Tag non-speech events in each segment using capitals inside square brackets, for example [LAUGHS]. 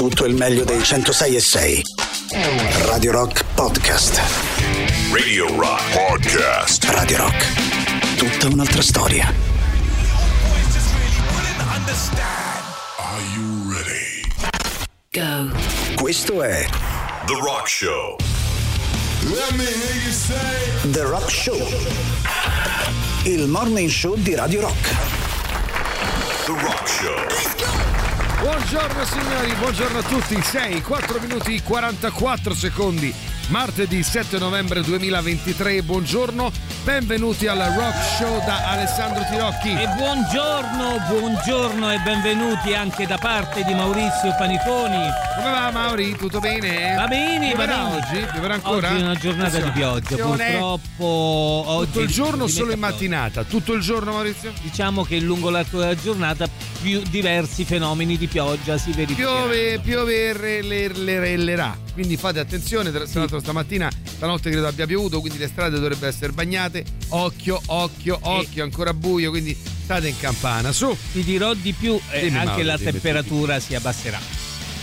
tutto il meglio dei 106 e 6. Radio Rock Podcast. Radio Rock Podcast. Radio Rock. Tutta un'altra storia. Are you ready? Go. Questo è The Rock Show. Let me hear you say. The Rock Show. Il morning show di Radio Rock. The Rock Show. Buongiorno signori, buongiorno a tutti. 6, 4 minuti 44 secondi. Martedì 7 novembre 2023. Buongiorno, benvenuti al Rock Show da Alessandro Tirocchi. E buongiorno, buongiorno e benvenuti anche da parte di Maurizio Paniconi. Come va Mauri? Tutto bene? Va bene, va bene. oggi? Pioverà ancora? Oggi è una giornata di pioggia, Attenzione. purtroppo oggi Tutto il giorno o solo in mattinata? Tutto il giorno Maurizio? Diciamo che lungo l'arco della giornata più diversi fenomeni di pioggia si verificheranno. Piove, piove, re- le- le- rellerà. Quindi fate attenzione, tra tra l'altro stamattina, stanotte credo abbia piovuto, quindi le strade dovrebbero essere bagnate. Occhio, occhio, occhio, ancora buio, quindi state in campana. Su! Ti dirò di più, eh, anche Mauro, la temperatura si abbasserà.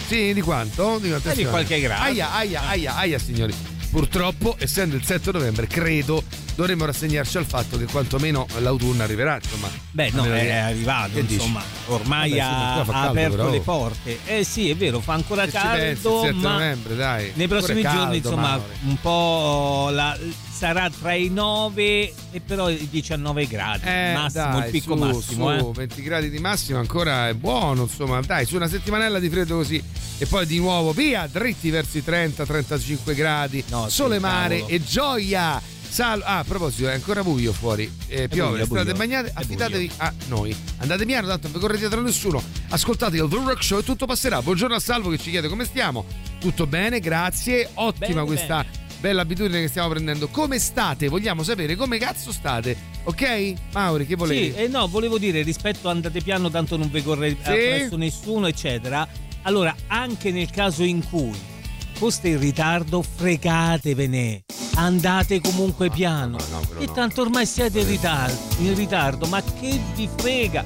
Sì, di quanto? Di? Eh, di qualche grado. Aia, aia, aia, aia, signori. Purtroppo, essendo il 7 novembre, credo dovremmo rassegnarci al fatto che quantomeno l'autunno arriverà. Insomma, Beh, no, è che- arrivato, che dici? insomma, ormai Vabbè, ha, caldo, aperto però. le porte. Eh sì, è vero, fa ancora pensi, il caldo, 7 ma novembre, dai. nei prossimi Pure giorni, caldo, insomma, Mauro. un po' la- sarà tra i 9 e però i 19 gradi, Eh, massimo, dai, il picco su, massimo. su, eh. 20 gradi di massimo ancora è buono, insomma, dai, su una settimanella di freddo così e poi di nuovo via, dritti verso i 30-35 gradi, No, sole, mare e gioia. Sal- ah, a proposito, è ancora buio fuori, eh, piove, buio, strade buio. bagnate, affidatevi a noi. Andate piano, tanto non vi correte dietro a nessuno. Ascoltate il The Rock Show e tutto passerà. Buongiorno a Salvo che ci chiede come stiamo. Tutto bene, grazie. Ottima Bene, questa bella abitudine che stiamo prendendo. Come state? Vogliamo sapere come cazzo state. Ok? Mauri, che volevi? Sì, eh, no, volevo dire rispetto a andate piano, tanto non vi corre Sì. nessuno, eccetera. Allora, anche nel caso in cui foste in ritardo, fregatevene. Andate comunque piano. no, e no. tanto ormai siete in ritardo, in ritardo, ma che vi frega?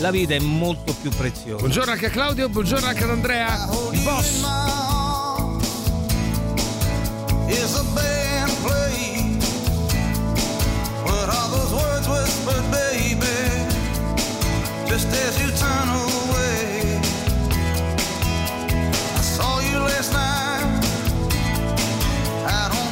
La vita è molto più preziosa. Buongiorno anche a Claudio, buongiorno anche ad Andrea, il boss. Is a band play? What are those words whispered, baby? Just as you turn away. I saw you last night out on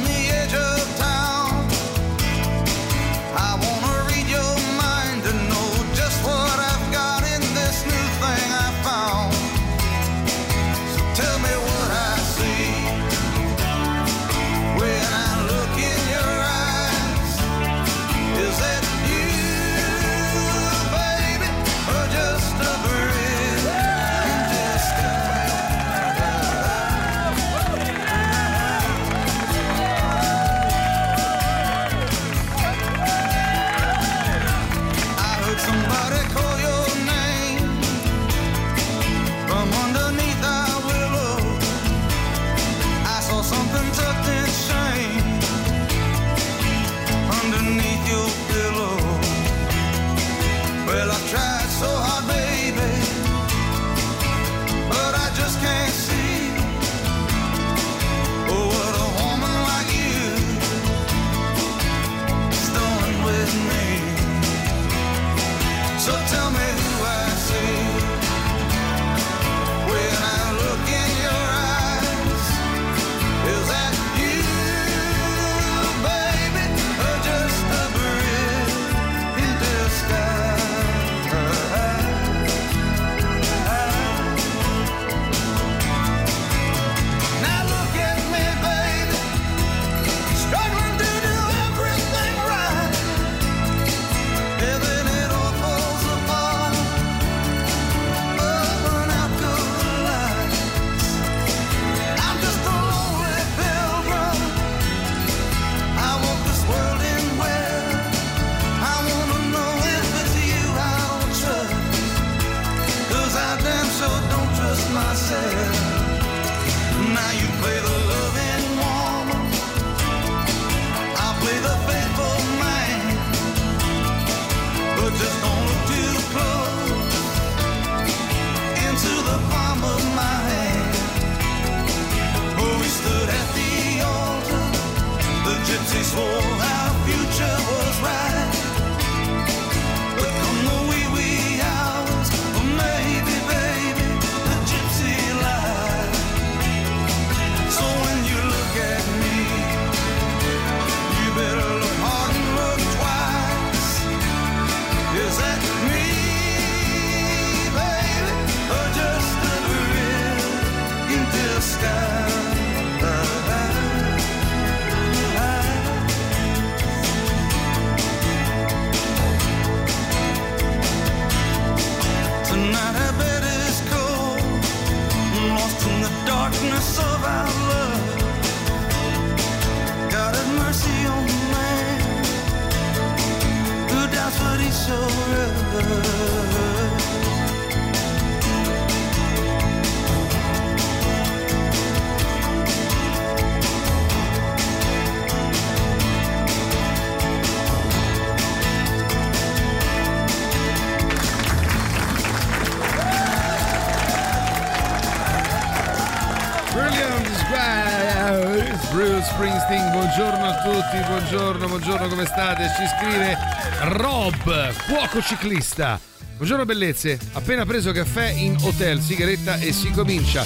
Springsteen, buongiorno a tutti, buongiorno, buongiorno, come state? Ci scrive Rob, cuoco ciclista. Buongiorno bellezze, appena preso caffè in hotel, sigaretta e si comincia.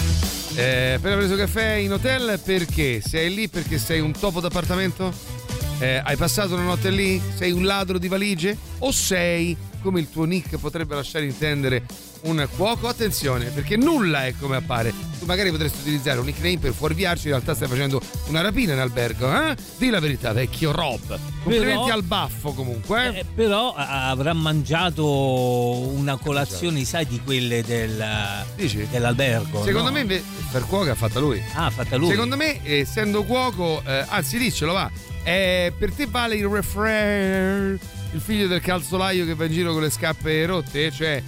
Eh, appena preso caffè in hotel perché? Sei lì perché sei un topo d'appartamento? Eh, hai passato una notte lì? Sei un ladro di valigie? O sei, come il tuo nick potrebbe lasciare intendere, un cuoco? Attenzione, perché nulla è come appare. Tu magari potresti utilizzare un nickname per fuorviarci, in realtà stai facendo una rapina in albergo, eh? Dì la verità, vecchio Rob. Complimenti Però- al baffo comunque. eh? Eh, però avrà mangiato una colazione, sai, di quelle del, Dici? dell'albergo. Secondo no? me per cuoco ha fatta lui. Ah, fatta lui. Secondo me, essendo cuoco, eh, anzi diccelo va. eh, per te vale il refrain, il figlio del calzolaio che va in giro con le scarpe rotte? Cioè,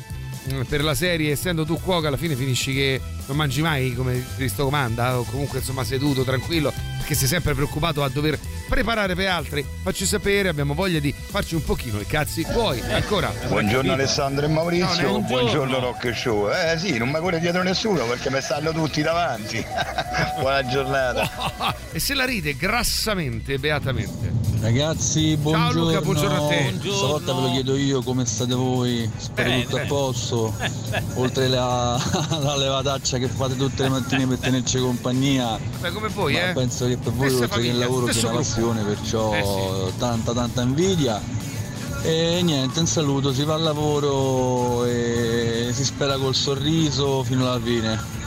per la serie, essendo tu cuoco, alla fine finisci che non mangi mai come Cristo comanda, o comunque insomma seduto, tranquillo, perché sei sempre preoccupato a dover preparare per altri. Facci sapere, abbiamo voglia di farci un pochino i cazzi tuoi. Ancora. Buongiorno Alessandro e Maurizio, Neo. buongiorno Rock Show. Eh sì, non mi corre dietro nessuno perché mi stanno tutti davanti. [LAUGHS] Buona giornata. [LAUGHS] e se la ride grassamente, beatamente. Ragazzi, buongiorno. Luca, buongiorno a te. Buongiorno. Stavolta ve lo chiedo io come state voi. Spero Bene. tutto a posto. Oltre la, [LAUGHS] la levataccia che fate tutte le mattine per tenerci compagnia. Beh, come voi, ma eh? penso che per voi Stessa oltre che il lavoro sia una passione, perciò Eh tanta tanta invidia. E niente, un saluto, si va al lavoro e si spera col sorriso fino alla fine.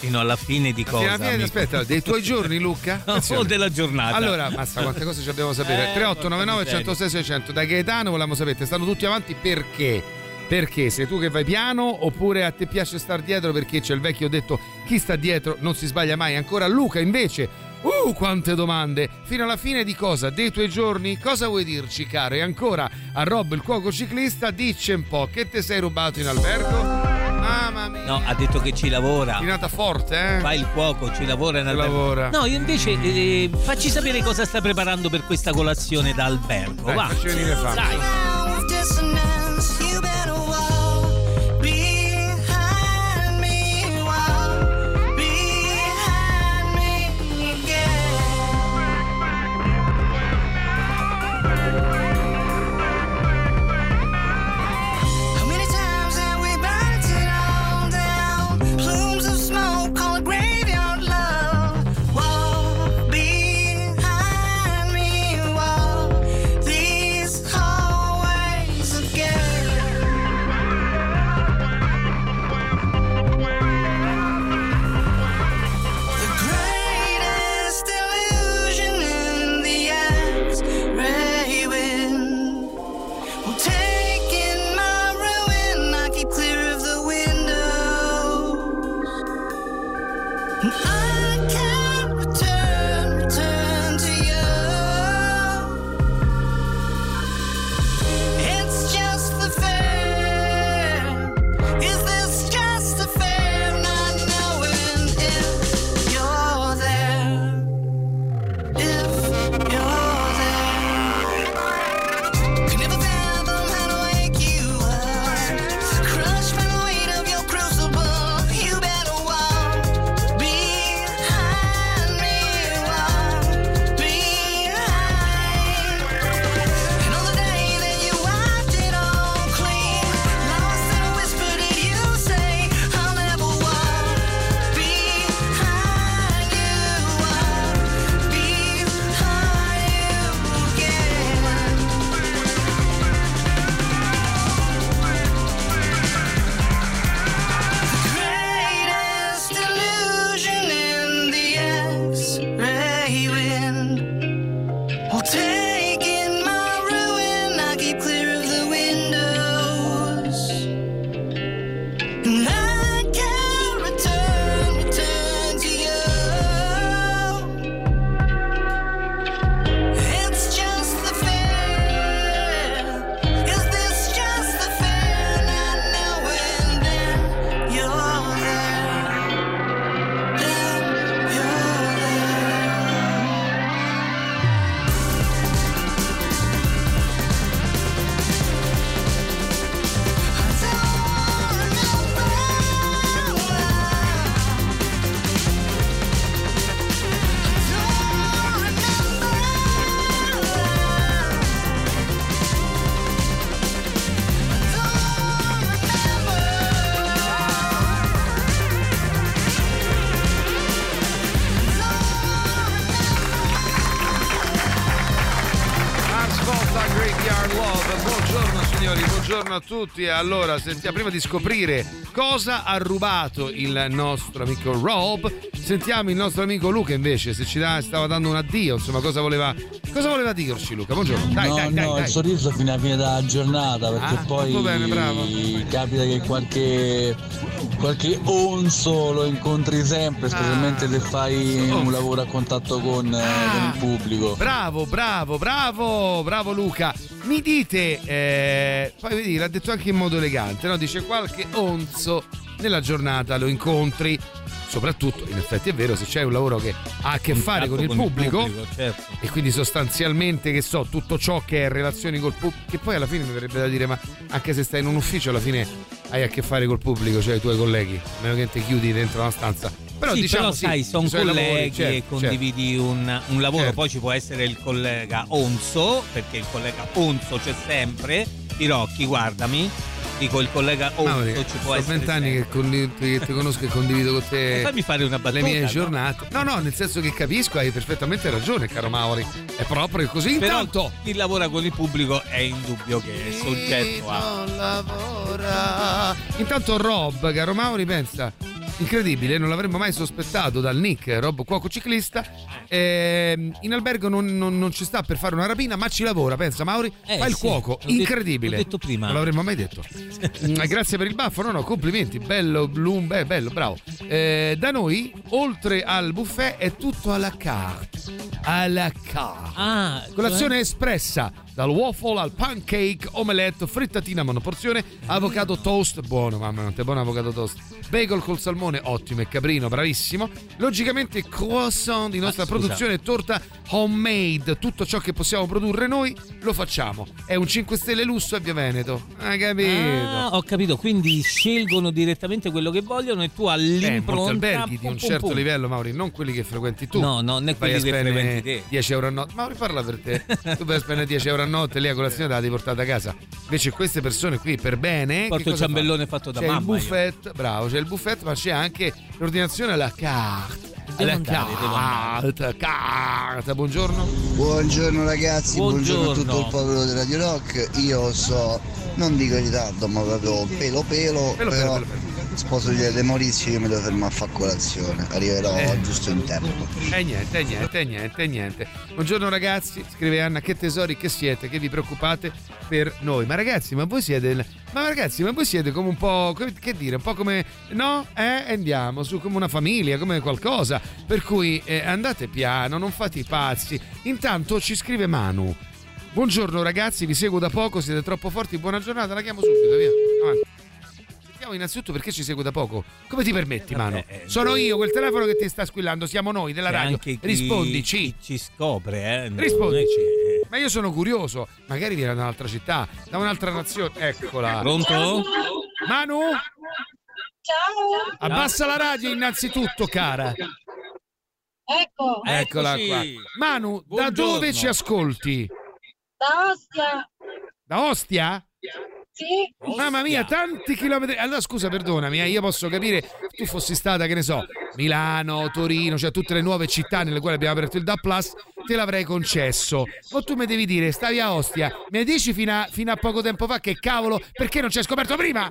Fino alla fine di cosa? Fino alla fine, aspetta, dei tuoi giorni, Luca? No, [LAUGHS] o della giornata. Allora, mazza, quante cose ci dobbiamo sapere? Eh, 3899 porca 106 600 da Gaetano volevamo sapere, stanno tutti avanti perché? Perché sei tu che vai piano oppure a te piace star dietro perché c'è il vecchio detto chi sta dietro non si sbaglia mai. Ancora Luca invece, uh quante domande, fino alla fine di cosa? Dei tuoi giorni? Cosa vuoi dirci caro? E ancora a Rob il cuoco ciclista dice un po' che te sei rubato in albergo? Mamma mia. No, ha detto che ci lavora. Finata forte, eh? Fa il cuoco, ci lavora in albergo. lavora. No, io invece eh, facci sapere cosa sta preparando per questa colazione da albergo. Dai, Va. facci venire fame. Dai. Tutti. Allora, sentiamo prima di scoprire cosa ha rubato il nostro amico Rob. Sentiamo il nostro amico Luca invece, se ci dà- stava dando un addio, insomma, cosa voleva, cosa voleva dirci Luca? Buongiorno. Dai, no, dai, no, dai, il sorriso fino a fine della giornata perché Ah, poi bene, bravo. capita che qualche, qualche onzo lo incontri sempre, specialmente Ah, se fai onzo. un lavoro a contatto con, eh, Ah. con il pubblico. Bravo, bravo, bravo, bravo Luca. Mi dite, eh, poi vedi, l'ha detto anche in modo elegante, no? Dice qualche onzo nella giornata lo incontri. Soprattutto, in effetti è vero, se c'è un lavoro che ha a che fare con il pubblico, certo. e quindi sostanzialmente, che so, tutto ciò che è relazioni col pubblico, che poi alla fine mi verrebbe da dire, ma anche se stai in un ufficio, alla fine hai a che fare col pubblico, cioè i tuoi colleghi, a meno che ti chiudi dentro una stanza. Però sì, diciamo però sì, sai, sono colleghi lavori, e certo, condividi un, un lavoro, Certo. poi ci può essere il collega Onzo, perché il collega Onzo c'è sempre. Tirocchi, guardami. Dico il collega Mauri, ci può sono essere. vent'anni che, che ti conosco e condivido con te [LAUGHS] fammi fare una le battuta. mie no? giornate. No, no, nel senso che capisco, hai perfettamente ragione, caro Mauri. È proprio così. Però Intanto. chi lavora con il pubblico è indubbio che è soggetto a. non lavora. Intanto Rob, caro Mauri, pensa. Incredibile, non l'avremmo mai sospettato dal nick Rob Cuoco Ciclista. Ehm, in albergo non, non- non ci sta per fare una rapina, ma ci lavora. Pensa, Mauri, Eh, fa il sì, cuoco. detto- Incredibile. l'ho detto prima. Non l'avremmo mai detto. Mm, Grazie per il baffo, no, no, complimenti. Bello, Bloom, beh, bello, bravo. Eh, da noi, oltre al buffet, è tutto alla carte. Alla carte. Ah, Colazione espressa dal waffle al pancake, omelette, frittatina monoporzione, avocado toast, buono, mamma mia, buono avocado toast. Bagel col salmone, ottimo e caprino, bravissimo. Logicamente croissant di nostra Ah, produzione e torta homemade, tutto ciò che possiamo produrre noi lo facciamo. È un 5 stelle lusso a Via Veneto. Hai capito? Ah, ho capito, quindi scelgono direttamente quello che vogliono e tu Eh, all'impronta alberghi di un certo pum. livello, Mauri, non quelli che frequenti tu. No, no, né quelli che frequenti te. 10 euro a notte. Mauri, parla per te. [LAUGHS] tu a spendere 10 euro a notte lì a colazione te la devi portare a casa. Invece queste persone qui per bene. Porto che il ciambellone fa? fatto da c'è mamma. il io. buffet, bravo, c'è il buffet, ma c'è anche l'ordinazione alla carte. Devo Alla andare, carte, carte, buongiorno. Buongiorno ragazzi, buongiorno, a tutto Buongiorno. il popolo di Radio Rock. Io so, non dico in ritardo, ma proprio pelo pelo, Pelo, però pelo, pelo, sposo di De Maurizio io mi devo fermare a fare colazione. Arriverò Eh. giusto in tempo. E niente, e niente, e niente, e niente. Buongiorno ragazzi, scrive Anna, che tesori che siete, che vi preoccupate per noi. Ma ragazzi, ma voi siete... Ma ragazzi, ma voi siete come un po'... Che dire, un po' come... No? Eh? Andiamo su come una famiglia, come qualcosa. Per cui eh, andate piano, non fate i pazzi. Intanto ci scrive Manu. Buongiorno ragazzi, vi seguo da poco, siete troppo forti, buona giornata, la chiamo subito, via. Avanti. Sentiamo innanzitutto perché ci segue da poco. Come ti permetti, Manu? eh, Sono io, quel telefono che ti sta squillando, siamo noi della radio. anche chi- Rispondici. chi ci scopre, eh. Rispondici. che- Ma io sono curioso, magari viene da un'altra città, da un'altra nazione. Eccola. Pronto? Manu, Ciao, abbassa la radio innanzitutto, cara. ecco, Eccola qua. Manu, da Buongiorno. dove ci ascolti? da Ostia, Da Ostia? Sì, Mamma mia, tanti chilometri. Allora scusa, perdonami, eh, io posso capire tu fossi stata, che ne so, Milano, Torino, cioè tutte le nuove città nelle quali abbiamo aperto il DA Plus, te l'avrei concesso. Ma tu mi devi dire, stavi a Ostia, mi dici fino a, fino a poco tempo fa che cavolo, perché non ci hai scoperto prima? [LAUGHS]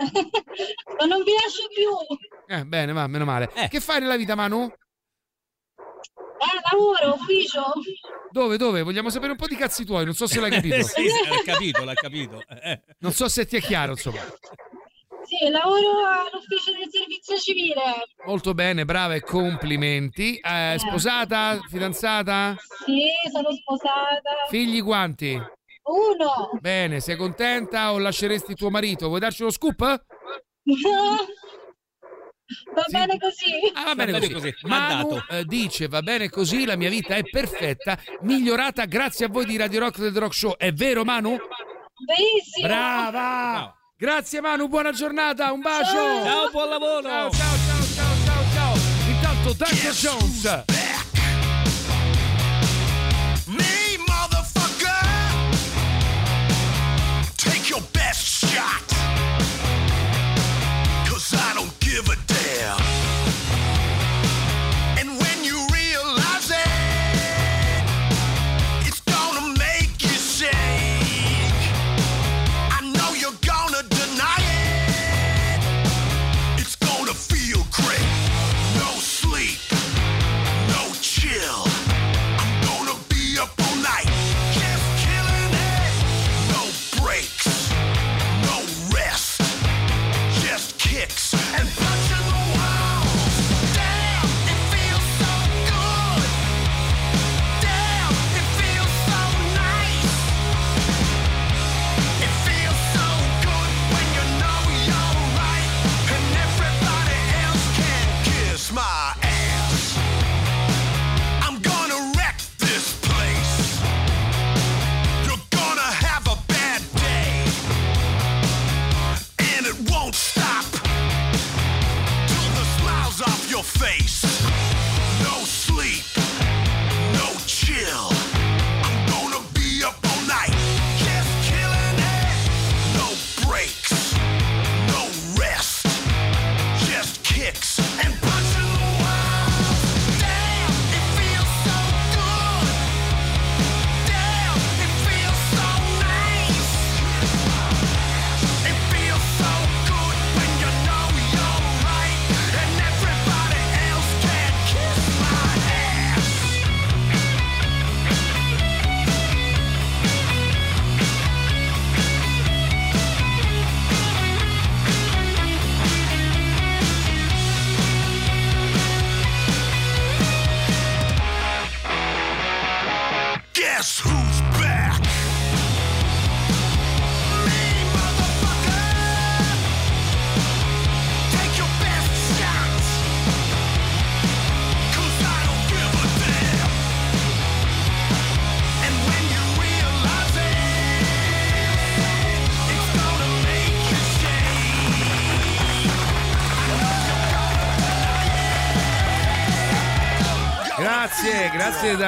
ma non vi lascio più, Eh, bene, va, meno male. Eh. Che fai nella vita, Manu? Eh, lavoro, ufficio, Dove, dove? Vogliamo sapere un po' di cazzi tuoi, non so se l'hai capito. [LAUGHS] sì, l'ha capito, l'ha capito. Eh. Non so se ti è chiaro, insomma. sì, lavoro all'ufficio del servizio civile, Molto bene, brava e complimenti. Eh, sposata, fidanzata? sì, sono sposata, Figli quanti? uno, Bene, sei contenta o lasceresti tuo marito? Vuoi darci uno scoop? Va Sì. bene così, Ah, va bene Va bene così. così, Manu eh, dice va bene così, la mia vita è perfetta, migliorata grazie a voi di Radio Rock del The Rock Show. È vero Manu? benissimo, Brava! Bravo. Grazie Manu, buona giornata, un bacio! Ciao, buon lavoro. ciao, ciao, ciao, ciao, ciao, ciao. Intanto Dr. Jones. Me, motherfucker. Take your best shot. A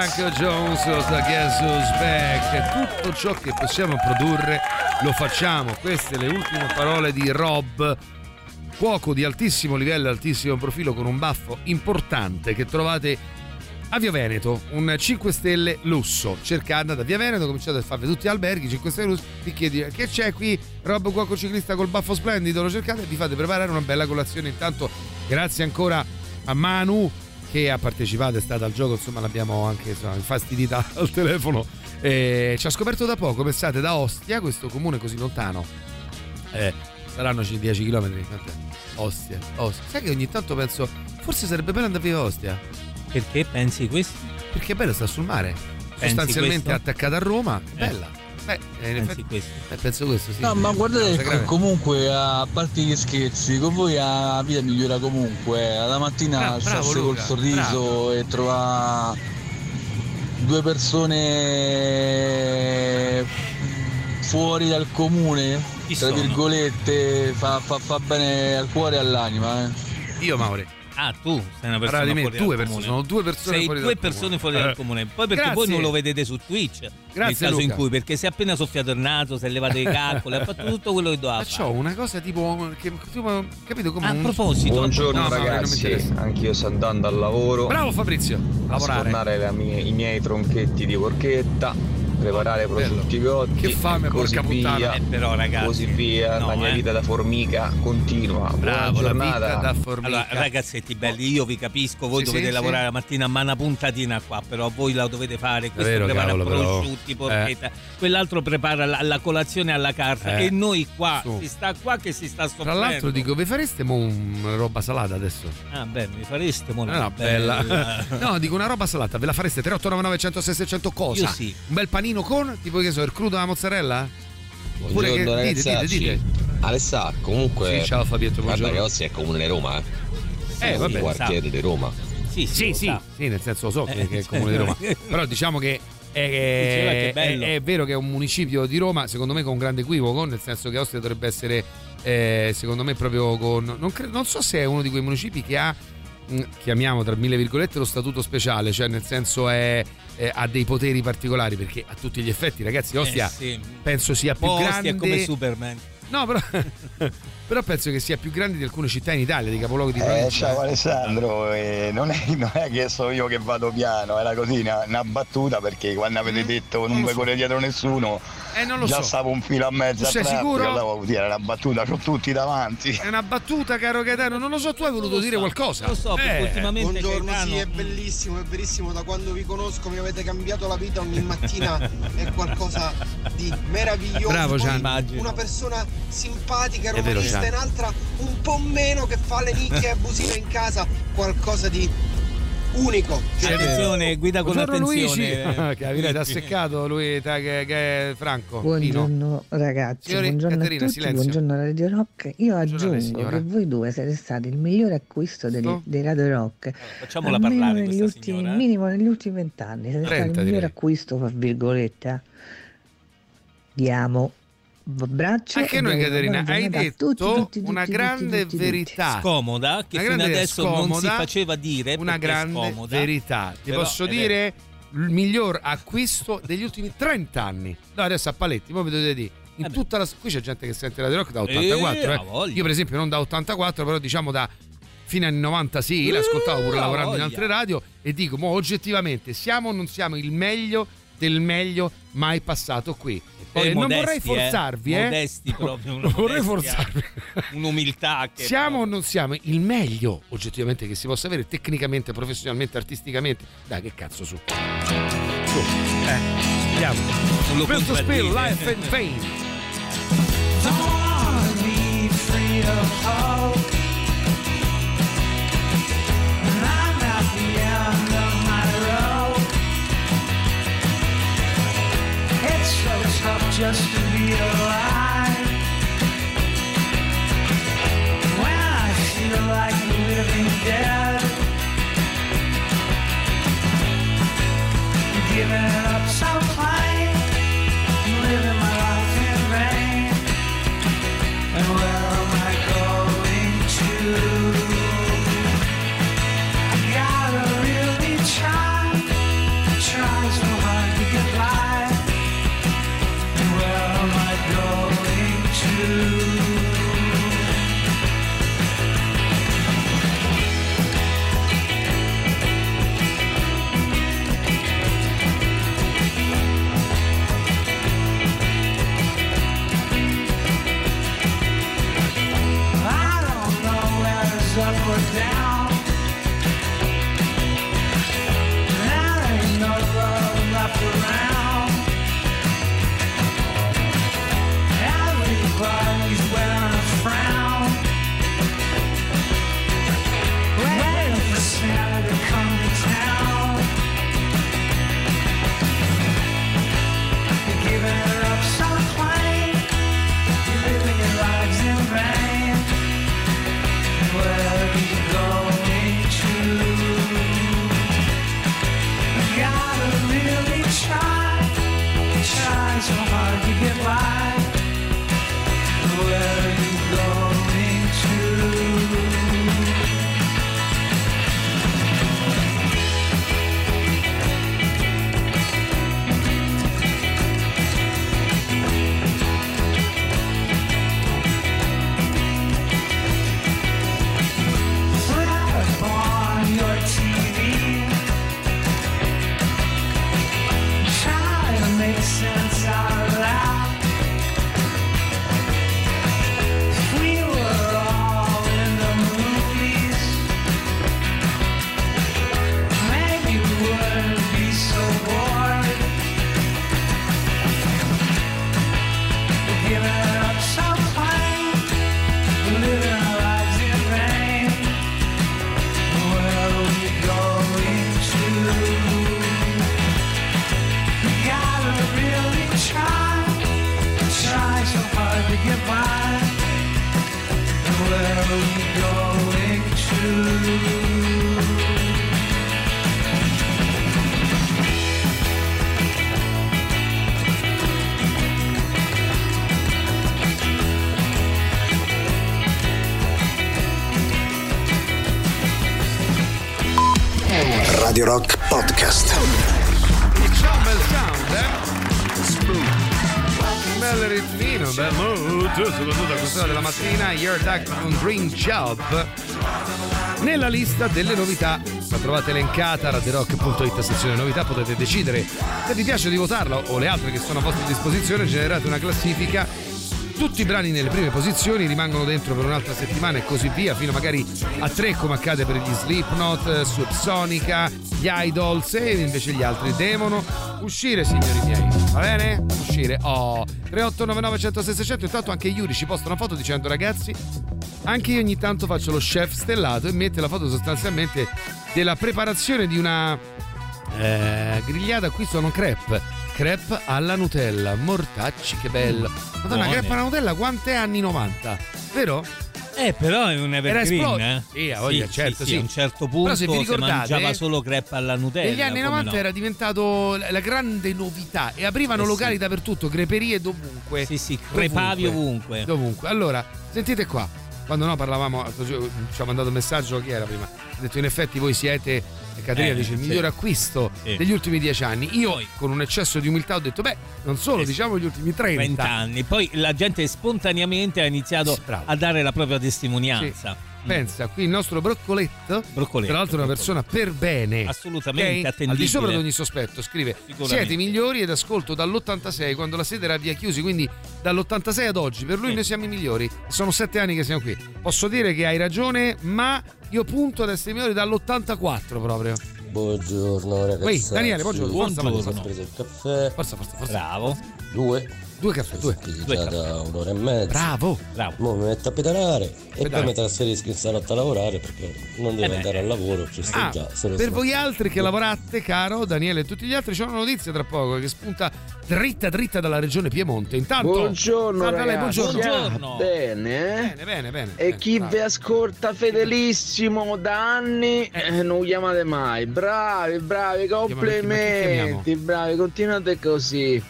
Duncan Jones da Guess Who's Back. Tutto ciò che possiamo produrre lo facciamo. Queste le ultime parole di Rob, cuoco di altissimo livello, altissimo profilo, con un baffo importante che trovate a Via Veneto, un 5 stelle lusso. Cercando da Via Veneto, cominciate a farvi tutti gli alberghi, 5 stelle lusso, vi chiedi che c'è qui Rob cuoco ciclista col baffo splendido, lo cercate e vi fate preparare una bella colazione. Intanto grazie ancora a Manu che ha partecipato, è stata al gioco, insomma l'abbiamo anche insomma, infastidita [LAUGHS] al telefono. Eh, ci ha scoperto da poco, pensate, da Ostia, questo comune così lontano. Eh, saranno 10 km. Ostia, Ostia. Sai che ogni tanto penso, forse sarebbe bello andare via a Ostia. Perché pensi questo? Perché è bello, sta sul mare. Pensi Sostanzialmente questo? attaccata a Roma, Eh. bella. Beh, eh, in effetti, questo? eh, penso questo, sì. No, ma guardate comunque a parte gli scherzi, con voi la vita migliora comunque. La mattina Bra- bravo, alzarsi col sorriso bravo. e trovare due persone fuori dal comune, Chi tra sono? virgolette, fa, fa- fa bene al cuore e all'anima. Eh. Io, Mauri. Ah, tu sei una persona di me, fuori due dal persone, comune. sono due persone sei fuori due dal persone comune. fuori Eh. dal comune. Poi perché voi Grazie. non lo vedete su Twitch. nel Grazie, caso in Luca. cui, perché si è appena soffiato il naso, si è levato i [LAUGHS] calcoli, ha fatto tutto quello che doveva Ma fare. c'ho una cosa tipo. Che, tipo capito come A un- proposito, Buongiorno No, Mauro, non mi ragazzi, anch'io sto andando al lavoro. Bravo Fabrizio, a lavorare. mie- i miei tronchetti di porchetta, preparare Bello. prosciutti cotti Che fame, così porca via, puttana. Eh, però, ragazzi, così via. no, la mia eh. vita da formica continua. Bravo, Buona la vita giornata. da formica. Allora, ragazzetti belli, io vi capisco, voi Sì, dovete sì, lavorare sì. la mattina, ma una puntatina qua, però voi la dovete fare. Questo vero, prepara cavolo, però. prosciutti, porchetta, quell'altro prepara la, la colazione alla carta Eh. e noi qua, Su. si sta qua che si sta Tra soffrendo. l'altro dico, vi fareste mo una roba salata adesso? Ah, beh, mi fareste mo Eh, no, bella. [LAUGHS] no, dico una roba salata, ve la fareste 3899 106 600 cosa? Io sì. Un bel panino con, tipo che so, il crudo alla mozzarella? Oppure che- Buongiorno dite, dite, dite. Alessà, comunque Sì, ciao Fabietto, guarda buongiorno. che Ostia è comune di Roma, eh. Eh, È vabbè, un quartiere di Roma. Sì, sì, Sì, sì, nel senso lo so che, Eh, che è il comune di Roma. Però diciamo che è, che è è- vero che è un municipio di Roma, secondo me con un grande equivoco, nel senso che Ostia dovrebbe essere, eh, secondo me, proprio con... Non, cre- non so se è uno di quei municipi che ha, chiamiamo tra mille virgolette, lo statuto speciale, cioè nel senso è, è- ha dei poteri particolari, perché a tutti gli effetti, ragazzi, Ostia Eh, sì. penso sia più Ostia grande... è come Superman. No, però... [LAUGHS] però penso che sia più grande di alcune città in Italia, di capoluoghi di Eh, provincia. ciao Alessandro, eh, non, è, [LAUGHS] non è che so io che vado piano, era così una, una battuta perché quando avete detto non, mi so. corre dietro nessuno, Eh, non lo già so. stavo un filo a mezzo Tu sei traffico, sicuro? dire, era una battuta, c'ho tutti davanti. È una battuta, caro Gaetano. Non lo so, tu hai voluto lo dire so, qualcosa. lo so, perché Eh, ultimamente Buongiorno, Gaetano- sì, è bellissimo, è verissimo. Da quando vi conosco mi avete cambiato la vita ogni mattina, [LAUGHS] è qualcosa di meraviglioso. Bravo, Poi Gian. Immagino. Una persona simpatica, È vero, romanista, Gian. E un'altra un po' meno che fa le nicchie abusive in casa, qualcosa di unico. Attenzione, guida con Buongiorno attenzione. Luigi. [LAUGHS] che avete asseccato lui, ta- che, Franco. Pino. Buongiorno ragazzi, Signori, buongiorno Caterina, a tutti, silenzio. buongiorno Radio Rock. Io Buongiorno aggiungo che voi due siete stati il migliore acquisto degli- Sto? dei Radio Rock. Facciamola almeno parlare negli ultimi, signora. eh. minimo negli ultimi vent'anni. Siete 30 stati il migliore direi. acquisto, fra virgolette. eh. Abbraccio. Anche noi, Caterina, hai detto tutti, tutti, tutti, una tutti, grande tutti, tutti. verità. Scomoda, che Una fino adesso non si scomoda, faceva dire. Una grande scomoda. verità. Ti posso dire il miglior acquisto degli ultimi 30 anni. No, adesso a paletti, voi mi dovete dire. In Eh tutta la, qui c'è gente che sente Radio Rock da 84. Eh, eh. Io, per esempio, non da 84, però diciamo da fine anni 90 sì, l'ascoltavo pure lavorando in voglia. altre radio e dico, mo oggettivamente, siamo o non siamo il meglio del meglio mai passato qui. Poi Eh, non modesti, vorrei forzarvi, eh. Modesti [LAUGHS] proprio. Non vorrei forzarvi. [LAUGHS] Un'umiltà che. Siamo o non siamo il meglio oggettivamente che si possa avere tecnicamente, professionalmente, artisticamente? Dai, che cazzo su. Su. Eh, andiamo. Non Questo contraddire. life and fame. Just to be alive. When I feel like the living dead, giving up so plain, around. Radio Rock Podcast. Ritmino, bel mood, soprattutto a quest'ora della mattina, Your Duck con Dream Job. Nella lista delle novità, la trovate elencata a radirock.it sezione novità, potete decidere se vi piace di votarla o le altre che sono a vostra disposizione, generate una classifica tutti i brani nelle prime posizioni rimangono dentro per un'altra settimana e così via, fino magari a tre come accade per gli Slipknot, Subsonica, gli Idols e invece gli altri devono uscire signori miei, va bene? Uscire, oh, 3899 106 600 intanto anche Yuri ci posta una foto dicendo ragazzi anche io ogni tanto faccio lo chef stellato e mette la foto sostanzialmente della preparazione di una eh, grigliata qui sono crepe crepe alla Nutella mortacci che bello Madonna Buone. crepe alla Nutella quante anni 90 vero? Eh, però è un Era evergreen, esploso. eh? Sì, ha voglia, certo, sì. A un certo punto Però se vi si ricordate, mangiava solo crepe alla Nutella. Negli anni come 90 no? era diventato la grande novità e aprivano Eh sì. locali dappertutto, creperie dovunque. Sì, sì, crepavi ovunque. Dovunque. Allora, sentite qua. Quando no parlavamo, ci ha mandato un messaggio, chi era prima? Ha detto in effetti voi siete, Caterina Eh, dice, il sì. miglior acquisto Sì. degli ultimi dieci anni. Io con un eccesso di umiltà ho detto, beh, non solo, diciamo gli ultimi 30. 30 anni. Poi la gente spontaneamente ha iniziato a dare la propria testimonianza. Pensa, qui il nostro broccoletto, Broccoletto, tra l'altro è una persona per bene, Assolutamente ok? al di sopra di ogni sospetto, scrive siete i migliori ed ascolto dall'86 quando la sede era via chiusi, quindi dall'86 ad oggi, per lui noi siamo i migliori, sono sette anni che siamo qui, posso dire che hai ragione, ma io punto ad essere i migliori dall'84 proprio. Buongiorno ragazzi. Ehi, Daniele, buongiorno, forza, Ho forza. preso il caffè. Forza, forza, forza. Bravo. Due. Due caffè, due. Già da un'ora e mezza. Bravo. Bravo. Mo mi metto a pedalare e Pedale. poi mi trasferisco in salotto a lavorare perché non devo Eh andare al lavoro, ci sto Ah, già. per so. voi altri che lavorate, caro Daniele e tutti gli altri, c'è una notizia tra poco che spunta dritta dritta dalla regione Piemonte. Intanto, Buongiorno salve a lei, buongiorno. Ah, Bene, eh? Bene, bene, bene. E chi vi ascolta fedelissimo da anni eh, non chiamate mai. Bravi, bravi, complimenti, bravi, continuate così.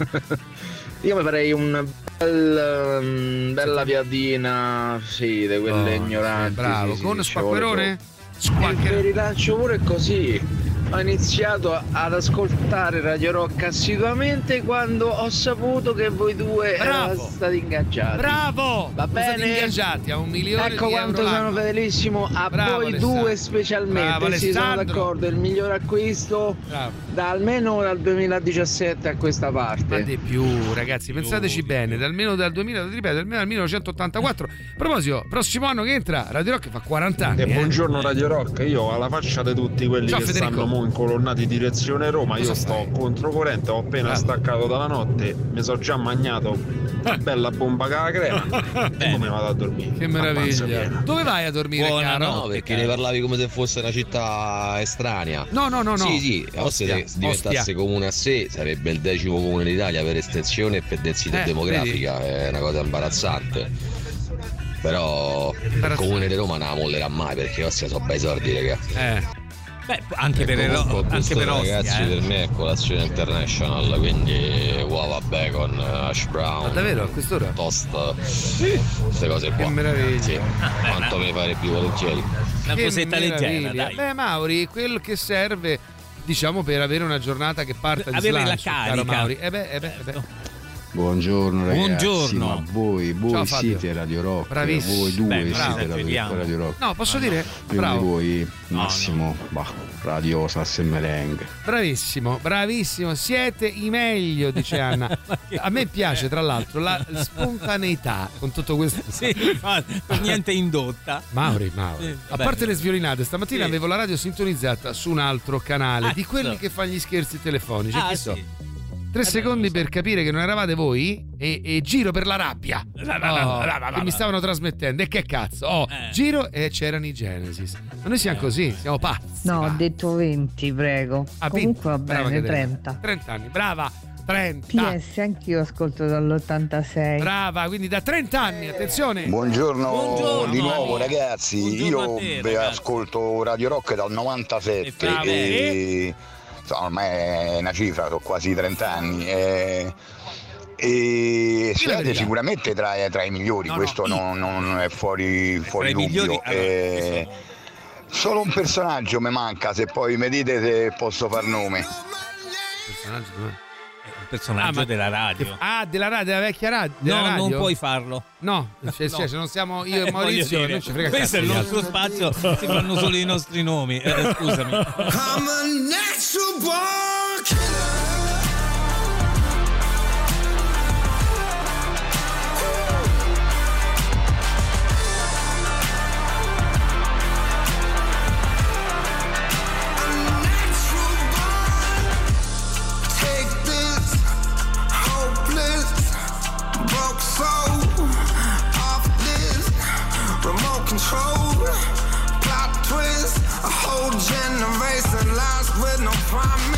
[LAUGHS] Io mi farei un bel, um, bella piadina, sì, di quelle Oh, ignoranti. bravo. sì, Con sì, spaccherone? poco. Il rilancio pure così. Ho iniziato ad ascoltare Radio Rock assiduamente quando ho saputo che voi due Bravo. erano stati ingaggiati. Bravo! Va bene? ingaggiati a un milione Ecco di quanto sono l'anno. fedelissimo a Bravo, voi Alessandro. due specialmente. Bravo, sì, sono d'accordo, il miglior acquisto da almeno dal 2017 a questa parte. Ma di più, ragazzi, pensateci bene, da almeno dal 2000, ripeto, almeno dal 1984. A proposito, prossimo anno che entra, Radio Rock fa 40 anni. E eh. buongiorno Radio Rock, io alla faccia di tutti quelli Ciao, che Federico. stanno mo incolonnati direzione Roma, io sto controcorrente, ho appena staccato dalla notte, mi sono già magnato una bella bomba con la crema [LAUGHS] e mi vado a dormire. Che meraviglia. Dove vai a dormire, caro? No, perché ne parlavi come se fosse una città estranea. No, no, no, no. Sì, sì, Ostia, se diventasse Ostia. comune a sé sarebbe il decimo comune d'Italia per estensione e per densità Eh, demografica, è una cosa imbarazzante. Però il comune di Roma non la mollerà mai perché Ostia sono bei soldi, raga. Eh. Beh, anche per, Comunque, Ero- anche per Ostia, ragazzi eh. per me è colazione international quindi uova bacon hash brown Ma davvero, a quest'ora? toast queste cose qua Che meraviglia. sì. quanto me ne fare più volentieri Una Che cosetta leggera, meraviglia. dai. Beh, Mauri, quello che serve, diciamo, per avere una giornata che parta di Avere la slancio, caro carica. Mauri. Eh beh, eh beh, eh beh. Buongiorno ragazzi, Buongiorno. ma voi, voi Ciao, siete Radio Rock, Bravissimo. voi due Beh, bravo. siete Radio. Radio Rock. No, posso dire? Prima Bravo. di voi Massimo, bah, Radio Sasse Merengue. Bravissimo, bravissimo, siete i meglio, dice Anna. [LAUGHS] A me piace, tra l'altro, la [LAUGHS] spontaneità con tutto questo. Sì, per niente indotta. Mauri, Mauri. Sì, A parte le sviolinate, stamattina Sì. avevo la radio sintonizzata su un altro canale di quelli che fa gli scherzi telefonici. Ah, chi so. Tre secondi per capire che non eravate voi e, e giro per la rabbia Oh, che mi stavano trasmettendo. E che cazzo? Oh, Eh. giro e c'erano i Genesis. Ma noi siamo così, siamo pazzi. No, ho detto 20, prego. Ah, Comunque va bene, Caterina. 30. 30 anni, brava. 30. PS, anch'io ascolto dall'86. Brava, quindi da 30 anni, attenzione. Buongiorno, Buongiorno, di nuovo ragazzi, Buongiorno io te, beh, ragazzi. ascolto Radio Rock dal 97 bravo. e insomma, ormai è una cifra, sono quasi 30 anni e, e siete sicuramente tra, tra i migliori, No, no, questo i- non, non è fuori, fuori dubbio. migliori, allora, E solo un personaggio mi manca, se poi mi dite se posso far nome. Personaggio? Personaggio Ah, ma- della radio. Ah, della radio, della vecchia radio. della No, non radio? puoi farlo. No, [LAUGHS] cioè, No. cioè, se non siamo io e Eh, voglio Maurizio, non frega questo è il cazzo nostro spazio, si fanno solo i nostri nomi. Eh, scusami. I'm a natural born prime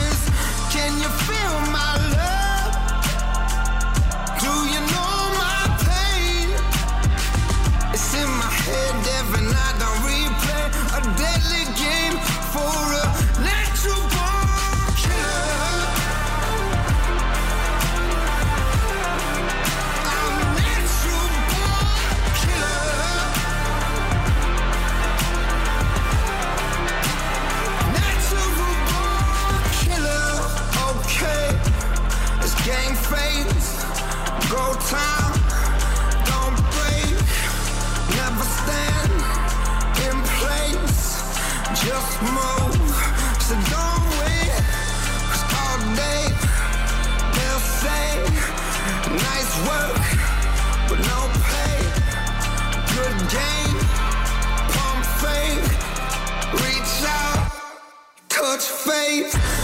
faith.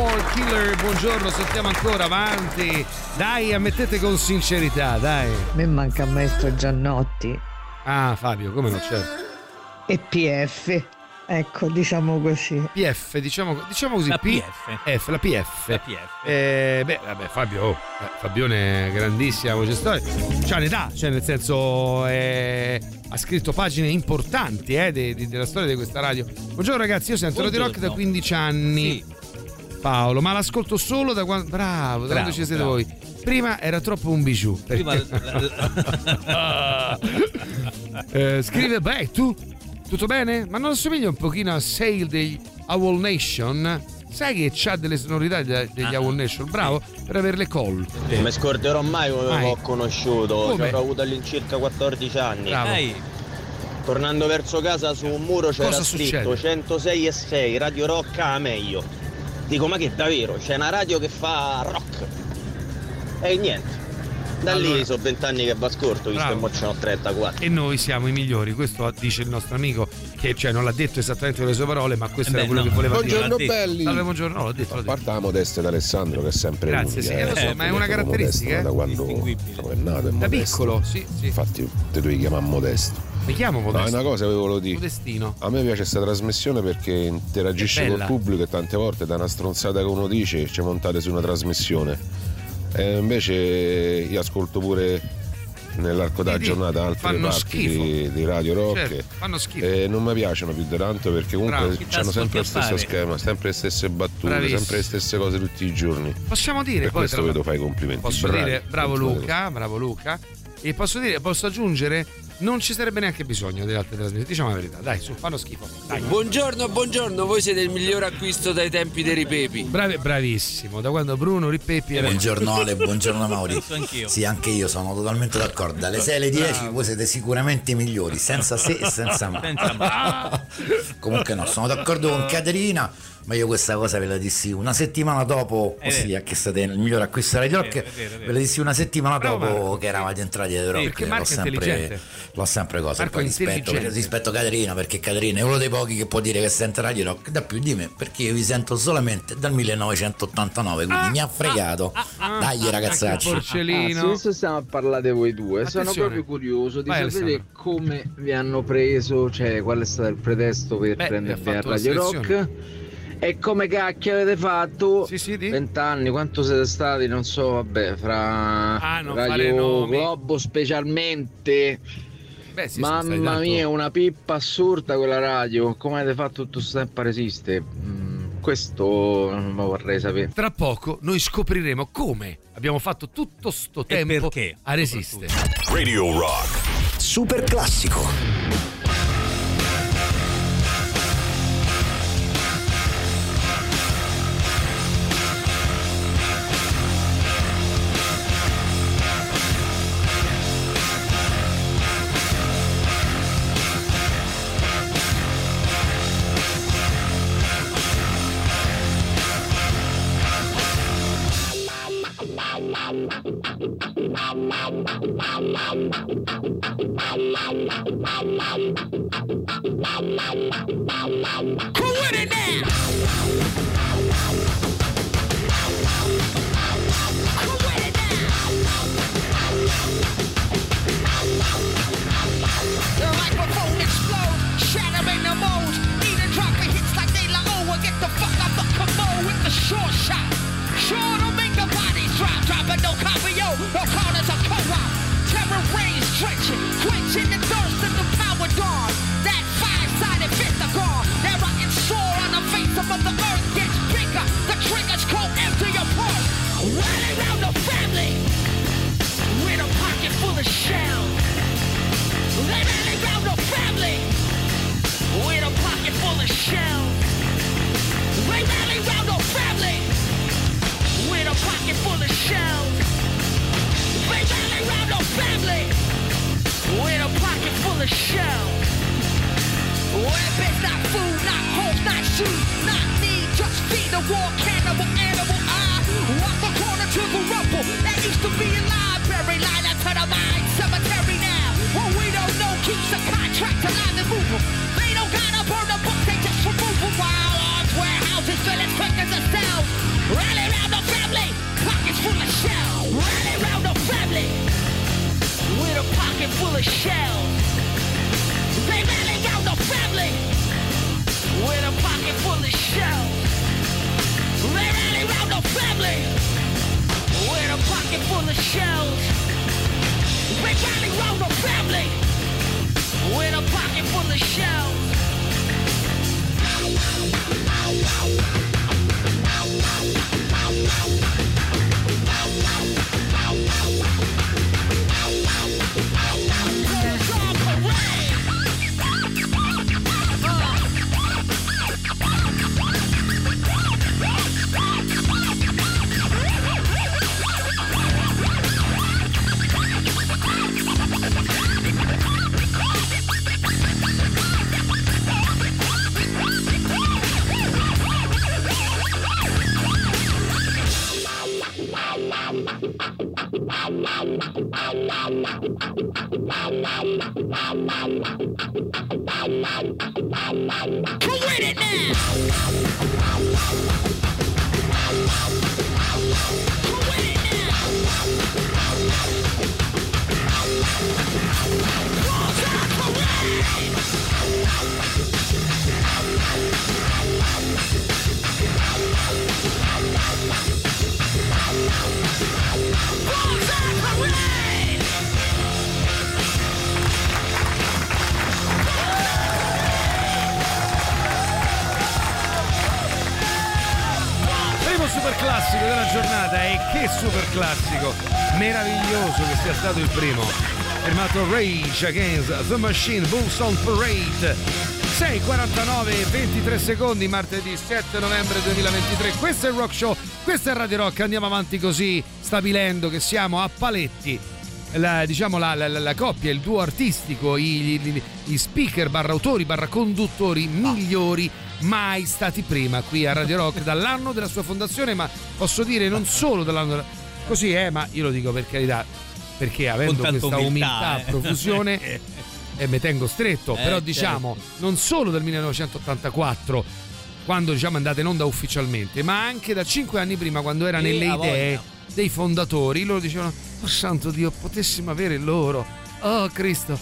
Born Killer, buongiorno, sentiamo ancora avanti. Dai, ammettete con sincerità, dai. A me manca maestro Giannotti Ah, Fabio, come non c'è? e PF. Ecco, diciamo così. PF, diciamo, diciamo così. La P- PF. F, la PF. La PF. Eh, beh, vabbè, Fabio, oh, eh, Fabione è grandissima voce storica. C'ha un'età, cioè nel senso eh, ha scritto pagine importanti eh, de- de- della storia di questa radio. Buongiorno ragazzi, io sento Radio Rock da Buongiorno. 15 anni. Paolo, ma l'ascolto solo da quando... Bravo, da quando ci siete bravo. voi. Prima era troppo un bijou. Prima [LAUGHS] Eh, scrive, beh, tu tutto bene? Ma non assomiglia un pochino a Sale degli Owl Nation? Sai che c'ha delle sonorità de- degli Owl Nation? Bravo per averle colte. Non mi scorderò mai come Mai. l'ho conosciuto, Come? ci avrò avuto all'incirca 14 anni. Bravo. Dai, Tornando verso casa su un muro c'era Cosa scritto succede? 106 e 6, Radio Rock a meglio. Dico ma che davvero? C'è una radio che fa rock. E niente. Da Allora- lì sono 20 anni che va scorto, visto Bravo. che mo ce n'ho 34. E noi siamo i migliori, questo dice il nostro amico, che cioè, non l'ha detto esattamente con le sue parole, ma questo Eh era beh, quello no. che voleva Buongiorno dire. belli. Salve, buongiorno, no, l'ho detto, l'ho A detto. parte la modestia d'Alessandro che è sempre Grazie, lui, sì, eh, lo so, ma è una caratteristica, modesto eh? Da quando sono nato è Da modesto. piccolo, sì, sì. Infatti te devi chiamare modesto. Mi chiamo No, è Modesto. una cosa che volevo dire. Modestino. A me piace questa trasmissione perché interagisce È col pubblico e tante volte da una stronzata che uno dice ci montate su una trasmissione. E invece io ascolto pure nell'arco della giornata altre parti di, di Radio Rock Certo, fanno schifo. e non mi piacciono più di tanto perché comunque hanno sempre lo stesso schema, sempre le stesse battute, Bravissimo. sempre le stesse cose tutti i giorni. Possiamo dire Per poi questo vedo fai complimenti. Posso Bravi, dire bravo Luca, bravo Luca. E posso dire, posso aggiungere, non ci sarebbe neanche bisogno delle altre trasmissioni. Diciamo la verità, dai, su, fanno schifo. Dai. Buongiorno, buongiorno, voi siete il miglior acquisto dai tempi dei ripepi. Bravi- bravissimo, da quando Bruno Rippepi era Buongiorno Ale, buongiorno [LAUGHS] Mauri. Anch'io. Sì, anche io sono totalmente d'accordo. Dalle 6 alle 10 voi siete sicuramente i migliori, senza se e senza ma. Senza ma. [LAUGHS] Comunque no, sono d'accordo con Caterina, ma io questa cosa ve la dissi una settimana dopo, È ossia vero. che state il migliore acquisto della Rock, È vero, è vero, è vero. ve la dissi una settimana Bravo dopo Marco, che eravate entrati a Rock. perché Marco l'ho sempre, l'ho sempre cosa. Marco Poi rispetto, rispetto Caterina, perché Caterina è uno dei pochi che può dire che sente Radio Rock da più di me, perché io vi sento solamente dal 1989, quindi mi ha fregato. Dai ragazzacci. Che porcellino. Ah, adesso stiamo a parlare voi due. Sono Attenzione. proprio curioso di Vai, sapere Alessandro. come vi hanno preso, cioè qual è stato il pretesto per Beh, prendervi a Radio Rock. E come cacchio avete fatto? Sì, sì, di. Vent'anni, quanto siete stati? Non so, vabbè, fra Ah, non fare Radio nomi. Globo specialmente. Beh, sì, Mamma tanto- mia, una pippa assurda quella radio. Come avete fatto tutto questo tempo a resistere? Mm, questo non lo vorrei sapere. Tra poco noi scopriremo come abbiamo fatto tutto sto tempo a resistere. Radio Rock. Super classico. Cool. Pocket full of shells. They rally round the family with a pocket full of shells. Weapons, not food, not homes, not shoes, not need, just feed the war cannibal animal. I walk the corner to the rumble that used to be a library, line up to the mine cemetery now. What we don't know keeps the contract alive and moving. They don't gotta burn the book, they just remove them while arms warehouses fill as quick as a cell. Rally pockets full of shells. Rally round the family with a pocket full of shells. They rally round the family with a pocket full of shells. They rally round the family with a pocket full of shells. They rally round the family with a pocket full of shells. Who with it giornata e che super classico! Meraviglioso che sia stato il primo. Firmato Rage Against the Machine, Bulls on Parade. 6.49 23 secondi, martedì 7 novembre 2023. Questo è il Rock Show, questo è Radio Rock. Andiamo avanti così, stabilendo che siamo a paletti. La, diciamo la, la- la- coppia, il duo artistico, i, gli- speaker barra autori barra conduttori migliori mai stati prima qui a Radio Rock [LAUGHS] dall'anno della sua fondazione, ma posso dire non solo dall'anno della... così è, ma io lo dico per carità, perché avendo questa umiltà, a eh. profusione [LAUGHS] e mi tengo stretto, Eh, però diciamo non solo dal 1984 quando diciamo è andata in onda ufficialmente, ma anche da cinque anni prima quando era Eh, nelle idee voglia. dei fondatori, loro dicevano "Oh santo Dio, potessimo avere loro". Oh Cristo.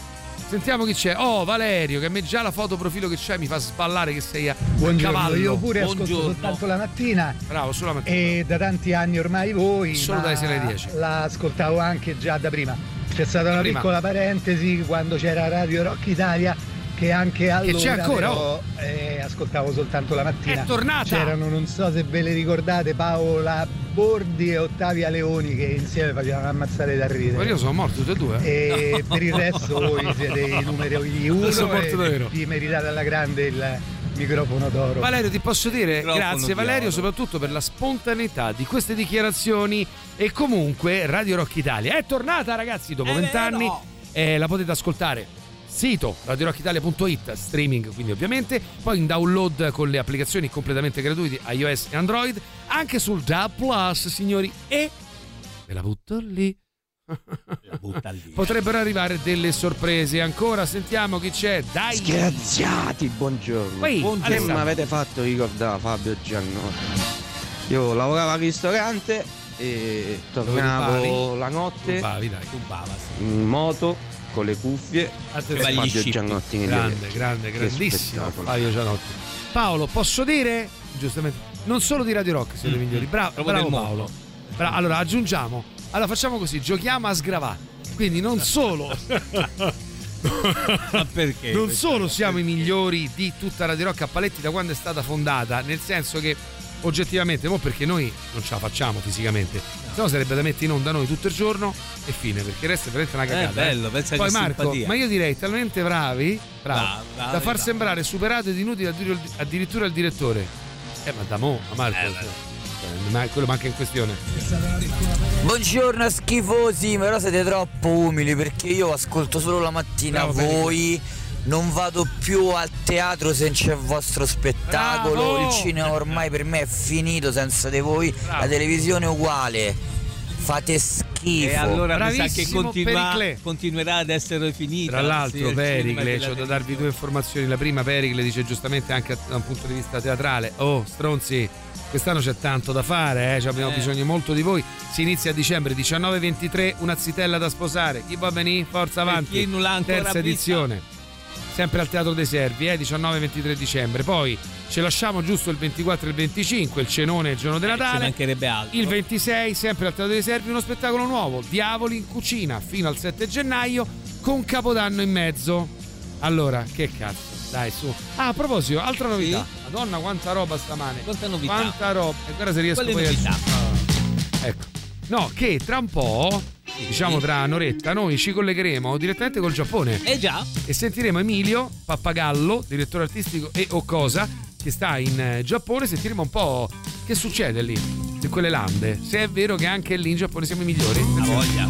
Sentiamo chi c'è. Oh, Valerio, che a me già la foto profilo che c'è mi fa sballare che sei a Buongiorno, cavallo. io pure ascolto soltanto la mattina. Bravo, solo la mattina. E da tanti anni ormai voi. Solo dalle 6 alle 10. La ascoltavo anche già da prima. C'è stata una Prima. piccola parentesi quando c'era Radio Rock Italia che anche allora c'è ancora, però, oh. eh, ascoltavo soltanto la mattina. È tornata! C'erano, non so se ve le ricordate, Paola Bordi e Ottavia Leoni che insieme facevano ammazzare da ridere. Ma io sono morto tutti e due. eh. E [LAUGHS] per il resto voi siete i numeri uno Sono morto e davvero. vi meritate alla grande il microfono d'oro. Valerio, ti posso dire Microfono grazie Valerio soprattutto per la spontaneità di queste dichiarazioni e comunque Radio Rock Italia è tornata ragazzi dopo Eh, vent'anni no. eh, la potete ascoltare sito radiorockitalia.it streaming quindi ovviamente poi in download con le applicazioni completamente gratuite iOS e Android anche sul DAB Plus signori e ve la butto lì Butta lì. potrebbero arrivare delle sorprese ancora sentiamo chi c'è dai Sgraziati, buongiorno. Ehi, Che Alessandro. mi avete fatto ricordare Fabio Giannotti? Io lavoravo al ristorante e tornavo la notte Rubavi, dai. in moto con le cuffie e Fabio Giannotti nelle grande, grande, grandissimo. Fabio Gianotti. Paolo, posso dire? Giustamente, non solo di Radio Rock siete i migliori. Bravo, Proprio bravo del Paolo. Bra- allora, aggiungiamo. Allora, facciamo così: giochiamo a sgravare. Quindi non solo [LAUGHS] Ma perché? non solo siamo i migliori di tutta Radio Rock a paletti da quando è stata fondata, nel senso che oggettivamente, mo perché noi non ce la facciamo fisicamente, se no sarebbe da mettere in onda noi tutto il giorno e fine, perché il resto è veramente una Eh, cagata. bello, pensa Poi Marco, simpatia. ma io direi talmente bravi, bravi bravi, da far bravi. sembrare superato ed inutile addir- addirittura il direttore. Eh, ma da mo, ma Marco, cioè, eh, ma quello manca in questione. Buongiorno schifosi, però siete troppo umili perché io ascolto solo la mattina Bravo, Federico. Non vado più al teatro se non c'è il vostro spettacolo. Bravo! Il cinema ormai per me è finito senza di voi. La televisione è uguale. Fate schifo. E allora mi sa che Bravissimo continua- Pericle. continuerà ad essere finita. Tra l'altro, sì, Pericle, c'ho da darvi due informazioni. La prima, Pericle dice giustamente anche da un punto di vista teatrale: Oh, stronzi, quest'anno c'è tanto da fare, eh, cioè abbiamo Eh. bisogno molto di voi. Si inizia a dicembre 19-23, una zitella da sposare. Chi va a venire? Forza avanti. chi non l'ha ancora Terza vista? Sempre al Teatro dei Servi, eh, 19-23 dicembre. Poi ce lasciamo giusto il 24 e il 25, il cenone il giorno di Eh, Natale. mancherebbe altro. Il 26, sempre al Teatro dei Servi, uno spettacolo nuovo, Diavoli in cucina, fino al 7 gennaio, con Capodanno in mezzo. Allora, che cazzo, dai su. Ah, a proposito, altra novità. Madonna, quanta roba stamane. Quanta novità? Quanta roba. E guarda se riesco Quale poi a... novità? Ah, ecco. No, che tra un po', diciamo tra un'oretta, noi ci collegheremo direttamente col Giappone. Eh già. E sentiremo Emilio Pappagallo, direttore artistico e o cosa, che sta in eh, Giappone. Sentiremo un po' che succede lì, in quelle lande. Se è vero che anche lì in Giappone siamo i migliori. La voglia.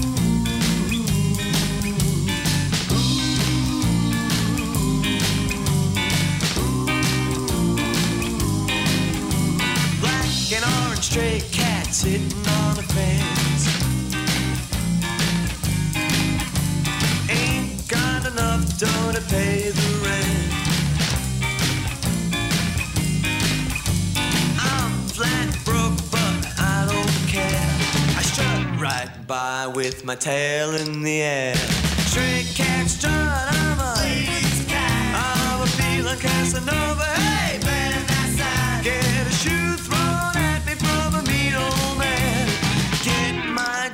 Black and orange stray cat sitting a fence. Ain't got enough dough to pay the rent. I'm flat broke, but I don't care. I strut right by with my tail in the air. Stray cat strut, I'm a I'm a feeling Casanova. Hey,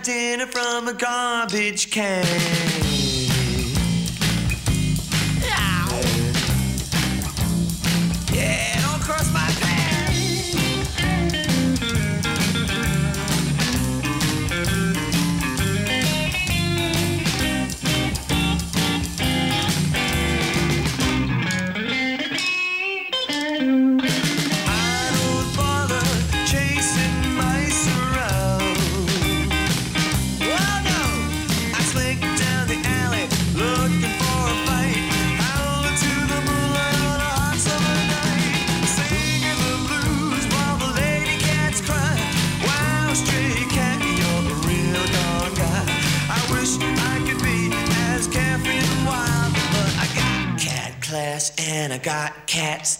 dinner from a garbage can. And I got Cats,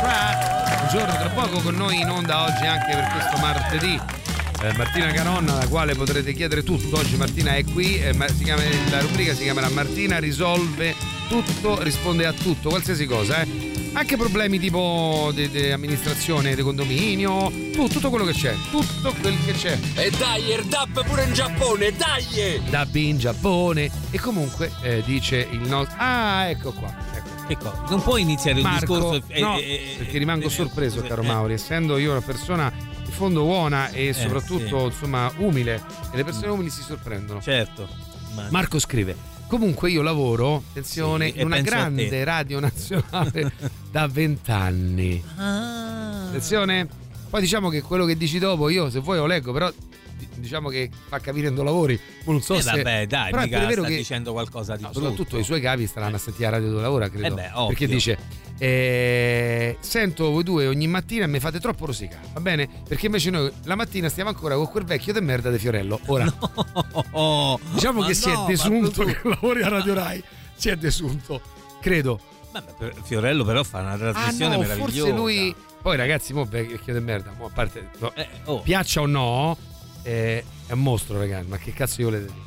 Crack. Buongiorno, tra poco con noi in onda oggi anche per questo martedì. Eh, Martina Caronna, alla quale potrete chiedere tutto. Oggi Martina è qui, eh, ma chiama- la rubrica si chiamerà Martina risolve tutto, risponde a tutto, qualsiasi cosa, eh. Anche problemi tipo di di amministrazione, di condominio, tu- tutto quello che c'è, tutto quel che c'è. E dai, il DAP pure in Giappone, dai! Dabbi in Giappone. E comunque eh, dice il nostro. Ah, ecco qua. Ecco. Ecco, non puoi iniziare un Marco, discorso. eh, no, eh, eh, perché rimango eh, sorpreso, eh, caro eh, Mauri, essendo io una persona fondo buona e soprattutto insomma umile, e le persone umili si sorprendono. Certo. Ma- Marco scrive: Comunque io lavoro, attenzione, Sì, in una grande radio nazionale [LAUGHS] da vent'anni. Ah. Attenzione, poi diciamo che quello che dici dopo io se vuoi lo leggo, però diciamo che fa capire dove lavori. Non so Eh, se vabbè, dai, però è mica pure vero sta che dicendo qualcosa di No, brutto. soprattutto i suoi capi staranno a sentire la radio dove lavora, credo. Eh beh. Perché dice: eh, Sento voi due ogni mattina e mi fate troppo rosicare, va bene? Perché invece noi la mattina stiamo ancora con quel vecchio de merda di Fiorello. Ora, [LAUGHS] diciamo ma che si no, è ma desunto tu- che lavori a Radio Rai. Si è desunto, credo. Vabbè, Fiorello però fa una Ah trasmissione no, meravigliosa. forse lui. Poi ragazzi, mo vecchio de merda, mo a parte. no, oh. Piaccia o no, è un mostro, ragazzi. Ma che cazzo io volete dire?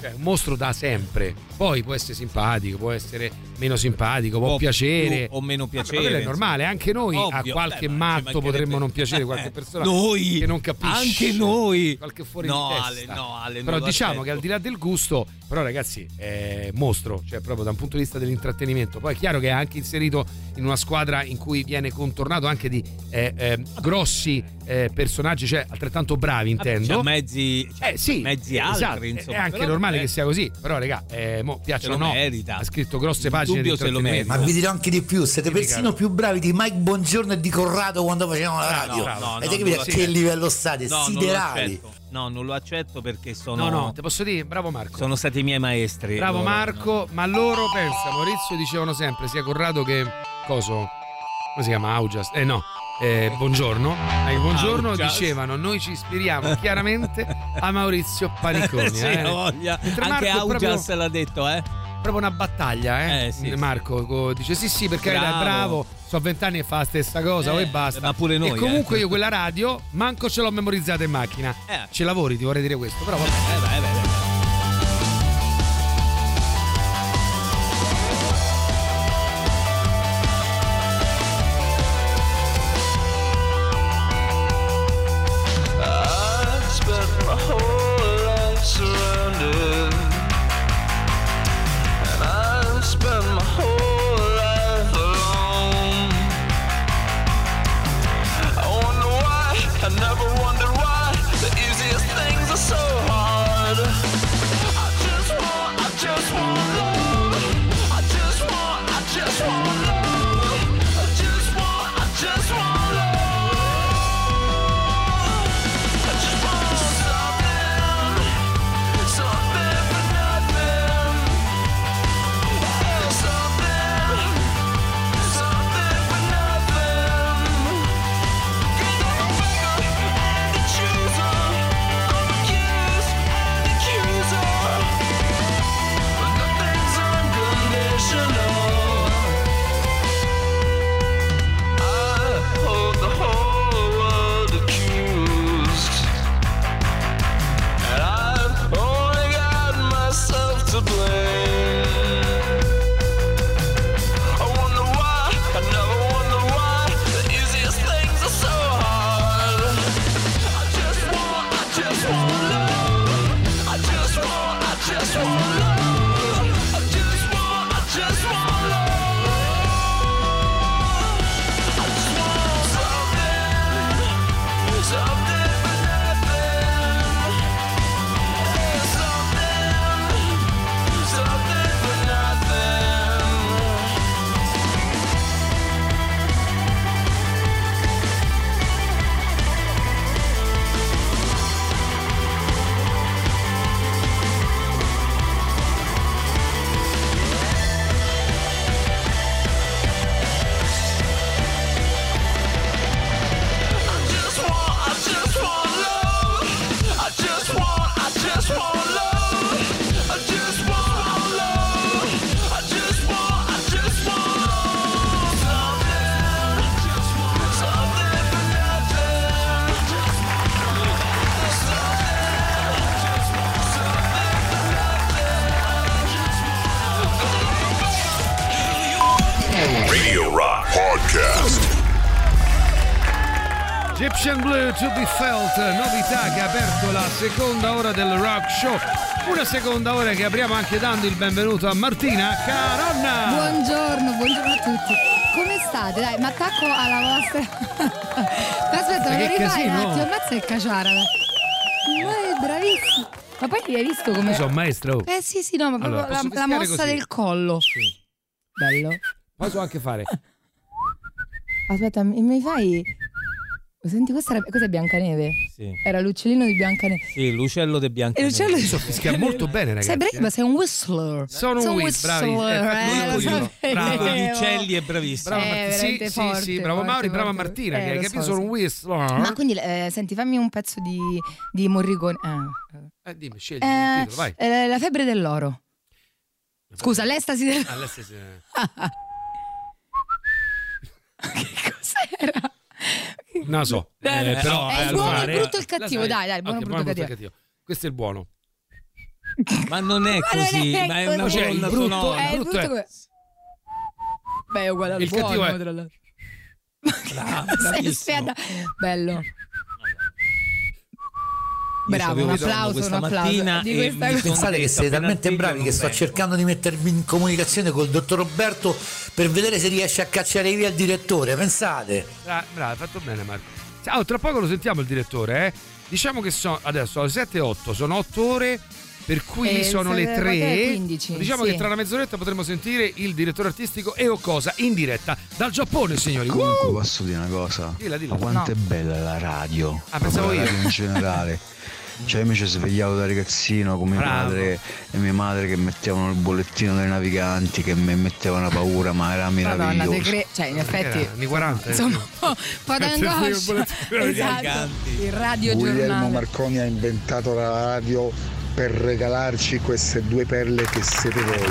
Cioè, un mostro da sempre. Poi può essere simpatico, può essere meno simpatico, può O piacere. o meno Ma piacere, quello è insomma. normale, anche noi Ovvio, a qualche beh, ma matto potremmo non [LAUGHS] piacere, qualche persona noi, che non capisce. anche noi. Qualche fuori No, Ale, no, Ale, Però diciamo che al di là del gusto, però ragazzi, è mostro, cioè proprio da un punto di vista dell'intrattenimento. Poi è chiaro che è anche inserito in una squadra in cui viene contornato anche di eh, eh, grossi eh, personaggi, cioè altrettanto bravi intendo. c'ha mezzi, Eh sì, mezzi esatto, altri, è- insomma. È anche però, normale eh, che sia così, però raga, eh, mo, piacciono o no. merita. Ha scritto grosse pagine di se lo intrattenimento. Ma vi dirò anche di più, siete persino più bravi di Mike Buongiorno e di Corrado quando facevano la radio. no, no, Avete no, capito non a che livello state? No, Siderali. No, non lo accetto perché sono. No, no, ti posso dire, bravo Marco. Sono stati i miei maestri. Bravo loro, Marco, ma loro pensa, Maurizio dicevano sempre, sia Corrado che coso, come si chiama? Augias? Eh no, eh, buongiorno. Eh, buongiorno Augias. dicevano, noi ci ispiriamo chiaramente [LAUGHS] a Maurizio Paniconi. sì, eh. voglia. Mentre Anche Marco Augias proprio- l'ha detto, eh. proprio una battaglia, eh? Eh, sì, Marco co- dice sì, sì, perché Bravo. è bravo, so vent'anni e fa la stessa cosa, Eh, e basta. ma pure noi, E comunque eh. io quella radio, manco ce l'ho memorizzata in macchina. Eh. Ci lavori, ti vorrei dire questo, però vabbè. Eh, vai, vai. Seconda ora del rock show. Una seconda ora che apriamo anche dando il benvenuto a Martina Caronna. Buongiorno, buongiorno a tutti. Come state? Dai, mi attacco alla vostra. [LAUGHS] Aspetta, Ma lo rifai un attimo, ammazza il caciara. Ma è bravissimo. Ma poi hai visto come. Io sono maestro. Eh sì, sì, no, ma proprio Allora, la, posso la fischiare mossa così? del collo. Bello. Posso anche fare. Aspetta, mi, fai. Senti, questa questa è Biancaneve. Sì. Era l'uccellino di Biancaneve. Sì, l'ucello di Bianca. E l'uccello di So fischia molto bene, ragazzi. Sei bravo, eh. ma sei un whistler. Sono un whist- bravi. whistler, Eh, eh. Brava. Gli uccelli è bravissimo. Brava Eh, Martina. Sì, veramente sì, forte, sì, bravo forte, Mauri, brava forte. Martina, Eh, che hai capito so, sono un whistler. Ma quindi, eh, senti, fammi un pezzo di, di Morricone. Ah. Eh, dimmi, scegli Eh, il titolo, vai. eh, la febbre dell'oro. Scusa, l'estasi del... Ah, lei si- si- che cos'era? Non lo so, [LAUGHS] Eh, eh, però è il eh, buono, allora, il brutto e il cattivo, dai, dai, il buono, Ok, il brutto e il cattivo. Questo è il buono. Ma non è Ma non così, è ma è una così. colonna il brutto- sonora. Eh, brutto brutto è- come- Beh, è uguale al Il buono. cattivo è- aspetta. [LAUGHS] Bello. Io Bravo, un applauso, un applauso. Di questa Pensate che siete talmente bravi che sto vengo. cercando di mettervi in comunicazione col dottor Roberto per vedere se riesce a cacciare via il direttore. Pensate? Bra- bravo, hai fatto bene Marco. Ah, tra poco lo sentiamo il direttore, eh. Diciamo che sono adesso alle 7 e 8, sono 8 ore per cui Eh, sono le sette- 3. quattro e 15, diciamo sì. che tra una mezz'oretta potremo sentire il direttore artistico e o cosa in diretta dal Giappone, signori. Comunque Uh! posso dire una cosa? Dilla, dilla. Ma quanto No. è bella la radio? Ah, pensavo la io. radio in generale. [LAUGHS] Cioè io mi ci svegliavo da ragazzino con mio Bravo. padre e mia madre che mettevano il bollettino delle naviganti che mi mettevano paura ma era Madonna, meraviglioso. cre- cioè in effetti Era anni 40. eh. insomma un po' d'angoscia. Esatto. Il radio Guglielmo. Marconi ha inventato la radio per regalarci queste due perle che siete voi.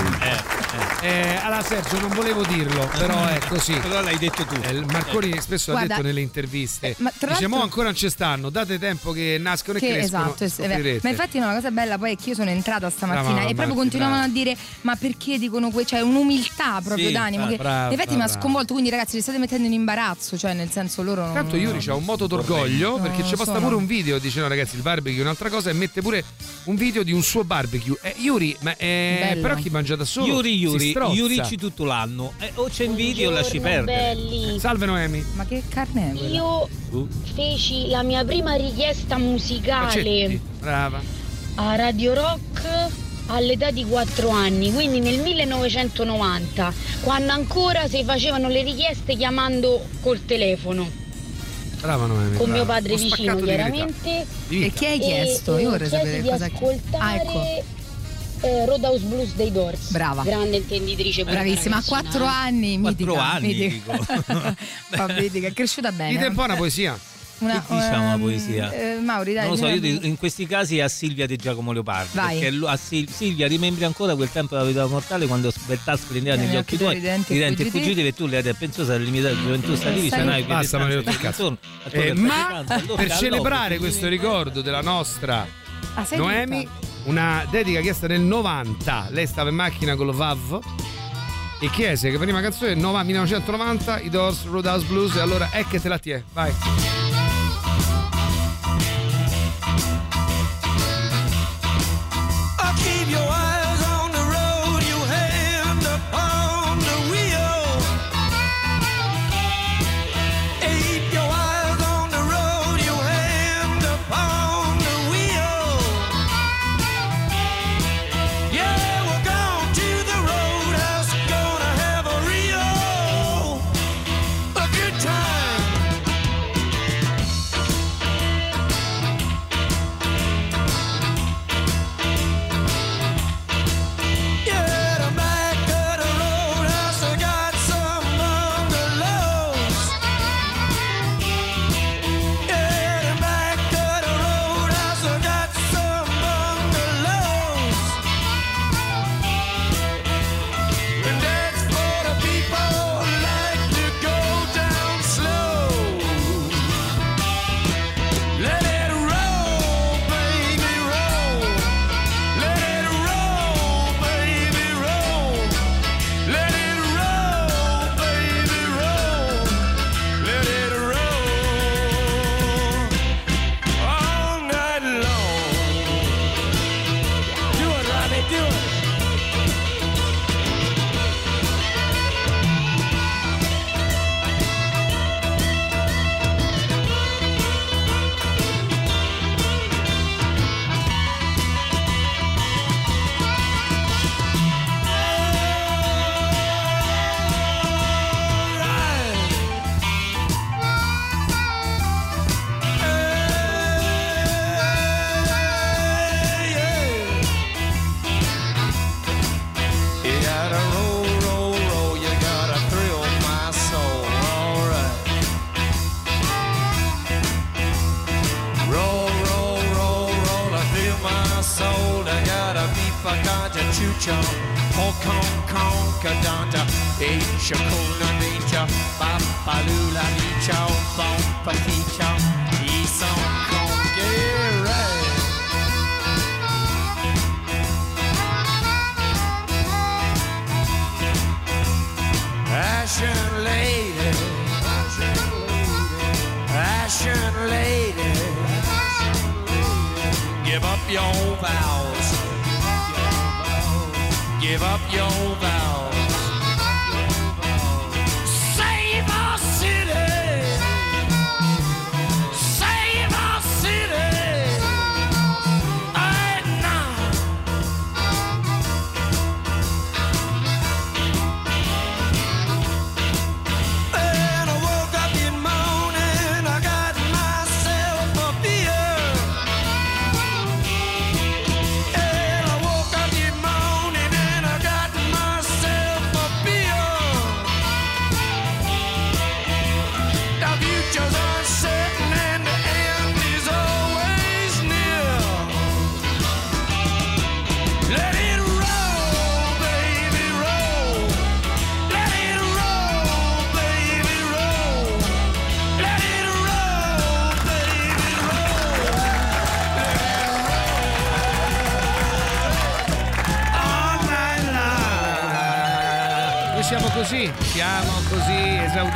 Eh, allora Sergio, non volevo dirlo, però è così. [LAUGHS] Però l'hai detto tu. Eh, Marconi spesso Guarda, ha detto nelle interviste. eh, ma tra Dice, mo l'altro- ancora non ci stanno, date tempo che nascono e Che, crescono. esatto, è- è vero. scoprirete. ma infatti no, la cosa bella poi è che io sono entrata stamattina Brava, e proprio Marti, continuavano brava. a dire ma perché dicono que-" cioè un'umiltà proprio Sì, d'animo brava, che brava, in effetti mi ha brava. sconvolto quindi ragazzi li state mettendo in imbarazzo cioè nel senso loro non Tanto Yuri c'ha un moto d'orgoglio No, perché ci non posta sono. pure un video, dice no ragazzi il barbecue è un'altra cosa e mette pure un video di un suo barbecue. Eh, Yuri, ma eh, però chi mangia da solo? Yuri si Yuri. Yurici tutto l'anno. Eh, o c'è invidia o lasci perdere. belli. Salve Noemi. ma che carne è quella? Io feci la mia prima richiesta musicale. Brava. a Radio Rock all'età di 4 anni, quindi nel 1990, quando ancora si facevano le richieste chiamando col telefono, Brava Noemi. con mio brava. padre Ho vicino chiaramente. E chi hai chiesto? e, io vorrei sapere di cosa ascoltare ah ecco eh, Roadhouse Blues dei Doors. Brava. Grande intenditrice. bravissima a quattro eh. anni Quattro mitica, anni, mitica. dico. [LAUGHS] Fa mitica, è cresciuta bene Dite un po' una poesia. Una- Che diciamo la ehm, poesia? eh, Mauri dai non lo so, io dai. di- in questi casi a Silvia di Giacomo Leopardi. Vai. Perché a Sil- Silvia, rimembri ancora quel tempo della vita mortale quando Beltà splendeva Negli occhi occhi tuoi, i denti fuggitivi. fuggitivi e tu le hai pensosa all'illimitata gioventù salivi, Sali- sanavi Basta, Maria, sul cazzo. Eh, ma per celebrare questo ricordo della nostra Ah, Noemi, una dedica chiesta nel 90. Lei stava in macchina con lo VAV e chiese che prima canzone del 1990 i Doors Roadhouse Blues e allora è che te la tie. Vai.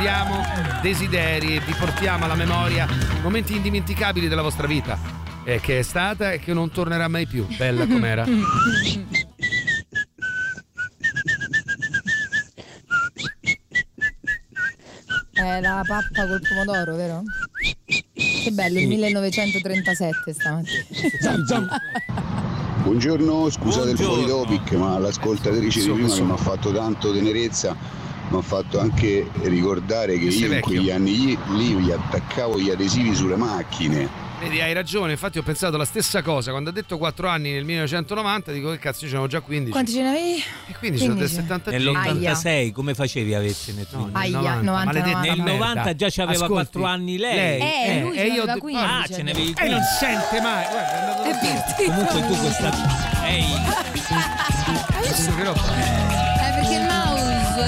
Esaudiamo desideri e vi portiamo alla memoria momenti indimenticabili della vostra vita, eh, che è stata e che non tornerà mai più, bella com'era. È la pappa col pomodoro, vero? Che bello, il 1937 stamattina. Buongiorno, scusate il fuori topic, ma l'ascoltatrice di prima che mi ha fatto tanto tenerezza mi ha fatto anche ricordare che io in quegli anni lì, lì gli attaccavo gli adesivi sulle macchine. Vedi, hai ragione, infatti ho pensato la stessa cosa, quando ha detto 4 anni nel 1990, dico che cazzo, io ce n'avevo già 15. Quanti ce ne avevi? E quindi sono del 75. Nell'86 come facevi a avertene tu? Aia, 90, 90, Nel 90. 90 già c'aveva Ascolti, 4 anni lei. Eh, lui ce n'aveva 15. Ah, ce ne avevi E non sente mai, guarda, è andato. Comunque tu questa Ehi, che roba. Eh, il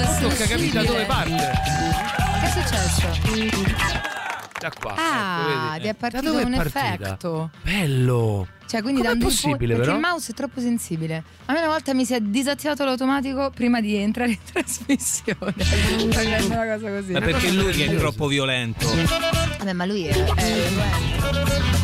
è Tocca capire da dove parte. Che è successo? Da qua. Ah, ecco, ti è Da partito è un partita? effetto. Bello. Cioè, quindi Com'è possibile, pu- perché però? il mouse è troppo sensibile. A me una volta mi si è disattivato l'automatico prima di entrare in [LAUGHS] trasmissione. Facendo una cosa così. ma perché lui è troppo violento? Vabbè, ma lui è. è-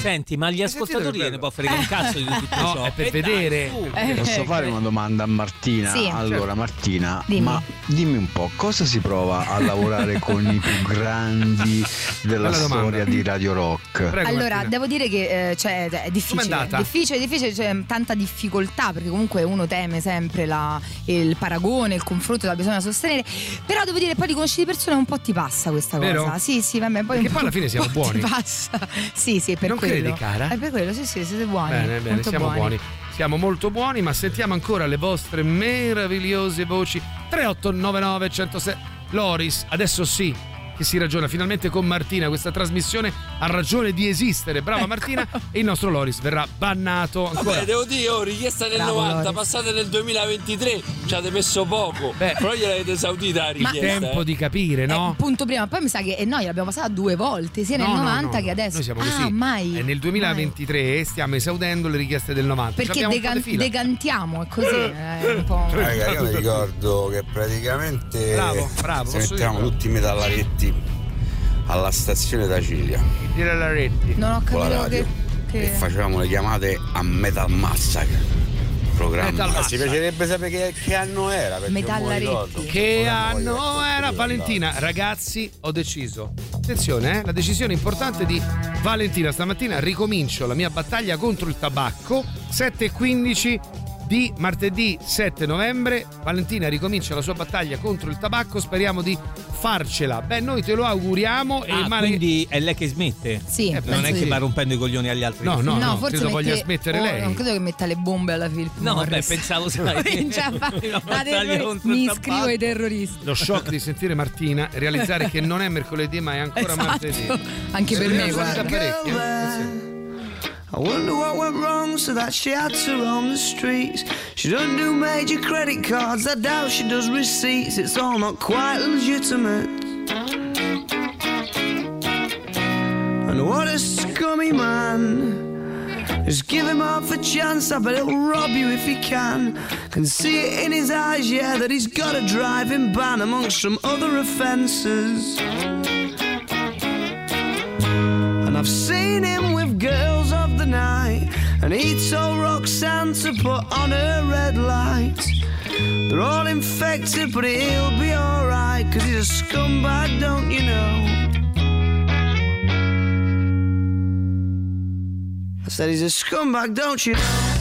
Senti, ma gli ascoltatori gliene può fregare un cazzo di tutto [LAUGHS] No, ciò. è per E dai, vedere. su. Eh, Posso eh, fare una domanda a Martina? Sì. allora, Certo. Martina, Dimmi. ma dimmi un po', cosa si prova a lavorare con i più [LAUGHS] grandi della storia di Radio Rock? Prego, allora, Martina. devo dire che eh, cioè, è difficile. Andata? Difficile, difficile, c'è tanta difficoltà perché comunque uno teme sempre la- il paragone, il confronto da bisogna sostenere. Però devo dire, poi li conosci di persona un po' ti passa questa Vero? cosa. Sì, sì, vabbè, poi Perché un poi alla po' fine siamo [LAUGHS] ti buoni. passa. Sì, sì, è per Non quello. credi, cara? È per quello, sì, sì, siete buoni. Bene, bene, molto siamo buoni. Siamo molto buoni, ma sentiamo ancora le vostre meravigliose voci. 3899 106 Loris, adesso sì che si ragiona finalmente con Martina. Questa trasmissione ha ragione di esistere. Brava Ecco. Martina. E il nostro Loris verrà bannato ancora. Vabbè, devo dire, oh, richiesta nel Bravo, 90, Loris. passate nel 2023, ci avete messo poco, però gliel'avete esaudita la Ma- richiesta. Tempo eh. di capire, no? Punto prima, poi mi sa che eh, noi l'abbiamo passata due volte, sia nel No, no, 90 no, che adesso. Noi siamo ah, così. mai. E nel 2023 stiamo esaudendo le richieste del 90. Perché degan- degantiamo, è così. È un po'. Raga, io mi ricordo che praticamente Bravo, bravo, dirlo? tutti i metallaretti alla stazione da Ciglia Dire la reti. Non ho con la capito radio che. e facevamo le chiamate a Metal Massacre. Programma. Metal Eh, Ci Massacre. piacerebbe sapere che, che anno era. Metallaretti. Che anno era Valentina? Ragazzi, ho deciso. Attenzione, eh, la decisione importante di Valentina. Stamattina ricomincio la mia battaglia contro il tabacco. 7.15 di martedì 7 novembre. Valentina ricomincia la sua battaglia contro il tabacco. Speriamo di farcela. Beh, noi te lo auguriamo. e Ah, il male- quindi è lei che smette? Sì, non penso è che sì. va rompendo i coglioni agli altri. No, no, no, forse credo mette- voglia smettere oh, lei. Non credo che metta le bombe alla Philip No, Morris. pensavo, sai, [LAUGHS] [LAUGHS] terror- Mi iscrivo ai terroristi. Lo shock di sentire Martina e realizzare che non è mercoledì, ma è ancora Esatto. martedì. Anche per me, Seriamo guarda. I wonder what went wrong so that she had to roam the streets. She doesn't do major credit cards, I doubt she does receipts. It's all not quite legitimate. And what a scummy man. Just give him half a chance, I bet he'll rob you if he can. Can see it in his eyes, yeah, that he's got a driving ban amongst some other offences. And I've seen him with girls and he told Roxanne to put on her red light. They're all infected, but he'll be alright, cause he's a scumbag, don't you know? I said he's a scumbag, don't you know?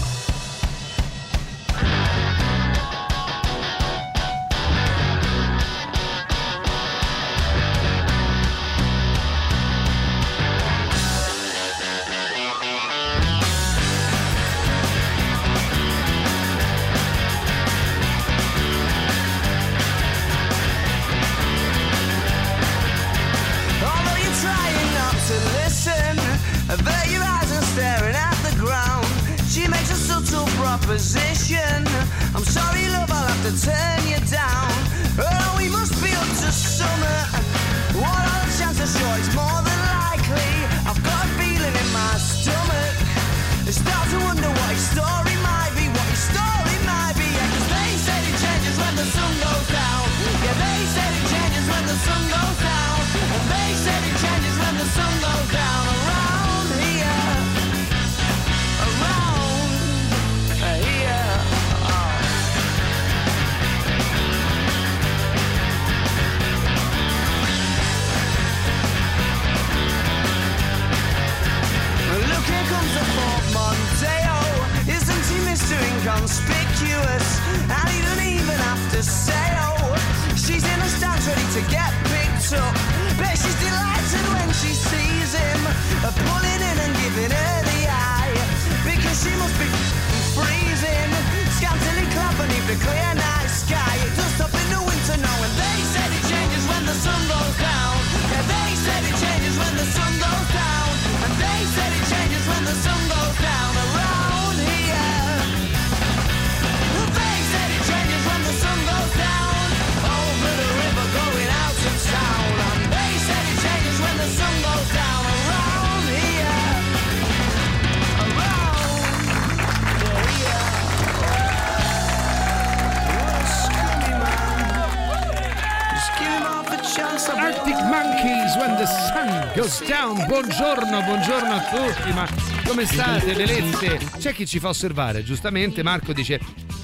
Tutti, ma come state, bellezze? C'è chi ci fa osservare, giustamente Marco dice,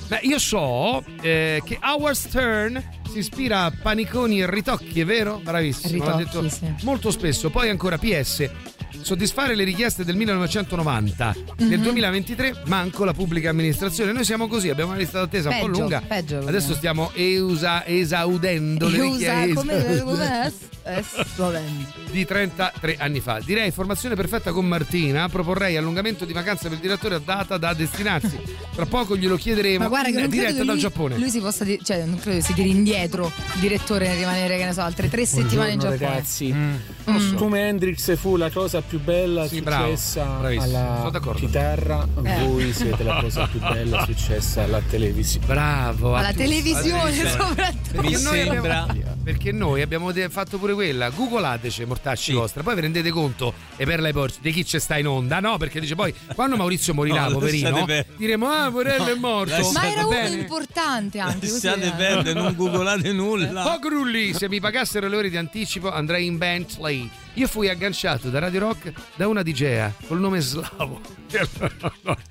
ma io so eh, che Howard Stern si ispira a paniconi e ritocchi, è vero? Bravissimo, l'ha Ritocchi, detto sì. molto spesso. Poi ancora PS, soddisfare le richieste del 1990. Nel Mhm. 2023 manco la pubblica amministrazione. Noi siamo così, abbiamo una lista d'attesa un po' Peggio, lunga. peggio, Adesso stiamo eusa- esaudendo le richieste come, [LAUGHS] come? Spavento. Di 33 anni fa. Direi formazione perfetta con Martina. Proporrei allungamento di vacanza per il direttore a data da destinarsi. Tra poco glielo chiederemo Ma guarda che in non diretta che dal lui, Giappone. lui si possa dire, cioè non credo si tiri indietro il direttore nel rimanere, che ne so, altre tre settimane in Buongiorno, Giappone. ragazzi. Mm. Come Hendrix fu la cosa più bella Sì, bravo, successa sono alla chitarra, Eh. voi siete la cosa più bella [LAUGHS] successa alla televisione. Bravo. Alla televisione soprattutto. Perché noi, abbiamo, perché noi abbiamo fatto pure quella. Googlateci, mortacci vostri. Poi vi rendete conto, e per lei porci, di chi c'è sta in onda, no? Perché dice poi, quando Maurizio morirà, No, poverino, diremo, ah, Morello è morto. Ma era Va uno bene? importante anche. Lasciate perdere, non googolate nulla. Oh Grulli, se mi pagassero le ore di anticipo andrei in Bentley. Io fui agganciato da Radio Rock da una digea col nome slavo. [LAUGHS]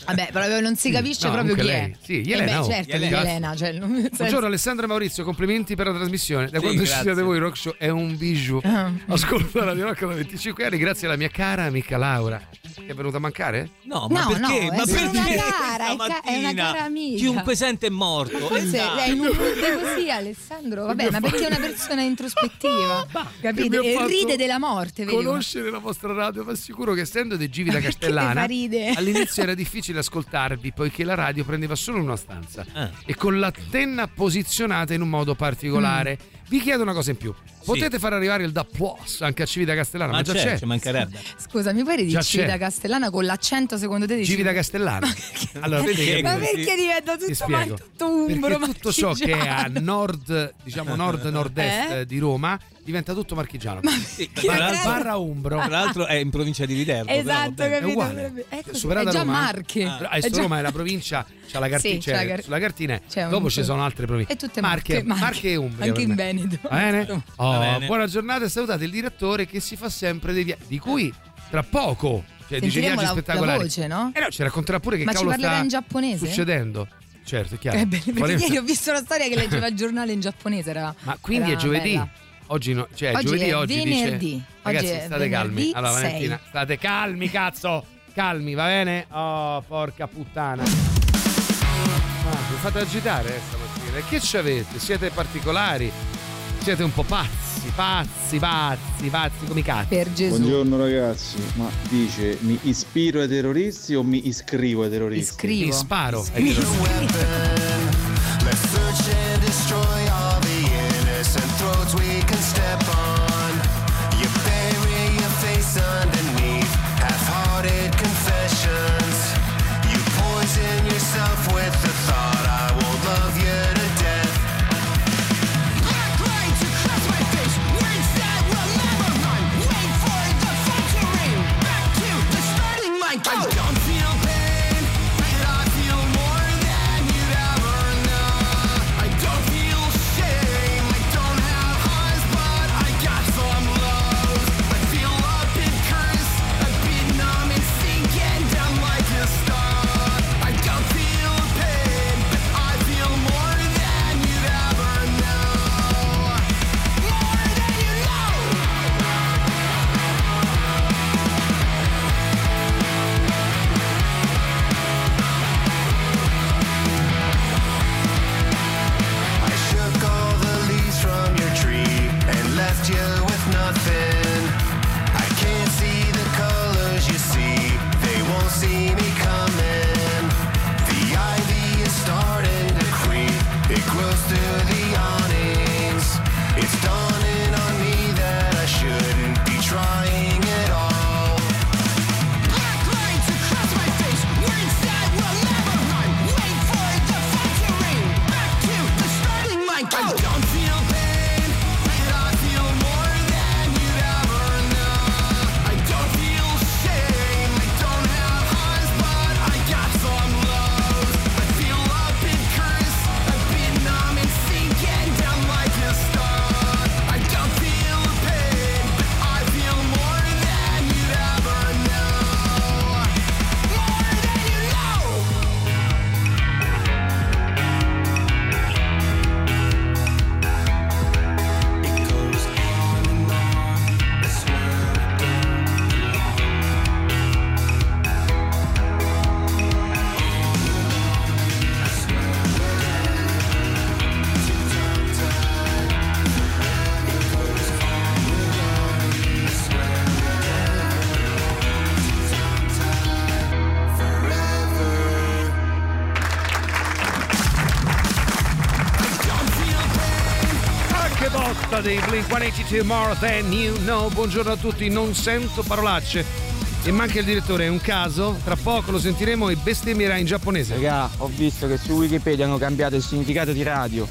Vabbè, proprio non si capisce No, proprio chi lei. è. Sì, Eh Elena, beh, oh. certo, Elena. Elena, cioè, non- nel senso- Buongiorno Alessandra Maurizio, complimenti per la trasmissione. Da Sì, quando ci siete voi, Rock Show è un bijou. Ah. Ascolto Radio Rock da 25 anni, grazie alla mia cara amica Laura. Che è venuta a mancare? No, No, ma perché? no, è ma solo perché? una cara, è ca- è una cara amica. Chiunque sente è morto. Ma forse Eh, dai. è in un così, Alessandro. Vabbè, ma perché è una persona introspettiva, [LAUGHS] capite? Che mi ha E ride della morte, vedi? Conoscere la vostra radio, ma sicuro che essendo dei Givi da [LAUGHS] Castellana, all'inizio era difficile ascoltarvi poiché la radio prendeva solo una stanza Ah. e con l'antenna posizionata in un modo particolare. Mm. Vi chiedo una cosa in più. Potete far arrivare il da plus anche a Civita Castellana, ma, Ma già c'è, c'è. ci mancherebbe. Scusa, mi pare di Già Civita c'è. Castellana con l'accento secondo te di Civita Castellana. [LAUGHS] Allora, vedi che Ma perché diventa tutto, ma spiego. tutto umbro? Perché ma tutto ciò che è a nord, diciamo nord-nord-est Eh? di Roma diventa tutto marchigiano. Tra l'altro- barra umbro. Tra l'altro è in provincia di Viterbo. però Esatto, bene. capito? uguale. È, così, Superata è già Roma? Marche. Ah, È già- Roma è la provincia, c'ha la cartina, Sì, c'è la car- sulla cartina, c'è dopo ci sono altre province. E tutte Marche, Marche, Marche e Umbria. Anche in. Veneto. Va bene? Oh, Buona giornata e salutate il direttore che si fa sempre dei viaggi, di cui tra poco, cioè Sentiremo viaggi la, la spettacolari. voce, no? Eh no, ci racconterà pure che Ma ci cavolo parlerà sta in giapponese? succedendo. Certo, è chiaro. Eh, bene, perché Qual è- ieri ho visto una storia che leggeva il giornale in giapponese. Era, Ma quindi è era giovedì? bella. Oggi no, cioè Oggi giovedì è oggi venerdì. dice Oggi Ragazzi, è state calmi. Allora, sei. Valentina, state calmi, cazzo. Calmi, va bene? Oh, porca puttana. Ah, vi fate agitare eh, stamattina. E che ci avete? Siete particolari? Siete un po' pazzi, pazzi, pazzi, pazzi come i cazzi. Per Gesù. Buongiorno ragazzi, ma dice mi ispiro ai terroristi o mi iscrivo ai terroristi? Iscrivo. Mi sparo. ai terroristi. [LAUGHS] Blink 182 More Than You Know. Buongiorno a tutti, non sento parolacce. E manca il direttore, è un caso. Tra poco lo sentiremo e bestemmierà in giapponese. Raga, ho visto che su Wikipedia hanno cambiato il significato di radio.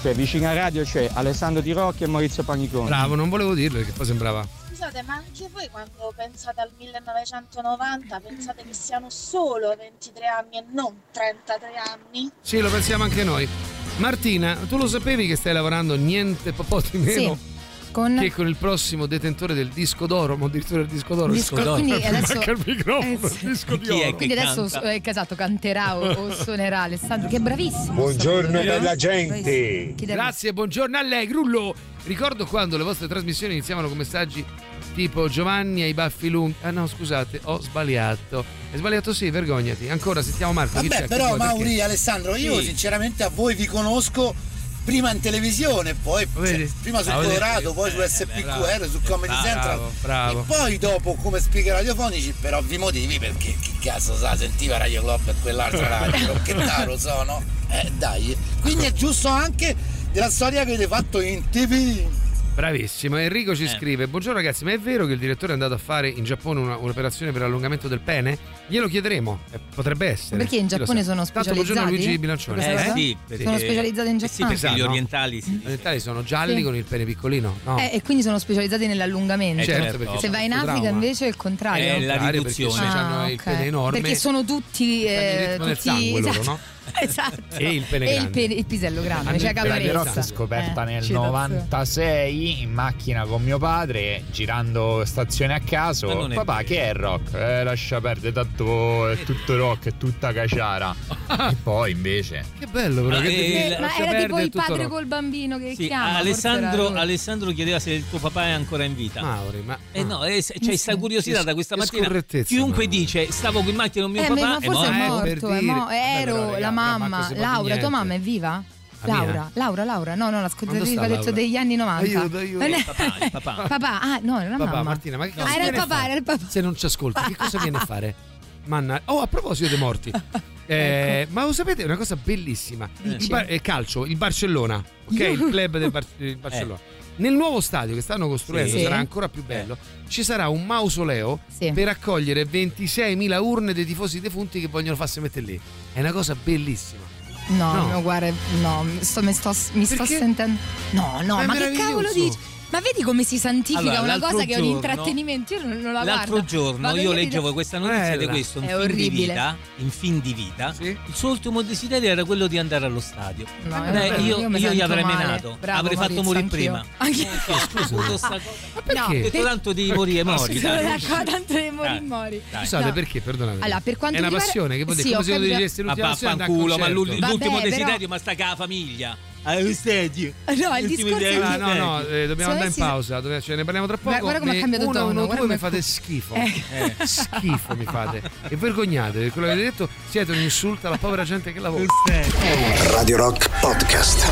Cioè, vicino a radio c'è Alessandro Di Rocchi e Maurizio Paniconi. Bravo, non volevo dirlo perché poi sembrava. Scusate, ma anche voi quando pensate al 1990 pensate che siano solo 23 anni e non 33 anni? Sì, lo pensiamo anche noi. Martina, tu lo sapevi che stai lavorando niente po' di meno Sì. Con... che con il prossimo detentore del disco d'oro, ma addirittura il disco d'oro. Disco d'oro. quindi adesso- manca il microfono, eh, disco di è oro. Quindi adesso eh, esatto, canterà o, o suonerà Alessandro, che è bravissimo. Buongiorno bella gente. Grazie, buongiorno a lei, Grullo. Ricordo quando le vostre trasmissioni iniziavano con messaggi tipo Giovanni hai i baffi lunghi. Ah no, scusate, ho sbagliato. Hai sbagliato sì, vergognati. Ancora sentiamo Marco. chi Vabbè, c'è? però? Mauri, Perché? Alessandro, io Sì. sinceramente a voi vi conosco prima in televisione, poi cioè, prima sul Ah? Colorado, poi su Eh, SPQR, bravo. su Comedy Bravo, Central bravo. e poi dopo come speaker radiofonici per ovvi motivi perché chi cazzo sa sentiva Radio Club e quell'altra [LAUGHS] radio, che taro sono? Eh dai, quindi è giusto anche della storia che avete fatto in TV. Bravissimo, Enrico ci Eh. scrive: Buongiorno ragazzi, ma è vero che il direttore è andato a fare in Giappone una- un'operazione per allungamento del pene? Glielo chiederemo, eh, potrebbe essere. Perché in Giappone sono Tanto buongiorno specializzati? Luigi Bilancione. Questa cosa? Sono specializzati in eh sì, Giappone? perché gli orientali sì. Gli orientali sono gialli Sì. con il pene piccolino. No. Eh, e quindi sono specializzati nell'allungamento. Eh, certo, perché Se vai in Africa trauma. invece è il contrario. È la Perché riduzione. hanno il ok. pene enorme. Perché sono tutti. Il Eh, tutti sangue loro, esatto. no? [LAUGHS] esatto. E il pene E il, pene- il pisello grande, Hanno cioè Radio Rock caparezza. scoperta Eh, nel citazione. 96 in macchina con mio padre girando stazione a caso papà vero. che è rock? Eh lascia perdere tanto è tutto rock è tutta caciara [LAUGHS] e poi invece Che bello, però. Ma, che eh, la- Ma era tipo il padre rock. col bambino che Sì, chiama. Alessandro. Alessandro chiedeva se il tuo papà è ancora in vita. Mauri, ma. Eh no, eh, c'è questa curiosità da questa mattina. Chiunque dice stavo in macchina con mio Eh, papà ma forse è morto. è mo- Ero, la mamma, Laura, tua mamma è viva? Laura, Laura, Laura, no, no, la Laura? degli anni 90. Aiuto, aiuto. È- Papà, il papà. [LAUGHS] Papà, ah, no, era Papà, mamma. Martina, ma che Ah, cosa era il papà, fare? era il papà. Se non ci ascolti, che cosa viene a fare? [LAUGHS] Manna. Oh, a proposito dei morti. Eh, Ma lo sapete una cosa bellissima? Il bar- eh, calcio, il Barcellona, ok? Il club del Bar- del [LAUGHS] Barcellona. Nel nuovo stadio che stanno costruendo Sì. sarà ancora più bello. Ci sarà un mausoleo Sì. per accogliere 26.000 urne dei tifosi defunti che vogliono farsi mettere lì. È una cosa bellissima. No, No. no, guarda, no, mi sto, mi sto, mi sto sentendo. No, no, Ma è ma, che cavolo dici? Ma vedi come si santifica Allora, una cosa che è un giorno- intrattenimento? Io non, non la L'altro guardo. giorno Vado io di- leggevo questa notizia di Bella. questo in È fin di orribile. vita, in fin di vita. Sì? Il suo ultimo desiderio era quello di andare allo stadio. No, Eh, bello. io, Io io gli avrei male. menato, Bravo, avrei fatto morire prima. Anch'io. Non so, ho avuto sta cosa. No, detto tanto di morire [LAUGHS] mori. Dai. d'accordo, tanto di mori, Dai. mori. Scusate, perché? Perdonate. Allora, per quanto è una passione che dire Sì, come se io diresti Ma l'ultima passione vaffanculo, ma l'ultimo desiderio, ma sta con la famiglia. Allo stadio. No, il discorso è Ah, che- no, no, eh, dobbiamo andare in pausa, dove- ce ne parliamo tra poco. Guarda come ha Mi- cambiato uno, tono, uno, due mi fate schifo. Eh. Schifo mi fate. E vergognate, quello che avete detto siete un insulto alla povera gente che lavora. Radio Rock Podcast.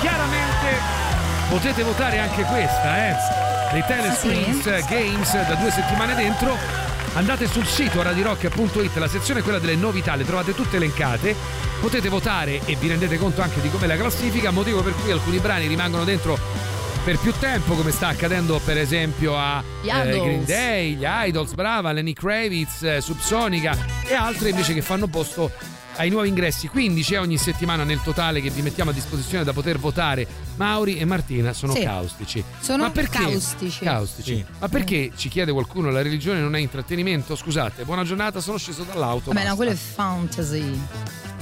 Chiaramente potete votare anche questa, eh. Dei Telescreens Games da due settimane dentro. Andate sul sito radirock.it, la sezione è quella delle novità, le trovate tutte elencate. Potete votare e vi rendete conto anche di com'è la classifica, motivo per cui alcuni brani rimangono dentro per più tempo, come sta accadendo per esempio a eh. Green Day, gli Idols, brava, Lenny Kravitz, eh, Subsonica e altre invece che fanno posto ai nuovi ingressi. 15 ogni settimana nel totale che vi mettiamo a disposizione da poter votare. Mauri e Martina sono Sì. caustici. Sono Ma perché? caustici. Caustici. Sì. Ma perché ci chiede qualcuno la religione non è intrattenimento? Scusate, buona giornata, sono sceso dall'auto. Vabbè, no, quello è fantasy.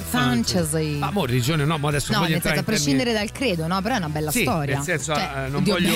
Fantasy. Ma mo religione no, mo adesso No, voglio nel senso, a entrare in prescindere termini- dal credo, no? Però è una bella Sì, storia. nel senso, Cioè, eh, non Dio voglio.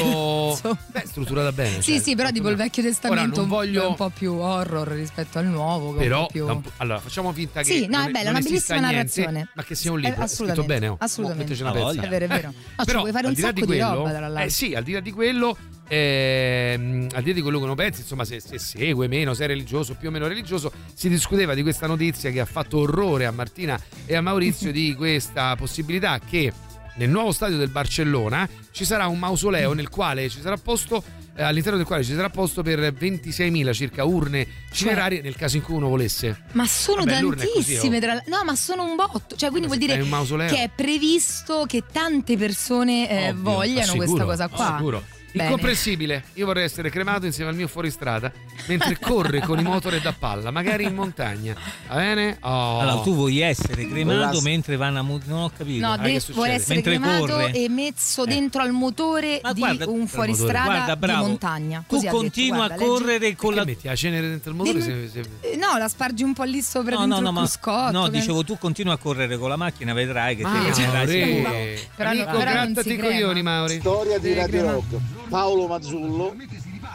bello. [LAUGHS] Beh, strutturata bene. Sì, cioè, sì, però tipo il Vecchio Testamento non un- voglio- è un po' più horror rispetto al nuovo. è Però, più... allora, facciamo finta che. Sì, no, è bella, non una bellissima niente, narrazione. Ma che sia un Eh, libro. È scritto assolutamente, bene, oh. assolutamente. Metteci una Ah, pezza. È vero, è vero. No, ci Però, puoi fare un di sacco di di quello, roba tra l'altro. eh sì, al di là di quello, ehm, al di là di quello che uno pensa, insomma, se, se segue meno, se è religioso, più o meno religioso, si discuteva di questa notizia che ha fatto orrore a Martina e a Maurizio di questa possibilità che nel nuovo stadio del Barcellona ci sarà un mausoleo nel quale ci sarà posto eh, all'interno del quale ci sarà posto per 26.000 circa urne cinerarie nel caso in cui uno volesse. Ma sono Vabbè, è così, tantissime, oh. tra- no, ma sono un botto. Cioè, quindi Ma vuol dire che è previsto che tante persone eh, Ovvio, vogliano ma questa cosa qua. Sicuro. Bene. Incomprensibile. Io vorrei essere cremato insieme al mio fuoristrada mentre corre con i motori da palla, magari in montagna. Va bene? Oh. Allora, tu vuoi essere cremato La- mentre vanno a mu- Non ho capito. No, Ah, de- che succede? vuole essere mentre cremato corre. e messo dentro al motore Ma di guarda- un fuoristrada Guarda, di montagna. Tu Così detto, continua guarda, a leggi- correre con la. metti la cenere dentro il motore? Dimmi- se- se- Eh, No, la spargi un po' lì sopra No, no, no, cruscotto. no, che- dicevo tu continua a correre con la macchina, vedrai che Ah, te ne. Però no- Amico, però grattati i coglioni, Mauri. Storia di Radio. Rock. Paolo Mazzullo,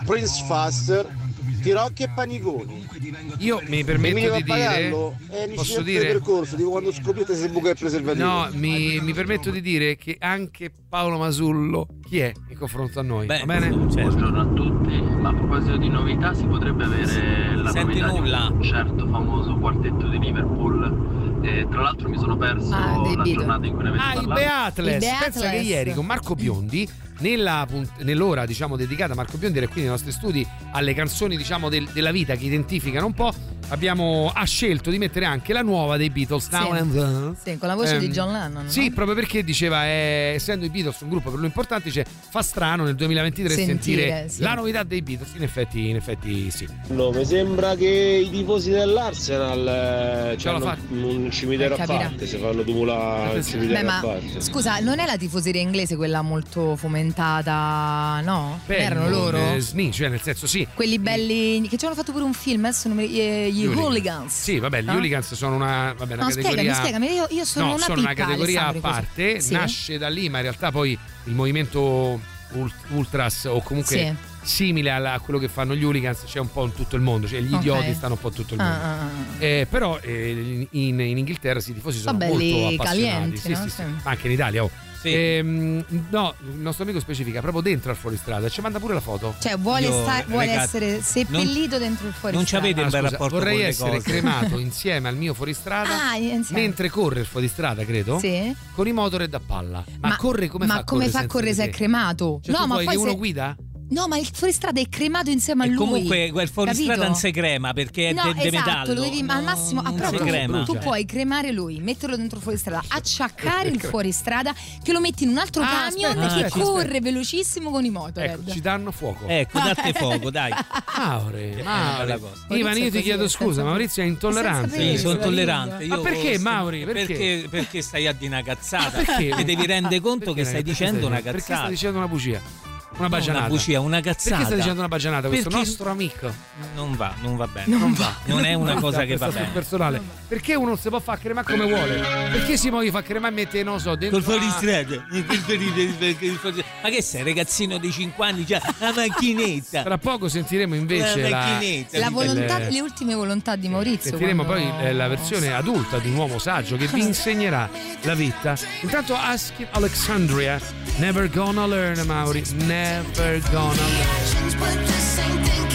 Prince Faster, Tirocchi e Paniconi. Io mi permetto di dire. È Posso dire? percorso, dico quando scoprite se il preservativo. No, mi, mi permetto di dire che anche Paolo Masullo chi è in confronto a noi? Beh, va bene? Buongiorno a tutti, ma a proposito di novità si potrebbe avere la Senti novità nulla. di un certo famoso quartetto di Liverpool. E tra l'altro mi sono perso Ah, la giornata in cui ne avete Ah, il parlato. Beatles. Il Beatles. Pensa che ieri con Marco Biondi, nella nell'ora diciamo dedicata a Marco Biondi e quindi ai nostri studi alle canzoni diciamo del- della vita che identificano un po', abbiamo, ha scelto di mettere anche la nuova dei Beatles, Now Sì. and Then. Sì, con la voce di Ehm, John Lennon. no? Sì, proprio perché diceva, eh, essendo i Beatles un gruppo per lui importante, dice, fa strano nel 2023 Sentire, sentire, sì. la novità dei Beatles. In effetti, in effetti sì. No, mi sembra che i tifosi dell'Arsenal eh, l'ho hanno un cimitero a parte, si fanno tumulare il cimitero Beh, a parte. scusa, non è la tifoseria inglese quella molto fomentata, no? Beh, Erano loro? eh, sni, cioè nel senso sì. Quelli belli che ci hanno fatto pure un film, adesso non mi eh, gli hooligans. Sì, vabbè, gli No? hooligans sono una, vabbè, una No, categoria. spiegami, spiegami, io, io sono no, una sono una categoria a Alessandro, così. parte, Sì? nasce da lì, ma in realtà poi il movimento ult- ultras o comunque Sì. simile alla- a quello che fanno gli hooligans c'è un po' in tutto il mondo, cioè gli Ok. idioti stanno un po' in tutto il mondo. Ah, ah, ah. Eh, però eh, in, in Inghilterra i tifosi sono belli molto appassionati. calienti, Sì, no? sì, anche in Italia, oh. Ehm, no, il nostro amico specifica proprio dentro al fuoristrada, ci manda pure la foto. Cioè, vuole, Io, sta- vuole ragazzi, essere seppellito dentro il fuori non ci avete un bel scusa, rapporto vorrei essere cose. cremato [LAUGHS] insieme al mio fuoristrada Ah, mentre corre il fuoristrada, credo. Sì. Con i motor da palla. Ma, corre come ma fa a come correre fa a senza correre di se è cremato? Cioè, tu no, ma vuoi poi che uno se- guida? No, ma il fuoristrada è cremato insieme a lui. Comunque quel fuoristrada non si crema perché è No, de, de esatto, metallo. lo devi al massimo a si tu, crema. tu Cioè. puoi cremare lui, metterlo dentro il fuoristrada, acciaccare il fuoristrada che lo metti in un altro Ah, camion aspetta, che aspetta, corre velocissimo con i motored. Ecco, ci danno fuoco. Ecco, date fuoco, dai. [LAUGHS] Maure, Maure. Ivan, io ti chiedo scusa, Maurizio è intollerante. Sì, sono tollerante. Ma Io perché, sto- Mauri? Perché? Perché, perché stai a dire una cazzata. Perché? Ti devi rendere conto Perché, che stai dicendo una Perché cazzata. stai dicendo una bugia? Una bagianata. Una bugia, una cazzata. Perché stai dicendo una bagianata questo Perché- nostro amico? Non va, non va bene. Non Non, va. va. Non è una Non cosa sta, che va bene. personale. Perché uno si può fare cremare come vuole? Perché si può fare cremare e mette, non lo so, dentro Col a- fuoristrada. [LAUGHS] Ma che sei, ragazzino di 5 anni, già la macchinetta. Tra poco sentiremo invece La macchinetta. La volontà, il- le ultime volontà di Maurizio. Sentiremo quando- poi eh, la versione adulta di un uomo saggio che vi insegnerà la vita. Intanto Asking Alexandria, never gonna learn, Mauri, never gonna learn.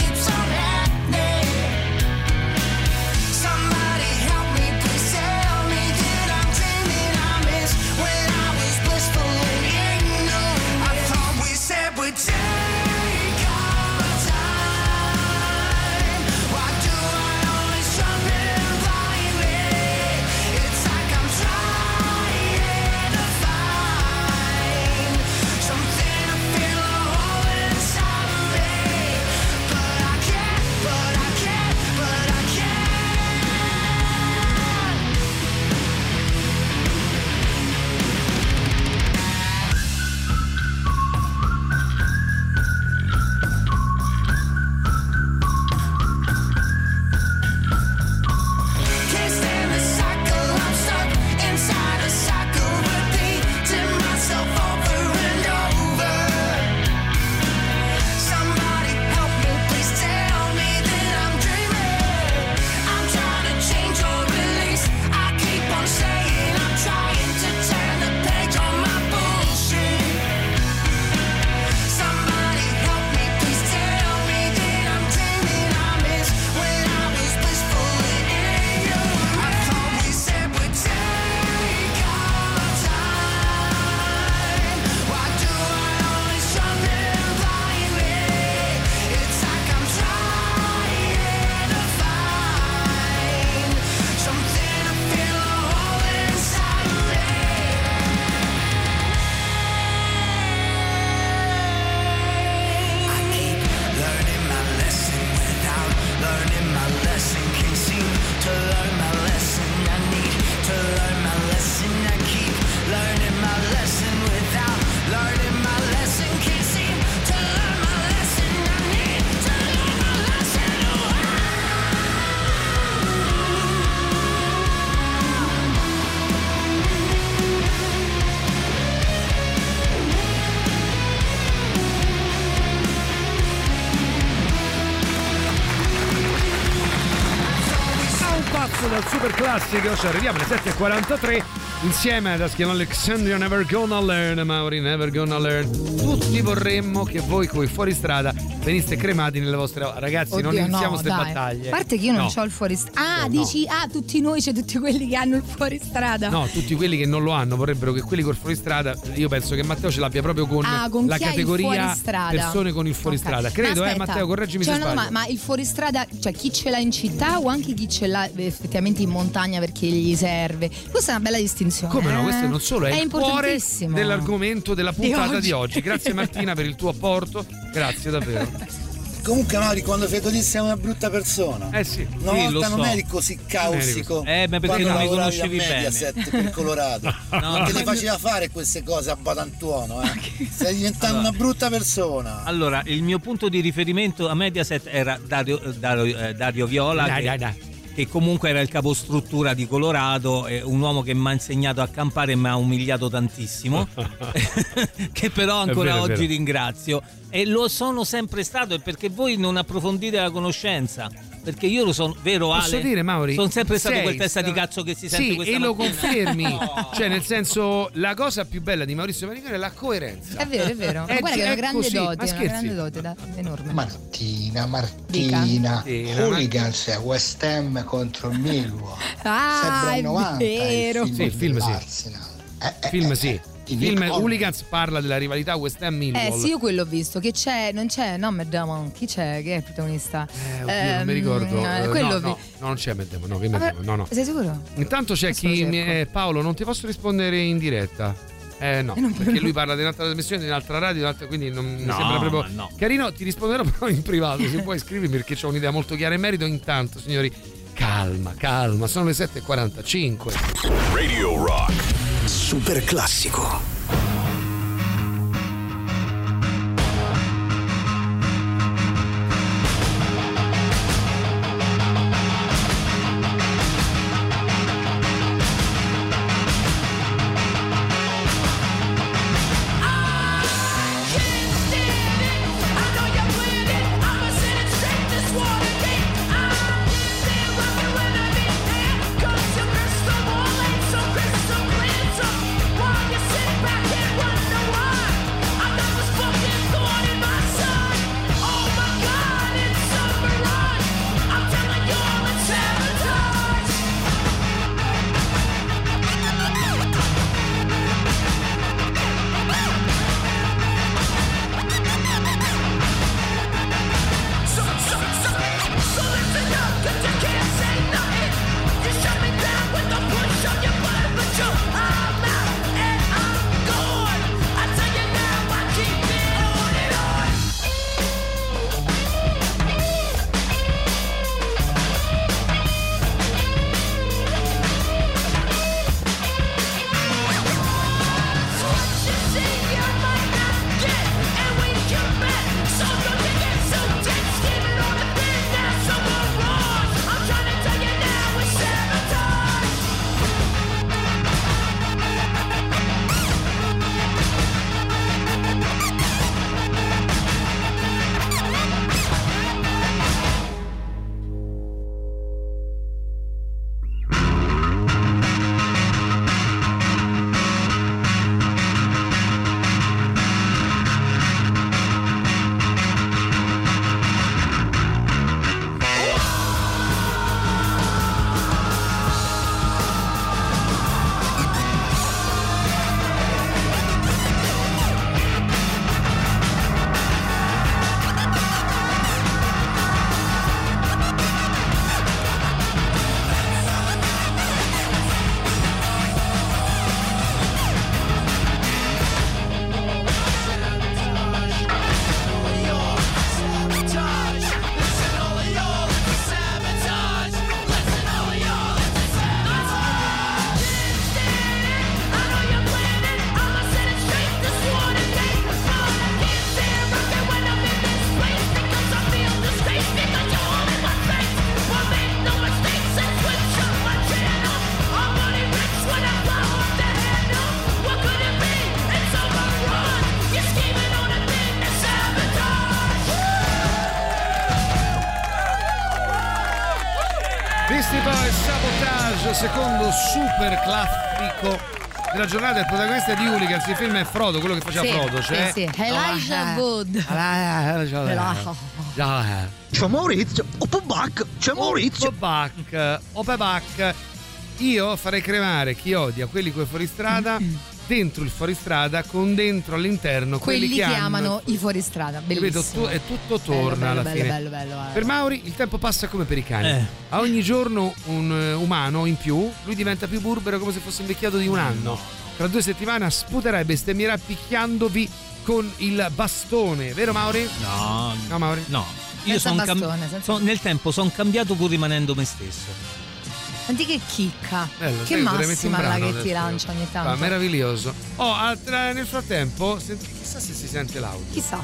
Classico, ci arriviamo alle 7.43 insieme ad Asking Alexandria Never Gonna Learn, Mauri Never Gonna Learn. Tutti vorremmo che voi coi fuoristrada veniste cremati nelle vostre ragazzi non Oddio, iniziamo no, queste dai. battaglie A parte che io non No. ho il fuoristrada. Ah, No. dici, ah, tutti noi, c'è tutti quelli che hanno il fuoristrada. No, tutti quelli che non lo hanno vorrebbero che quelli col fuoristrada, io penso che Matteo ce l'abbia proprio con, Ah, con la categoria persone con il fuoristrada. Ok. Credo, Ma eh, aspetta, Matteo, correggimi cioè, se no, sbaglio. ma, ma il fuoristrada, cioè chi ce l'ha in città o anche chi ce l'ha eh, effettivamente in montagna perché gli serve? Questa è una bella distinzione. Come no, eh? questo non solo è, il cuore importantissimo. dell'argomento della Di puntata oggi. di oggi. Grazie Martina per il tuo apporto, [LAUGHS] grazie davvero. [LAUGHS] Comunque Mauri, quando fai così sei una brutta persona. Eh sì. Una Sì, volta lo non so. eri così causico. Eh, ma perché non mi conoscevi a Mediaset bene. per Colorado. [LAUGHS] No, non te no. le faceva fare queste cose a Batantuono, eh. Stai diventando Allora. una brutta persona. Allora, il mio punto di riferimento a Mediaset era Dario, Dario- eh, Dario Viola. Dai, che, dai, dai. che comunque era il capostruttura di Colorado, eh, un uomo che mi ha insegnato a campare e mi ha umiliato tantissimo, [LAUGHS] che però ancora vero, oggi ringrazio. E lo sono sempre stato, e perché voi non approfondite la conoscenza. Perché io lo sono, vero Posso Ale? dire, Mauri? Sono sempre stato quel testa sta- di cazzo che si sente Sì, questa e lo confermi. [LAUGHS] No. Cioè, nel senso, la cosa più bella di Maurizio Maricone è la coerenza. È vero, è vero. Ma Eh, guarda che è una è grande così, dote, è una grande dote, da- enorme. Martina, Dica. Martina, Martina, Hooligans West Ham contro il Millwall. Ah, Sembra è il 90 vero. il Sì, il film sì. Eh, eh, Film eh, sì. Il film. Hooligans parla della rivalità West Ham Millwall. Eh sì, io quello ho visto, che c'è, non c'è, no, Matt Damon, chi c'è, che è il protagonista? Eh, oddio, non mi ricordo. eh, Eh, quello no, vi- no, no, non c'è Matt Damon, no, che Matt Damon, no, no. Sei sicuro? Intanto c'è Adesso chi mi eh, Paolo, non ti posso rispondere in diretta. Eh no, [LAUGHS] Eh, perché lui parla di un'altra trasmissione, di un'altra radio, di un'altra- quindi non mi No, sembra proprio no. carino. Ti risponderò [LAUGHS] però in privato, se puoi scrivermi perché ho un'idea molto chiara in merito. Intanto, signori, calma, calma, sono le 7.45. Radio Rock. Super classico. Nella giornata il protagonista di Hooligans, il film è Frodo, quello che faceva Sì, Frodo. sì, Cioè, sì. Elijah Wood. C'è Maurizio, Opabac, c'è Maurizio. Opabac, Opabac. Io farei cremare chi odia quelli coi fuoristrada dentro il fuoristrada con dentro all'interno quelli, Quelli che hanno amano i fuoristrada. Bellissimo. Tu- e tutto torna bello, alla bello, fine. bello, bello, bello. Per Mauri il tempo passa come per i cani. Eh. A ogni giorno un eh, umano in più, lui diventa più burbero come se fosse invecchiato di un anno. Tra due settimane sputerà e bestemmierà picchiandovi con il bastone, vero Mauri? No, No, Mauri? no. Io Senza son bastone, cam- son- nel tempo sono cambiato pur rimanendo me stesso. Senti che chicca. Bello, che massima la che ti lancia ogni tanto. Va, meraviglioso. Oh, altra- nel frattempo, senti- chissà se si sente l'audio. Chissà.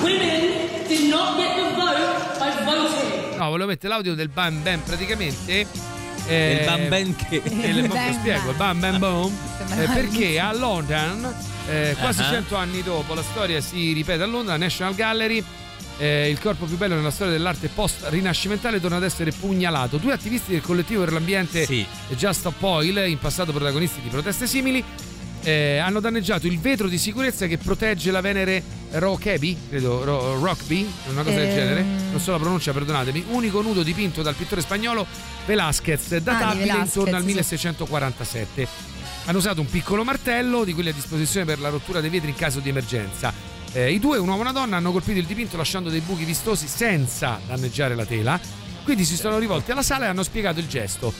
Women did not get the vote by voting. No, volevo mettere l'audio del Bam Bam praticamente. eh, Il Bam Bam che- il- Bam spiego, il Bam Bam Boom. Eh, perché a London, eh, quasi Ah. cento anni dopo, la storia si ripete a Londra, National Gallery. Eh, il corpo più bello nella storia dell'arte post-rinascimentale torna ad essere pugnalato. Due attivisti del collettivo per l'ambiente Just Stop Oil, in passato protagonisti di proteste simili, eh, hanno danneggiato il vetro di sicurezza che protegge la Venere Rockaby, credo Ro- Rockby, una cosa del Ehm. genere, non so la pronuncia, perdonatemi, unico nudo dipinto dal pittore spagnolo Velázquez, databile Velázquez, intorno al sì. 1647. Hanno usato un piccolo martello di quelli a disposizione per la rottura dei vetri in caso di emergenza. Eh, I due, un uomo e una donna, hanno colpito il dipinto lasciando dei buchi vistosi senza danneggiare la tela. Quindi si sono rivolti alla sala e hanno spiegato il gesto.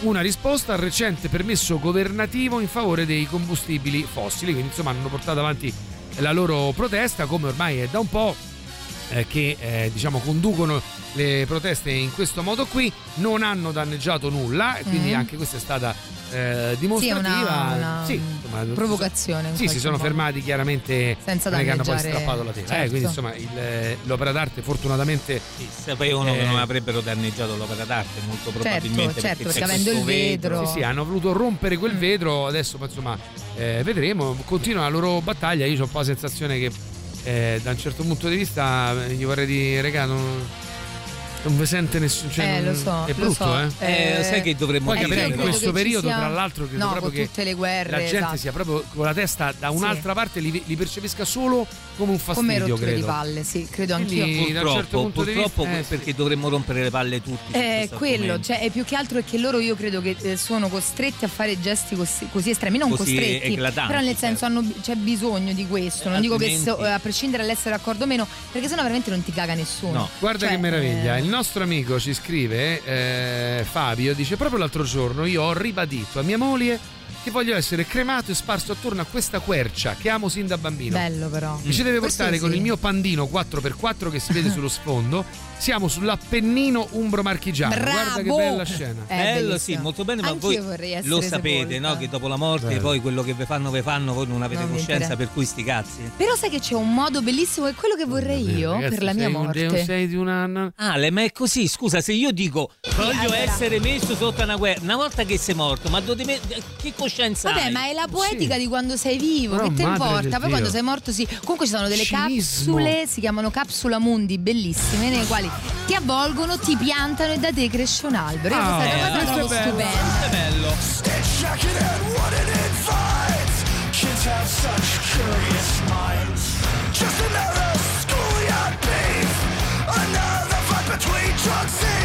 Una risposta al recente permesso governativo in favore dei combustibili fossili. Quindi, insomma, hanno portato avanti la loro protesta, come ormai è da un po'. Eh, che eh, diciamo conducono le proteste in questo modo qui non hanno danneggiato nulla e quindi Mhm. anche questa è stata eh, Sì, dimostrativa una, una Sì, insomma, provocazione. sì, si sono modo. fermati chiaramente Senza non che hanno poi danneggiare- strappato la tela. Eh, certo. quindi insomma il- eh, l'opera d'arte fortunatamente Sapevano che Eh. non avrebbero danneggiato l'opera d'arte, molto probabilmente. certo, perché perché c'è avendo il questo vetro- Sì, sì, hanno voluto rompere Mm. quel vetro, adesso ma, insomma eh, vedremo, continua la loro battaglia, io ho un po' la sensazione che eh, da un certo punto di vista eh, gli vorrei dire, regà, non, non vi sente nessuno, cioè, Eh, lo so, è lo brutto so. eh? Eh, sai che dovremmo Poi Eh, capire in questo periodo, sia- tra l'altro, credo no, proprio con che tutte le guerre, la gente esatto. sia proprio con la testa da un'altra parte li, li percepisca solo come un Come fastidio, rotture credo. di palle, sì, credo Quindi, anch'io. un Purtroppo, certo purtroppo vista- eh, sì. perché dovremmo rompere le palle tutti. Eh, quello, cioè, è più che altro è che loro io credo che eh, sono costretti a fare gesti così, così estremi, non Così costretti, però nel senso certo. hanno, c'è bisogno di questo, non dico che eh, a prescindere dall'essere d'accordo o meno, perché sennò veramente non ti caga nessuno. No. Guarda Cioè, che meraviglia, eh, il nostro amico ci scrive, eh, Fabio, dice proprio l'altro giorno io ho ribadito a mia moglie che voglio essere cremato e sparso attorno a questa quercia che amo sin da bambino. Bello però. Mi ci deve Questo portare con sì. il mio pandino 4x4 che si vede sullo [LAUGHS] sfondo. Siamo sull'Appennino Umbro-Marchigiano. Guarda che Bravo! bella scena. Eh, Bello, bellissimo. sì, molto bene, ma Anch'io voi lo sapete, no? Che dopo la morte Bello. poi quello che vi fanno, vi fanno, voi non avete Non coscienza, per cui sti cazzi. Però sai che c'è un modo bellissimo, è quello che vorrei io Ragazzi, per la mia sei un- morte. sei di una... Ale, ma è così, scusa, se io dico voglio allora- essere messo sotto una guerra, una volta che sei morto, ma dove me- che coscienza Vabbè, hai? ma è la poetica di quando sei vivo, Però, che te importa? Poi quando sei morto sì. Comunque ci sono delle Cinismo. capsule, si chiamano capsula mundi bellissime, nelle quali ti avvolgono, ti piantano e da te cresce un albero. Io Ah, questa è una cosa la è trovo bello. stupenda. È bello. And. Kids have such curious minds. Just another schoolyard beef. Another fight between drug scenes.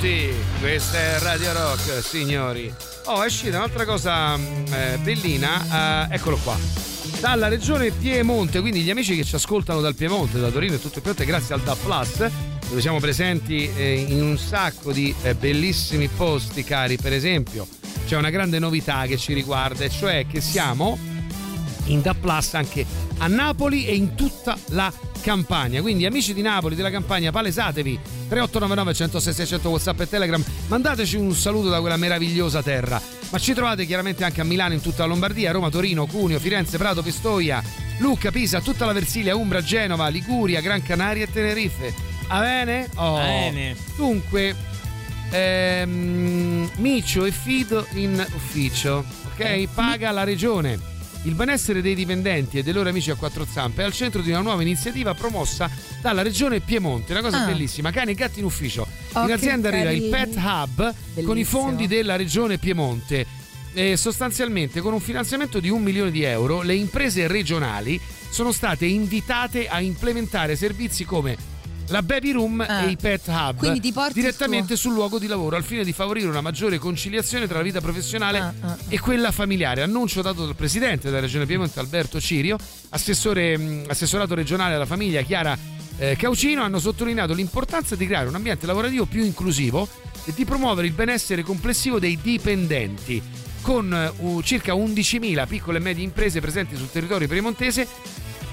Tutti, questa è Radio Rock, signori. Oh, è uscita un'altra cosa mm, eh, bellina, eh, eccolo qua. Dalla regione Piemonte, quindi gli amici che ci ascoltano dal Piemonte, da Torino e tutto Piemonte, grazie al DA Plus, dove siamo presenti eh, in un sacco di eh, bellissimi posti, cari. Per esempio, c'è una grande novità che ci riguarda, cioè che siamo in DA Plus anche a Napoli e in tutta la Campania. Quindi amici di Napoli, della Campania, palesatevi 3899 106 600 WhatsApp e Telegram, mandateci un saluto da quella meravigliosa terra. Ma ci trovate chiaramente anche a Milano, in tutta la Lombardia, Roma, Torino, Cuneo, Firenze, Prato, Pistoia, Lucca, Pisa, tutta la Versilia, Umbra, Genova, Liguria, Gran Canaria e Tenerife. Va bene? Oh. Bene. Dunque, ehm, Micio e Fido in ufficio, ok? Paga la regione. Il benessere dei dipendenti e dei loro amici a quattro zampe è al centro di una nuova iniziativa promossa dalla regione Piemonte. Una cosa Ah. bellissima, cani e gatti in ufficio. Oh, in azienda arriva il. Pet Hub con i Bellissimo. fondi della regione Piemonte. E sostanzialmente con un finanziamento di un milione di euro le imprese regionali sono state invitate a implementare servizi come la baby room Ah. e i pet hub direttamente sul luogo di lavoro al fine di favorire una maggiore conciliazione tra la vita professionale Ah, ah, ah. e quella familiare. Annuncio dato dal presidente della regione Piemonte Alberto Cirio, assessore, mh, assessorato regionale alla famiglia Chiara eh, Caucino, hanno sottolineato l'importanza di creare un ambiente lavorativo più inclusivo e di promuovere il benessere complessivo dei dipendenti. Con eh, u- circa 11.000 piccole e medie imprese presenti sul territorio piemontese,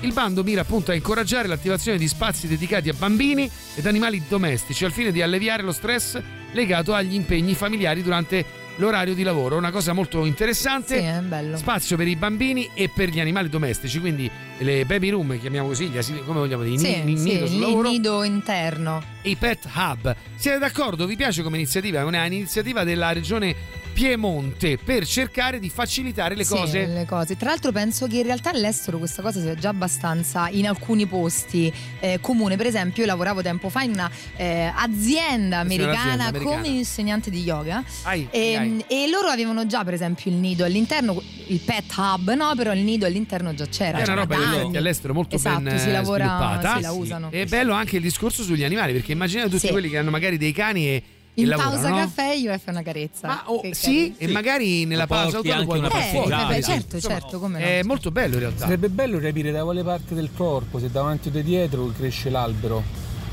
il bando mira appunto a incoraggiare l'attivazione di spazi dedicati a bambini ed animali domestici al fine di alleviare lo stress legato agli impegni familiari durante l'orario di lavoro. Una cosa molto interessante. Sì, è bello. Spazio per i bambini e per gli animali domestici, quindi le baby room, chiamiamo così, asili, come vogliamo dire, i Sì, i sì, nido sul il lavoro nido interno. i pet hub. Siete d'accordo? Vi piace come iniziativa? È un'iniziativa della regione Piemonte per cercare di facilitare le Sì, cose. le cose. Tra l'altro penso che in realtà all'estero questa cosa sia già abbastanza in alcuni posti eh, comune. Per esempio, io lavoravo tempo fa in una eh, azienda Sì, americana, un'azienda americana. come insegnante di yoga. Ai, E, ai. e loro avevano già, per esempio, il nido all'interno, il pet hub, no? Però il nido all'interno già c'era. È una roba che all'estero molto esatto, ben si eh, lavora, sviluppata. sì, la usano. È bello anche il discorso sugli animali, perché immaginate tutti Sì. quelli che hanno magari dei cani e, e In lavorano, pausa no? caffè io e fai una carezza. Ma oh, sì, carino. e magari nella Lo pausa auto anche puoi una portare Eh, sì. certo, Insomma, certo, come no. È molto bello in realtà. Sarebbe bello capire da quale parte del corpo, se davanti o da dietro, cresce l'albero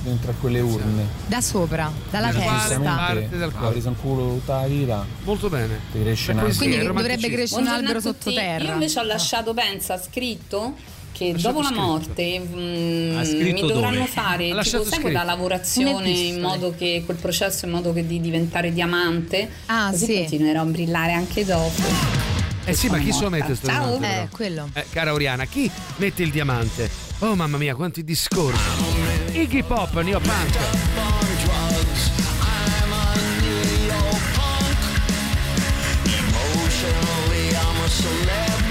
dentro a quelle urne. Da sopra, dalla Da testa. parte del corpo? Preso un culo tutta la vita, Molto bene. ti cresce Quindi dovrebbe crescere un albero sottoterra. Io invece ho lasciato, pensa, scritto che Lasciato dopo scritto. la morte mm, mh, mi dovranno dove? fare tipo, sai scritto. quella lavorazione in modo ecco. che quel processo in modo che di diventare diamante ah, così sì. continuerò a brillare anche dopo eh sì, ma chi morta. se lo mette sto diamante? Eh, quello. Eh, cara Oriana, chi mette il diamante? Oh mamma mia, quanti discorsi. Iggy Pop, Neo Punk. Emotionally I'm a celebrity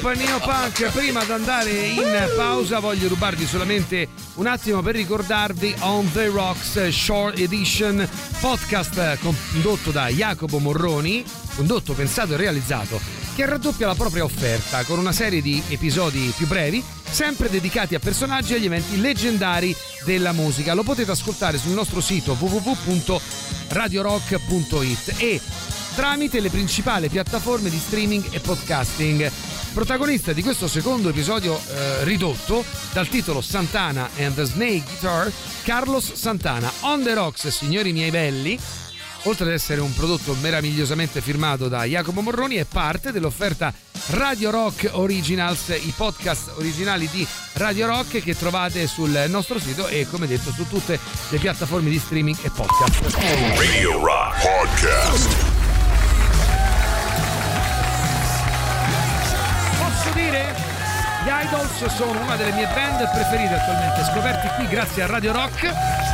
pop, neopunk. Prima di andare in pausa voglio rubarvi solamente un attimo per ricordarvi On The Rocks Short Edition podcast condotto da Jacopo Morroni, condotto, pensato e realizzato, che raddoppia la propria offerta con una serie di episodi più brevi, sempre dedicati a personaggi e agli eventi leggendari della musica. Lo potete ascoltare sul nostro sito www.radiorock.it e tramite le principali piattaforme di streaming e podcasting. Protagonista di questo secondo episodio eh, ridotto dal titolo Santana and the Snake Guitar, Carlos Santana. On the Rocks, signori miei belli, oltre ad essere un prodotto meravigliosamente firmato da Jacopo Morroni, è parte dell'offerta Radio Rock Originals, i podcast originali di Radio Rock che trovate sul nostro sito e come detto su tutte le piattaforme di streaming e podcast. Radio Rock Podcast. Gli Idols sono una delle mie band preferite attualmente, scoperti qui grazie a Radio Rock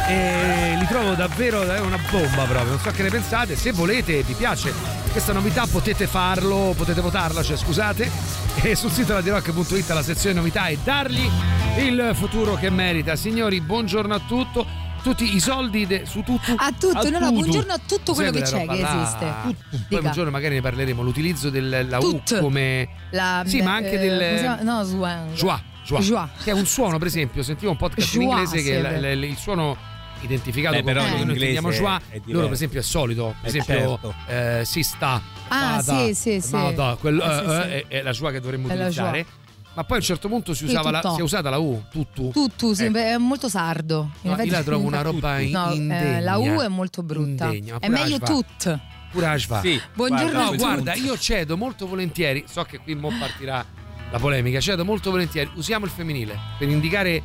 e li trovo davvero una bomba proprio, non so che ne pensate, se volete, vi piace questa novità potete farlo, potete votarla, cioè scusate, [LAUGHS] e sul sito radiorock.it alla sezione novità e dargli il futuro che merita. Signori, buongiorno a tutto. Tutti i soldi de- su tutto A tutto, no, no, buongiorno a tutto quello che c'è, che esiste. Poi Dica. un giorno magari ne parleremo. L'utilizzo della U come. La- sì, ma anche eh, come del. No, Swan. Joie, joie. Joie. Che è un suono, per esempio, sentivo un podcast in inglese che è il suono identificato Beh, però in noi chiamiamo è diverso. loro per esempio è solito, per Eh, esempio certo. eh, si sta, Ah, vada, sì, sì, sì. vada, quello, Eh, sì, eh, sì. eh, È, è la joie che dovremmo È la utilizzare. Ma poi a un certo punto si, usava la, si è usata la U, tutto. Tutto, sì, beh, è molto sardo. No, io la trovo una [LAUGHS] roba in- No, eh, indegna. la U è molto brutta. Indegna, è meglio tut. Pure Ashva. Sì, Buongiorno guarda, a No, guarda, io cedo molto volentieri, so che qui mo partirà la polemica, cedo molto volentieri, usiamo il femminile per indicare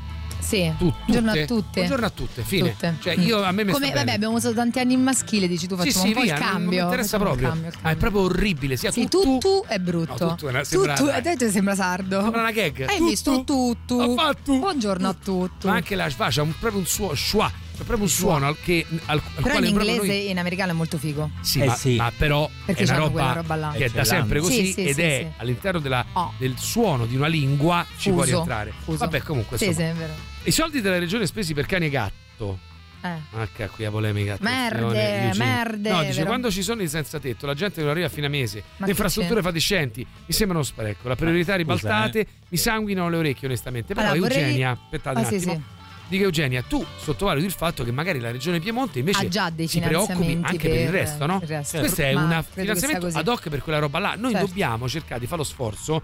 Sì. tu- Buongiorno tutte. a tutte. Buongiorno a tutte, fine. Tutte. Cioè, Mm. io a me mi Come, vabbè, abbiamo usato tanti anni in maschile, dici tu Sì, facciamo sì, un po' via, il cambio. Non mi interessa facciamo il proprio. cambio, il Ma è cambio. proprio orribile, sia Sì, tu, tu, tu. è brutto. No, tutto è sembra- tu, tu, te sembra sardo. Sembra una gag. Hai Tu, visto tu, tu. Buongiorno a tutti. Ma anche la schwa un, proprio un suono, schwa, c'è proprio un suono al, che, al, al Però quale in inglese noi... e in americano è molto figo. Sì, Eh ma, sì. ma però Perché è una roba, quella roba là. che è da sempre così Sì, sì, ed sì, è sì. all'interno della- Oh. del suono di una lingua ci può Fuso, rientrare. fuso. Vabbè, comunque Sì, insomma, sì, è vero. I soldi della regione spesi per cani e gatto. Eh. H qui la polemica. Merde, merde, No, dice vero. quando ci sono i senza tetto, la gente non arriva fino a mese. Ma le infrastrutture fatiscenti mi sembrano spreco. La priorità scusa, ribaltate mi sanguinano le orecchie, onestamente. Però Allora, vorrei- Eugenia, aspettate Ah, un sì, attimo. sì. Dico Eugenia, tu sottovaluti il fatto che magari la regione Piemonte invece Ha già dei si preoccupi anche per, il resto, no? il resto. Questo è un finanziamento ad hoc per quella roba là. Noi Certo. dobbiamo cercare di fare lo sforzo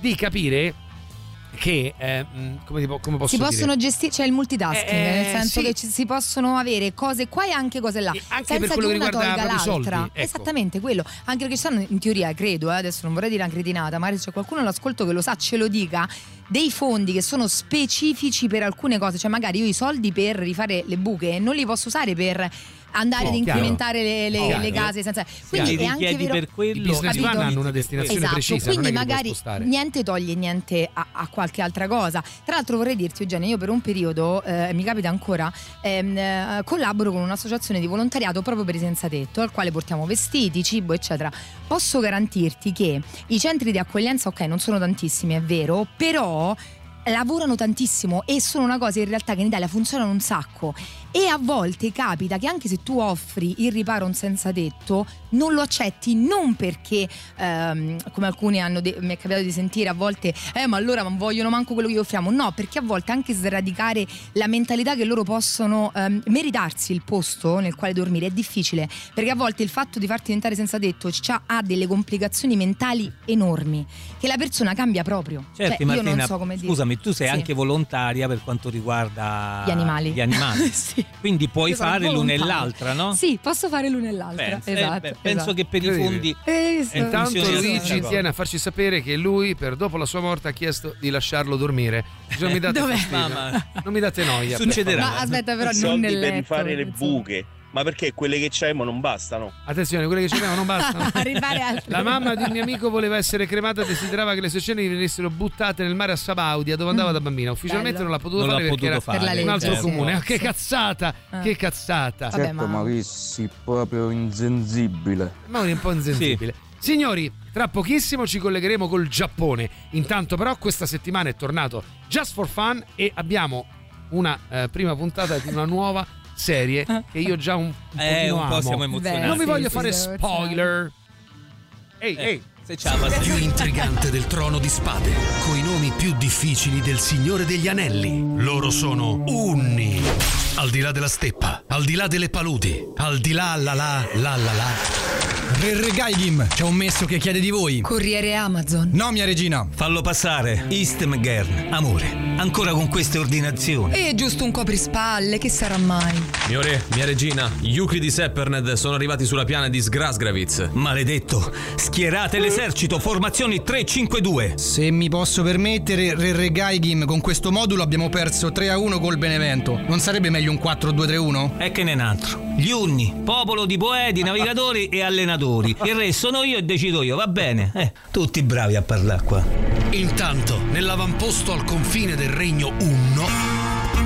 di capire che, eh, mh, come, ti po- come posso si possono gestire, c'è il multitasking, Eh, nel senso sì. che ci- si possono avere cose qua e anche cose là, E anche senza per che quello che una riguarda i soldi, l'altra. ecco. Esattamente quello. Anche perché ci sono in teoria, credo, eh, adesso non vorrei dire una cretinata, magari c'è qualcuno all'ascolto che lo sa, ce lo dica. Dei fondi che sono specifici per alcune cose, cioè magari io i soldi per rifare le buche non li posso usare per andare No, ad chiaro. incrementare le, le- Chiaro. le case senza. Quindi è anche vero. per I quello. business capito? plan hanno una destinazione Esatto, precisa, quindi magari niente toglie niente a, a qualche altra cosa. Tra l'altro vorrei dirti Eugenia, io per un periodo, eh, mi capita ancora, ehm, eh, collaboro con un'associazione di volontariato proprio per i senza tetto, al quale portiamo vestiti, cibo, eccetera. Posso garantirti che i centri di accoglienza, ok, non sono tantissimi, è vero, però lavorano tantissimo e sono una cosa in realtà che in Italia funzionano un sacco e a volte capita che anche se tu offri il riparo a un senza tetto non lo accetti non perché ehm, come alcuni hanno de- mi è capitato di sentire a volte eh ma allora non vogliono manco quello che gli offriamo no perché a volte anche sradicare la mentalità che loro possono ehm, meritarsi il posto nel quale dormire è difficile perché a volte il fatto di farti diventare senza tetto ha delle complicazioni mentali enormi che la persona cambia proprio Certo, Cioè, io Martina, non so come dire scusami, tu sei Sì. anche volontaria per quanto riguarda Gli animali. Gli animali. [LAUGHS] Sì. [LAUGHS] Quindi puoi sono fare l'una e l'altra, no? Sì, posso fare l'una e l'altra. Penso, eh, esatto. beh, penso esatto. che per i fondi Eh, visto? Intanto Luigi tiene a farci sapere che lui, per dopo la sua morte, ha chiesto di lasciarlo dormire. Non mi date. [LAUGHS] Mamma. Non mi date noia. per Succederà. Ma aspetta, però non soldi nel per letto, rifare le insomma. buche. Ma perché quelle che c'hai non bastano? Attenzione, quelle che abbiamo non bastano. [LAUGHS] La mamma di un mio amico voleva essere cremata e desiderava che le sue ceneri venissero buttate nel mare a Sabaudia dove andava da bambina. Ufficialmente Bello. non l'ha potuto Non l'ha fare perché potuto era fare, Per la un altro sì. comune. Ah, Che Sì. cazzata, Ah. che cazzata. Vabbè, certo, ma- ma si proprio insensibile. Mauri è un po' insensibile. Signori, tra pochissimo ci collegheremo col Giappone. Intanto però questa settimana è tornato Just for Fun e abbiamo una eh, prima puntata di una nuova serie che io già un, un Eh, un po' amo. siamo emozionati. Non vi voglio fare spoiler. Ehi, Eh, ehi. Se Più intrigante del trono di spade, coi nomi più difficili del Signore degli Anelli. Loro sono Unni. Al di là della steppa, al di là delle paludi, al di là la la la la la. Re Regaigim, c'è un messo che chiede di voi. Corriere Amazon. No, mia regina. Fallo passare. Istemgern, amore. Ancora con queste ordinazioni. E giusto un coprispalle, che sarà mai? Mio re, mia regina, gli Ukri di Sepperned sono arrivati sulla piana di Sgrasgravitz. Maledetto. Schierate l'esercito, formazioni 3-5-2. Se mi posso permettere, Re Regaigim, con questo modulo abbiamo perso 3 a 1 col Benevento. Non sarebbe meglio un 4-2-3-1? E che ne un altro. Gli Unni, popolo di poeti, navigatori e allenatori. Il re sono io e decido io, va bene. Eh, tutti bravi a parlare qua. Intanto, nell'avamposto al confine del regno Unno,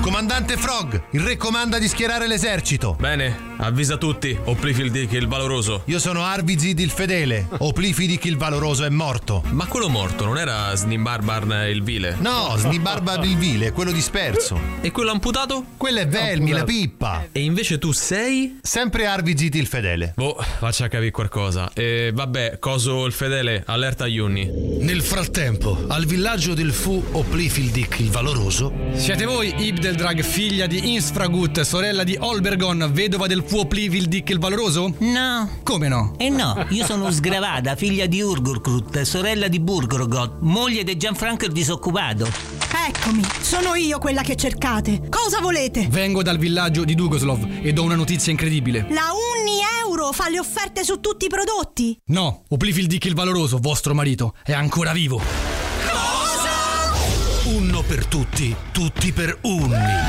Comandante Frog, il re comanda di schierare l'esercito. Bene, avvisa tutti, Oplifildic il valoroso. Io sono Arvizid il fedele. Oplifidic il valoroso è morto. Ma quello morto non era Snimbarbarn il vile? No, Snibarba il vile, quello disperso. E quello amputato? Quello è Velmi, la pippa. E invece tu sei? Sempre Arvizid il fedele. Boh, faccia capire qualcosa. E vabbè, coso il fedele, allerta agli Unni. nel frattempo, al villaggio del Fu Oplifildic il valoroso, Siete voi Ibdeldrag, figlia di Insfragut, sorella di Olbergon, vedova del Fuoplivildic il valoroso? No. Come no? Eh no, io sono Sgravada, figlia di Urgurkrut, sorella di Burgorgot, moglie di Gianfranco il disoccupato. Eccomi, sono io quella che cercate. Cosa volete? Vengo dal villaggio di Dugoslov e do una notizia incredibile. La Unni Euro fa le offerte su tutti i prodotti. No, Oplifildic il valoroso, vostro marito, è ancora vivo. Per tutti, tutti per Unni.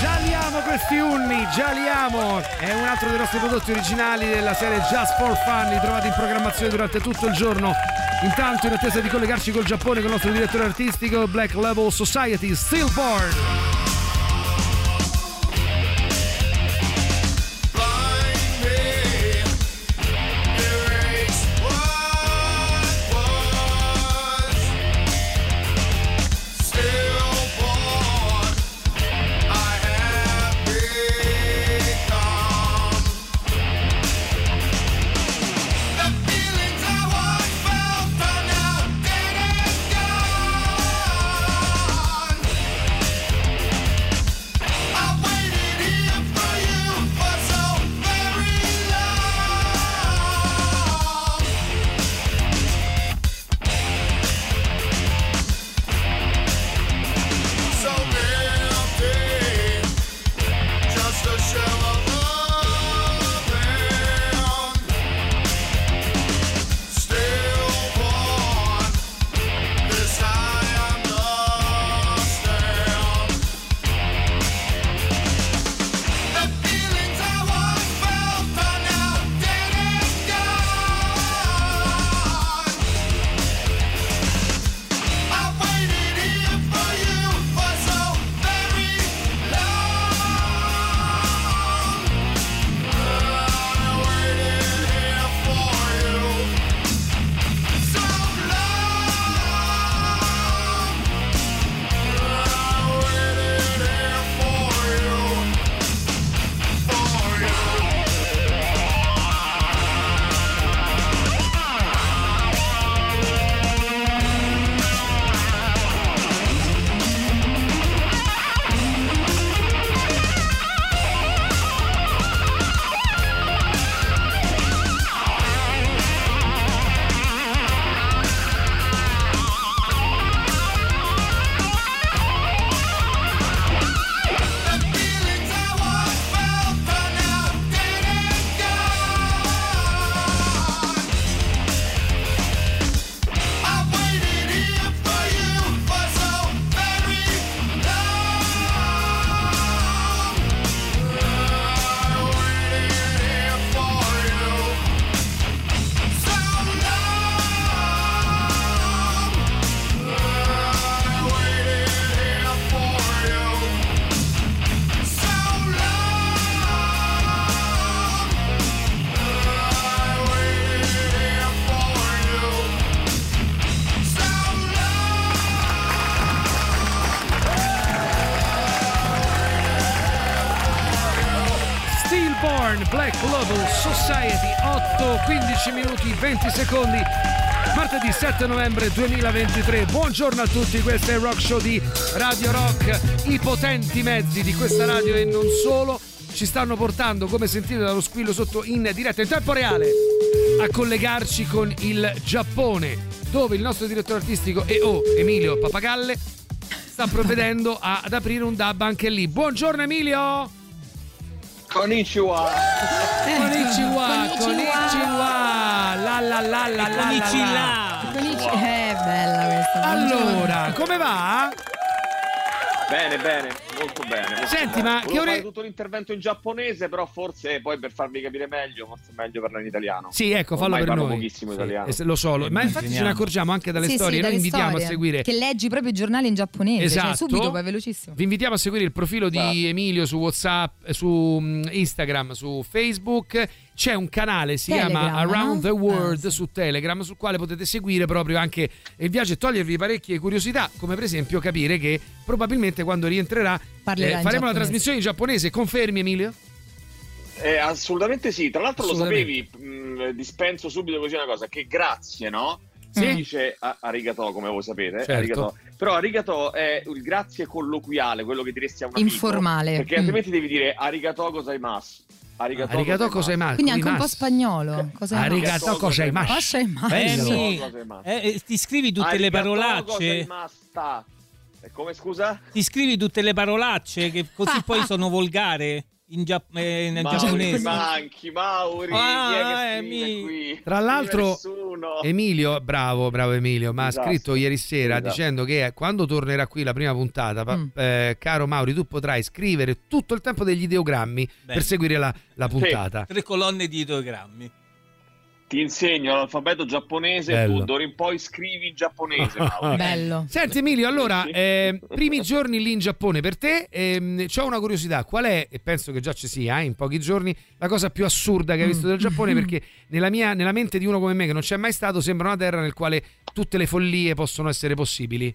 Già li amo questi unni, già li amo! È un altro dei nostri prodotti originali della serie Just for Fun, li trovate in programmazione durante tutto il giorno. Intanto, in attesa di collegarci col Giappone con il nostro direttore artistico, Black Level Society, Stillborn. Secondi. Martedì 7 novembre 2023, buongiorno a tutti, questo è il Rock Show di Radio Rock. I potenti mezzi di questa radio e non solo ci stanno portando, come sentite dallo squillo sotto, in diretta in tempo reale a collegarci con il Giappone, dove il nostro direttore artistico EO Emilio Papagalle sta provvedendo a- ad aprire un dub anche lì. Buongiorno Emilio! Konnichiwa! Konnichiwa! Konnichiwa! La la la la la la la Eh, bella questa. Allora, come va? Bene, bene, molto bene. molto Senti, bene. ma che Volevo ore- fare tutto l'intervento in giapponese, però forse poi per farvi capire meglio, forse è meglio farlo in italiano. Sì, ecco, fallo Ormai per parlo noi. pochissimo Sì, italiano. lo so, lo- ma infatti ce ne accorgiamo anche dalle Sì, sì, storie. dalle Noi invitiamo storie. a seguire. Che leggi proprio i giornali in giapponese. Esatto. Cioè, subito, poi velocissimo. Vi invitiamo a seguire il profilo di Emilio su WhatsApp, su mm, Instagram, su Facebook. C'è un canale, si Telegram, chiama Around no? the World su Telegram, sul quale potete seguire proprio anche il viaggio e togliervi parecchie curiosità, come per esempio capire che probabilmente quando rientrerà eh, faremo la trasmissione in giapponese. Confermi, Emilio? Eh, assolutamente sì, tra l'altro lo sapevi, mh, dispenso subito così una cosa, che grazie, no? Sì. Si dice a- arigato, come voi sapete, Certo. arigato. però arigato è il grazie colloquiale, quello che diresti a un amico. Informale. Perché Mm. altrimenti devi dire arigato gozaimasu. Arigato, Arigato gozaimasu. Quindi anche un po' spagnolo. Cos'è? Arigato gozaimasu. Gozaimasu. Emi, Gozaimasu. eh, eh, ti scrivi tutte le Arigato parolacce? gozaimashita. E come scusa? Ti scrivi tutte le parolacce che così [LAUGHS] poi sono volgare in, gia- eh, nel Mauri, giapponese. manchi, Mauri, Ah, chi è che Emi. scrive qui? Tra l'altro. Emilio, bravo, bravo Emilio, ma ha Esatto. scritto ieri sera Esatto. dicendo che eh, quando tornerà qui la prima puntata, Mm. eh, caro Mauri, tu potrai scrivere tutto il tempo degli ideogrammi per seguire la, la puntata. Tre colonne di ideogrammi. Ti insegno l'alfabeto giapponese, Bello. tu d'ora in poi scrivi in giapponese. [LAUGHS] Bello. Senti Emilio, allora, eh, [LAUGHS] primi giorni lì in Giappone per te, ehm, c'ho una curiosità, qual è, e penso che già ci sia eh, in pochi giorni, la cosa più assurda che hai visto del Giappone? [LAUGHS] Perché nella, mia, nella mente di uno come me che non c'è mai stato sembra una terra nel quale tutte le follie possono essere possibili.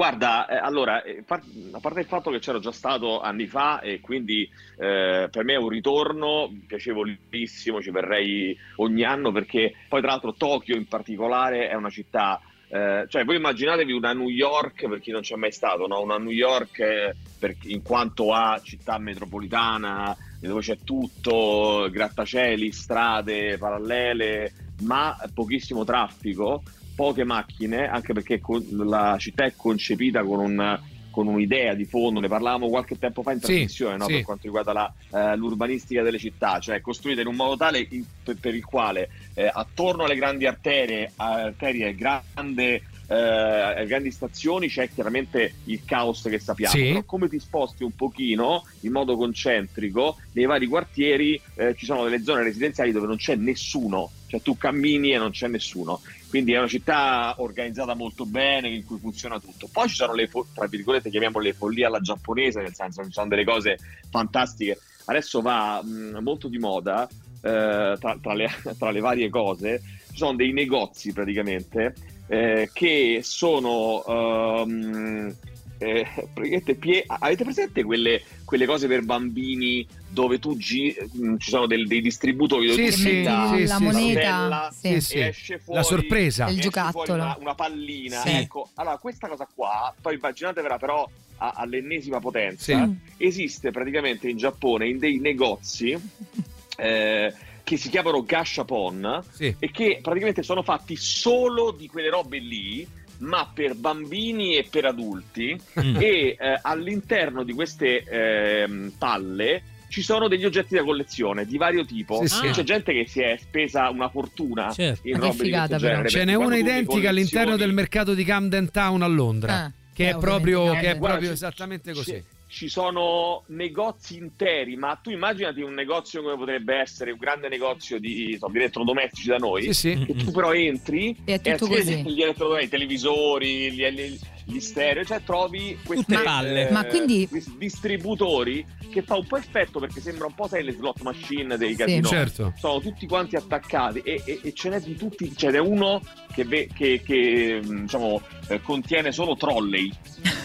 Guarda, eh, allora, eh, a parte il fatto che c'ero già stato anni fa e quindi eh, per me è un ritorno piacevolissimo, ci verrei ogni anno perché poi tra l'altro Tokyo in particolare è una città, eh, cioè voi immaginatevi una New York per chi non c'è mai stato, no? una New York eh, per- in quanto a città metropolitana dove c'è tutto, grattacieli, strade parallele, ma pochissimo traffico poche macchine, anche perché la città è concepita con, un- con un'idea di fondo, ne parlavamo qualche tempo fa in Sì, trasmissione no? sì. per quanto riguarda la, eh, l'urbanistica delle città, cioè costruita in un modo tale in- per, per il quale eh, attorno alle grandi arterie, arterie grande, eh, grandi stazioni c'è chiaramente il caos che sappiamo, Sì. però come ti sposti un pochino in modo concentrico nei vari quartieri eh, ci sono delle zone residenziali dove non c'è nessuno, cioè tu cammini e non c'è nessuno. Quindi è una città organizzata molto bene, in cui funziona tutto. Poi ci sono le, tra virgolette, chiamiamole le follie alla giapponese, nel senso che ci sono delle cose fantastiche. Adesso va mh, molto di moda, eh, tra, tra le, [LAUGHS] tra le varie cose, ci sono dei negozi praticamente eh, che sono... ehm, eh, praticamente pie- avete presente quelle, quelle cose per bambini dove tu gi- mh, ci sono del- dei distributori dove Sì, tu sì, la, sì, la sì, moneta, sì. sì. E esce fuori La sorpresa. Il giocattolo. Una, una pallina Sì. ecco allora questa cosa qua poi immaginatevela però a- all'ennesima potenza Sì. esiste praticamente in Giappone in dei negozi [LAUGHS] eh, che si chiamano gashapon Sì. e che praticamente sono fatti solo di quelle robe lì ma per bambini e per adulti Mm. e eh, all'interno di queste ehm, palle ci sono degli oggetti da collezione di vario tipo Sì, sì. c'è gente che si è spesa una fortuna Certo. in robe di figata, questo però. genere Ce n'è una identica all'interno del mercato di Camden Town a Londra, Ah, che è eh, proprio, che è eh. Proprio esattamente così. Ci, sono negozi interi, ma tu immaginati un negozio come potrebbe essere un grande negozio di, so, di elettrodomestici da noi, Sì, sì. che tu però entri E è così. gli elettrodomestici, i televisori, gli, gli- gli stereo, cioè trovi questi Tutte palle. Ma quindi- questi distributori che fa un po' effetto perché sembra un po' sai le slot machine dei casino. Certo. Sono tutti quanti attaccati e, e- e ce n'è di tutti, ce n'è uno che, ve- che- che, mh, diciamo, eh, contiene solo trolley.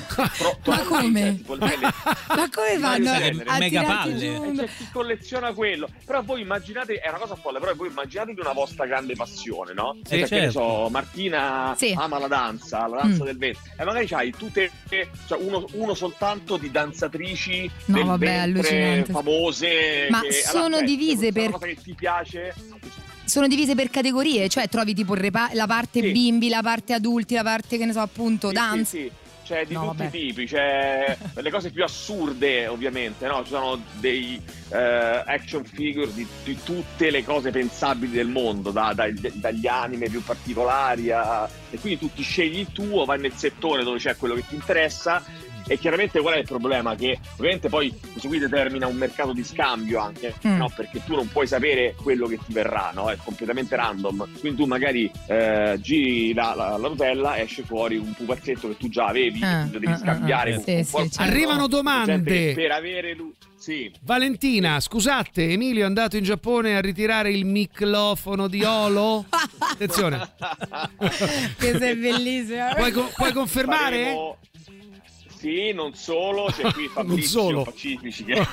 tro- [LAUGHS] Ma troppi, come? cioè, tipo le- [LAUGHS] Ma come Tenere. a mega tirarti palle. giù? E c'è chi colleziona quello. Però voi immaginate, è una cosa folle, però voi immaginatevi una vostra grande passione, no? Sì, Cioè, che ne certo. so, Martina Sì. ama la danza, la danza Mm. del ventre. E magari c'hai tutte, cioè uno, uno soltanto di danzatrici No, del vabbè, allucinante. famose. Ma che- sono allora, divise se è per- una cosa che ti piace. Sono divise per categorie, cioè trovi tipo repa- la parte Sì. bimbi, la parte adulti, la parte che ne so appunto Sì, dance. sì, sì. C'è di No, tutti vabbè. i tipi, c'è [LAUGHS] le cose più assurde ovviamente, no? Ci sono dei eh, action figure di, di tutte le cose pensabili del mondo, da- dai- dagli anime più particolari a... e quindi tu ti scegli il tuo, vai nel settore dove c'è quello che ti interessa e chiaramente qual è il problema? Che ovviamente poi questo qui determina un mercato di scambio anche, Mm. no? Perché tu non puoi sapere quello che ti verrà, no? È completamente random. Quindi tu magari eh, giri la, la- la rotella, esce fuori un pupazzetto che tu già avevi, Ah, che tu devi ah, scambiare ah, con, sì, con sì, qualcuno. certo. Arrivano domande. Per avere lui. Sì. Valentina, scusate, Emilio è andato in Giappone a ritirare il microfono di Olo? [LAUGHS] Attenzione. Che sei bellissima. Puoi, puoi confermare? Faremo- Sì, non solo, c'è qui [LAUGHS] Fabrizio solo. Pacifici che... [LAUGHS]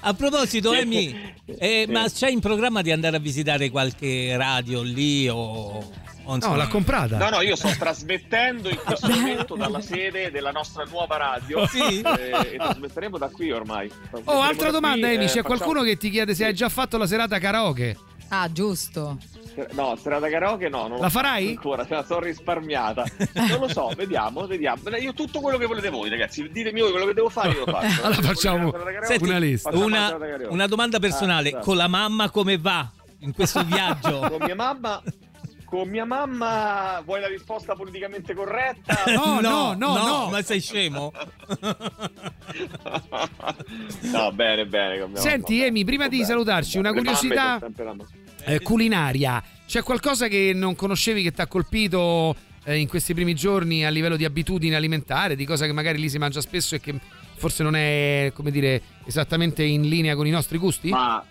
A proposito. Emi, eh, Sì. ma c'è in programma di andare a visitare qualche radio lì o... No, l'ha comprata. No, no, io sto trasmettendo in questo [LAUGHS] momento dalla sede della nostra nuova radio Sì? eh, e trasmetteremo da qui ormai. Oh, altra domanda, Emi. C'è eh, qualcuno che ti chiede se hai già fatto la serata karaoke? Ah, giusto. No, serata karaoke no, non La farai? ancora, te la sono risparmiata. [LAUGHS] Non lo so, vediamo, vediamo. Io tutto quello che volete voi, ragazzi, ditemi voi quello che devo fare, io lo faccio. [LAUGHS] Allora facciamo? Senti, una lista. Una, una domanda personale, Ah, certo. con la mamma come va in questo [LAUGHS] viaggio? Con mia mamma con mia mamma vuoi la risposta politicamente corretta? No, no, no, no. ma sei scemo? no, bene, bene. con mia Senti, mamma. Emi, prima di salutarci, una curiosità eh, culinaria. C'è qualcosa che non conoscevi che ti ha colpito eh, in questi primi giorni a livello di abitudine alimentare, di cosa che magari lì si mangia spesso e che forse non è, come dire, esattamente in linea con i nostri gusti? Ma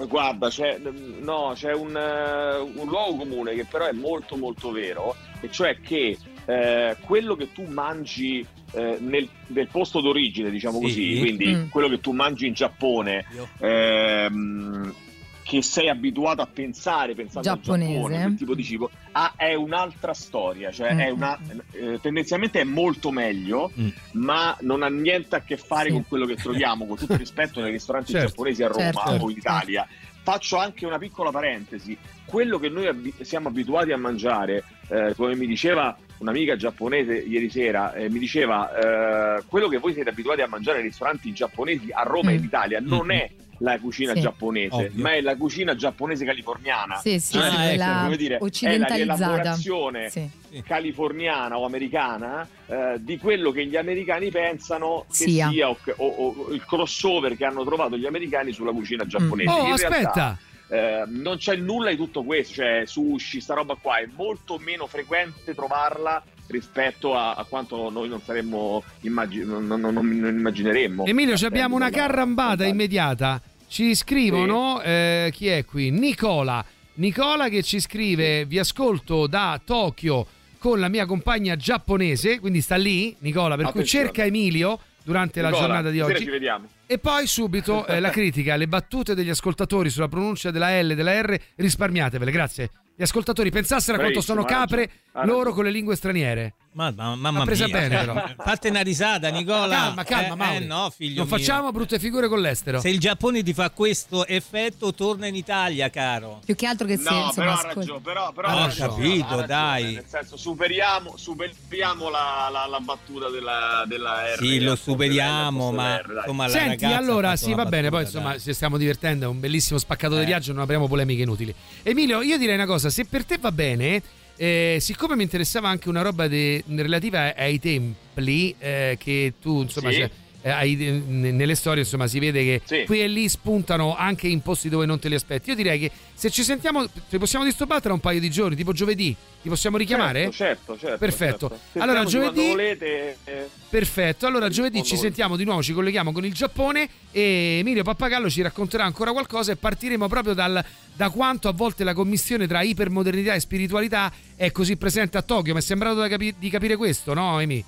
eh, guarda, c'è, no, c'è un, eh, un luogo comune che però è molto molto vero, e cioè che eh, quello che tu mangi eh, nel, nel posto d'origine, diciamo Sì. così, quindi Mm. quello che tu mangi in Giappone, ehm, che sei abituato a pensare pensando Giapponese. al Giappone, quel tipo di cibo, ah, è un'altra storia, cioè Mm. è una, eh, tendenzialmente è molto meglio, Mm. ma non ha niente a che fare Sì. con quello che troviamo, con tutto il rispetto nei ristoranti Certo. giapponesi a Roma Certo. o in Italia. Faccio anche una piccola parentesi. Quello che noi abi- siamo abituati a mangiare, eh, come mi diceva un'amica giapponese ieri sera, eh, mi diceva eh, quello che voi siete abituati a mangiare nei ristoranti giapponesi a Roma e Mm. in Italia non è la cucina Sì. giapponese, Ovvio. ma è la cucina giapponese californiana. Sì, sì, Cioè, sì, quella come dire, è la rielaborazione Sì. californiana o americana eh, di quello che gli americani pensano che Sia. sia o, o- o il crossover che hanno trovato gli americani sulla cucina giapponese. Oh, In realtà, aspetta! Eh, non c'è nulla di tutto questo, cioè sushi, sta roba qua, è molto meno frequente trovarla rispetto a, a quanto noi non saremmo immagi- non, non- non- non immagineremmo. Emilio, ci abbiamo una carrambata immediata. Ci scrivono, eh, chi è qui? Nicola. Nicola che ci scrive, vi ascolto da Tokyo con la mia compagna giapponese, quindi sta lì, Nicola, per cui Attenzione. cerca Emilio durante la Nicola, giornata di oggi. ci vediamo. E poi subito eh, la critica, le battute degli ascoltatori sulla pronuncia della L e della R, risparmiatevele, grazie. Gli ascoltatori pensassero a quanto sono capre loro con le lingue straniere. Ma, ma- mamma Ma presa mia. bene, però. [LAUGHS] Fate una risata, Nicola. Calma, calma, Eh, Mauri. eh, no, figlio Non mio. facciamo brutte figure con l'estero. Se il Giappone ti fa questo effetto, torna in Italia, caro. Più che altro che se No, però ha ragione, però, però ho ragione, capito, ragione, dai. Nel senso, superiamo, superiamo la, la- la battuta della, della R. Sì, lo superiamo, R, ma dai. insomma la Senti, allora sì, va bene, poi insomma dai. ci stiamo divertendo, è un bellissimo spaccato di Eh. viaggio, non apriamo polemiche inutili. Emilio, io direi una cosa, se per te va bene, eh, siccome mi interessava anche una roba de- relativa ai templi, eh, che tu insomma Sì. cioè, eh, eh, nelle storie insomma si vede che Sì. qui e lì spuntano anche in posti dove non te li aspetti. Io direi che se ci sentiamo, ci possiamo disturbare tra un paio di giorni, tipo giovedì, ti possiamo richiamare? Certo, certo, certo. Perfetto. certo. Allora, giovedì- volete, eh, Perfetto, allora giovedì ci volete. sentiamo di nuovo, ci colleghiamo con il Giappone e Emilio Pappagallo ci racconterà ancora qualcosa e partiremo proprio dal- da quanto a volte la commissione tra ipermodernità e spiritualità è così presente a Tokyo. Mi è sembrato capi- di capire questo, no Emi?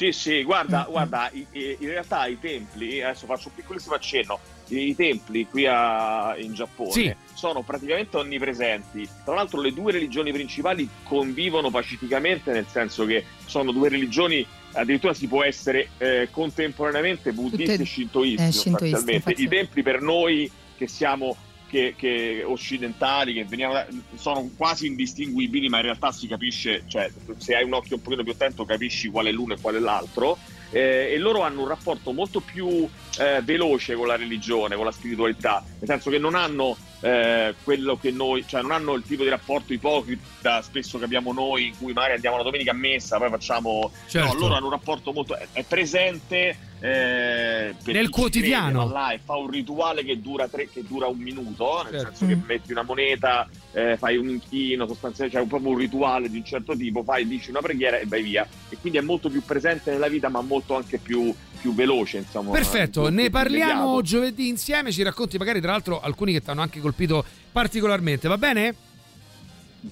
Sì, sì, guarda, guarda, i- i- in realtà i templi, adesso faccio un piccolissimo accenno, i, templi qui a- in Giappone Sì. sono praticamente onnipresenti. Tra l'altro le due religioni principali convivono pacificamente, nel senso che sono due religioni, addirittura si può essere eh, contemporaneamente buddisti e shintoisti, eh, shintoisti. I templi per noi che siamo che, che occidentali, che veniamo da- sono quasi indistinguibili, ma in realtà si capisce, cioè se hai un occhio un pochino più attento capisci qual è l'uno e qual è l'altro. Eh, e loro hanno un rapporto molto più eh, veloce con la religione, con la spiritualità, nel senso che non hanno eh, quello che noi, cioè non hanno il tipo di rapporto ipocrita spesso che abbiamo noi, in cui magari andiamo la domenica a messa, poi facciamo. Certo. No, loro hanno un rapporto molto. è, è presente eh, Nel quotidiano. crede, là e fa un rituale che dura, tre, che dura un minuto, nel Certo. senso che metti una moneta, eh, fai un inchino, sostanzialmente c'è un, proprio un rituale di un certo tipo, fai, dici una preghiera e vai via. E quindi è molto più presente nella vita, ma molto anche più, più veloce, insomma. Perfetto, molto ne parliamo immediato. giovedì insieme, ci racconti magari tra l'altro alcuni che ti hanno anche colpito particolarmente, va bene?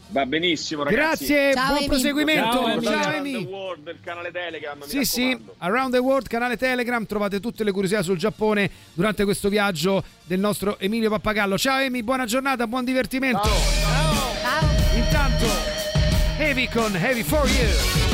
Va benissimo, ragazzi. Grazie, Ciao, buon Amy. proseguimento. Ciao, Ciao, Around Amy. the World del canale Telegram. mi Sì, sì. Around the World, canale Telegram, trovate tutte le curiosità sul Giappone durante questo viaggio del nostro Emilio Pappagallo. Ciao Emi, buona giornata, buon divertimento. Intanto, Heavy con Heavy for You.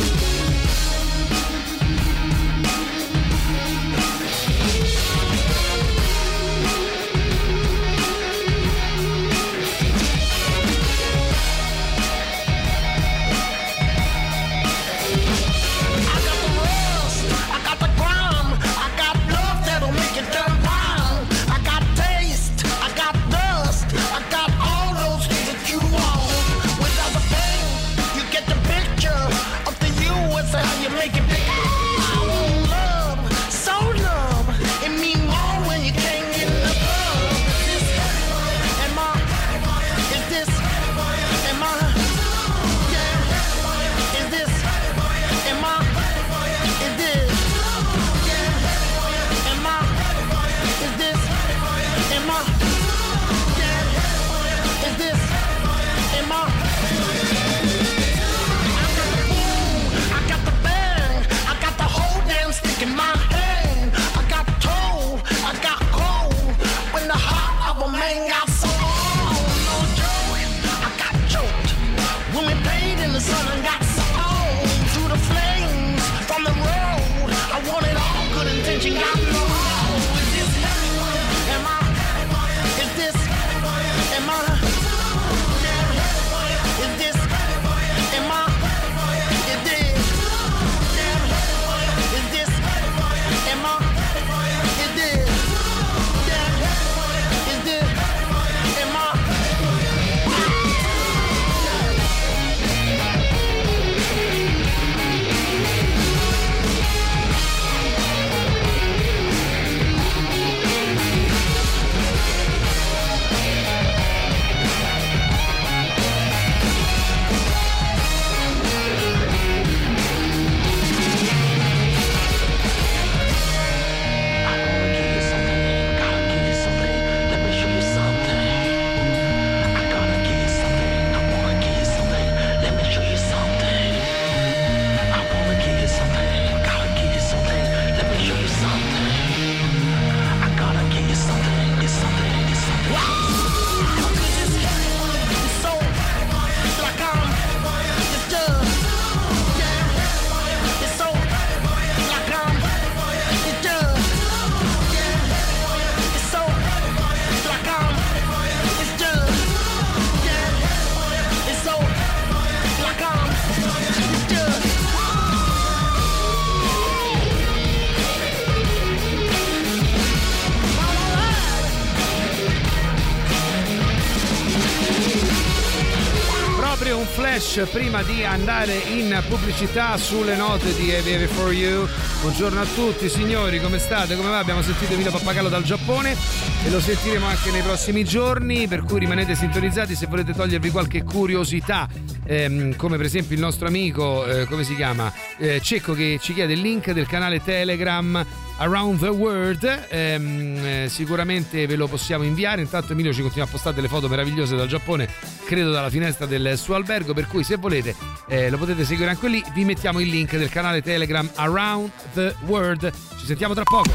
Prima di andare in pubblicità sulle note di Heavy for You. Buongiorno a tutti signori, come state? Come va? Abbiamo sentito Emilio Pappagallo dal Giappone e lo sentiremo anche nei prossimi giorni, per cui rimanete sintonizzati se volete togliervi qualche curiosità, ehm, come per esempio il nostro amico, eh, come si chiama? Eh, Cecco che ci chiede il link del canale Telegram Around the World, ehm, eh, sicuramente ve lo possiamo inviare, intanto Emilio ci continua a postare delle foto meravigliose dal Giappone, credo dalla finestra del suo albergo, per cui se volete eh, lo potete seguire anche lì, vi mettiamo il link del canale Telegram Around the World, ci sentiamo tra poco.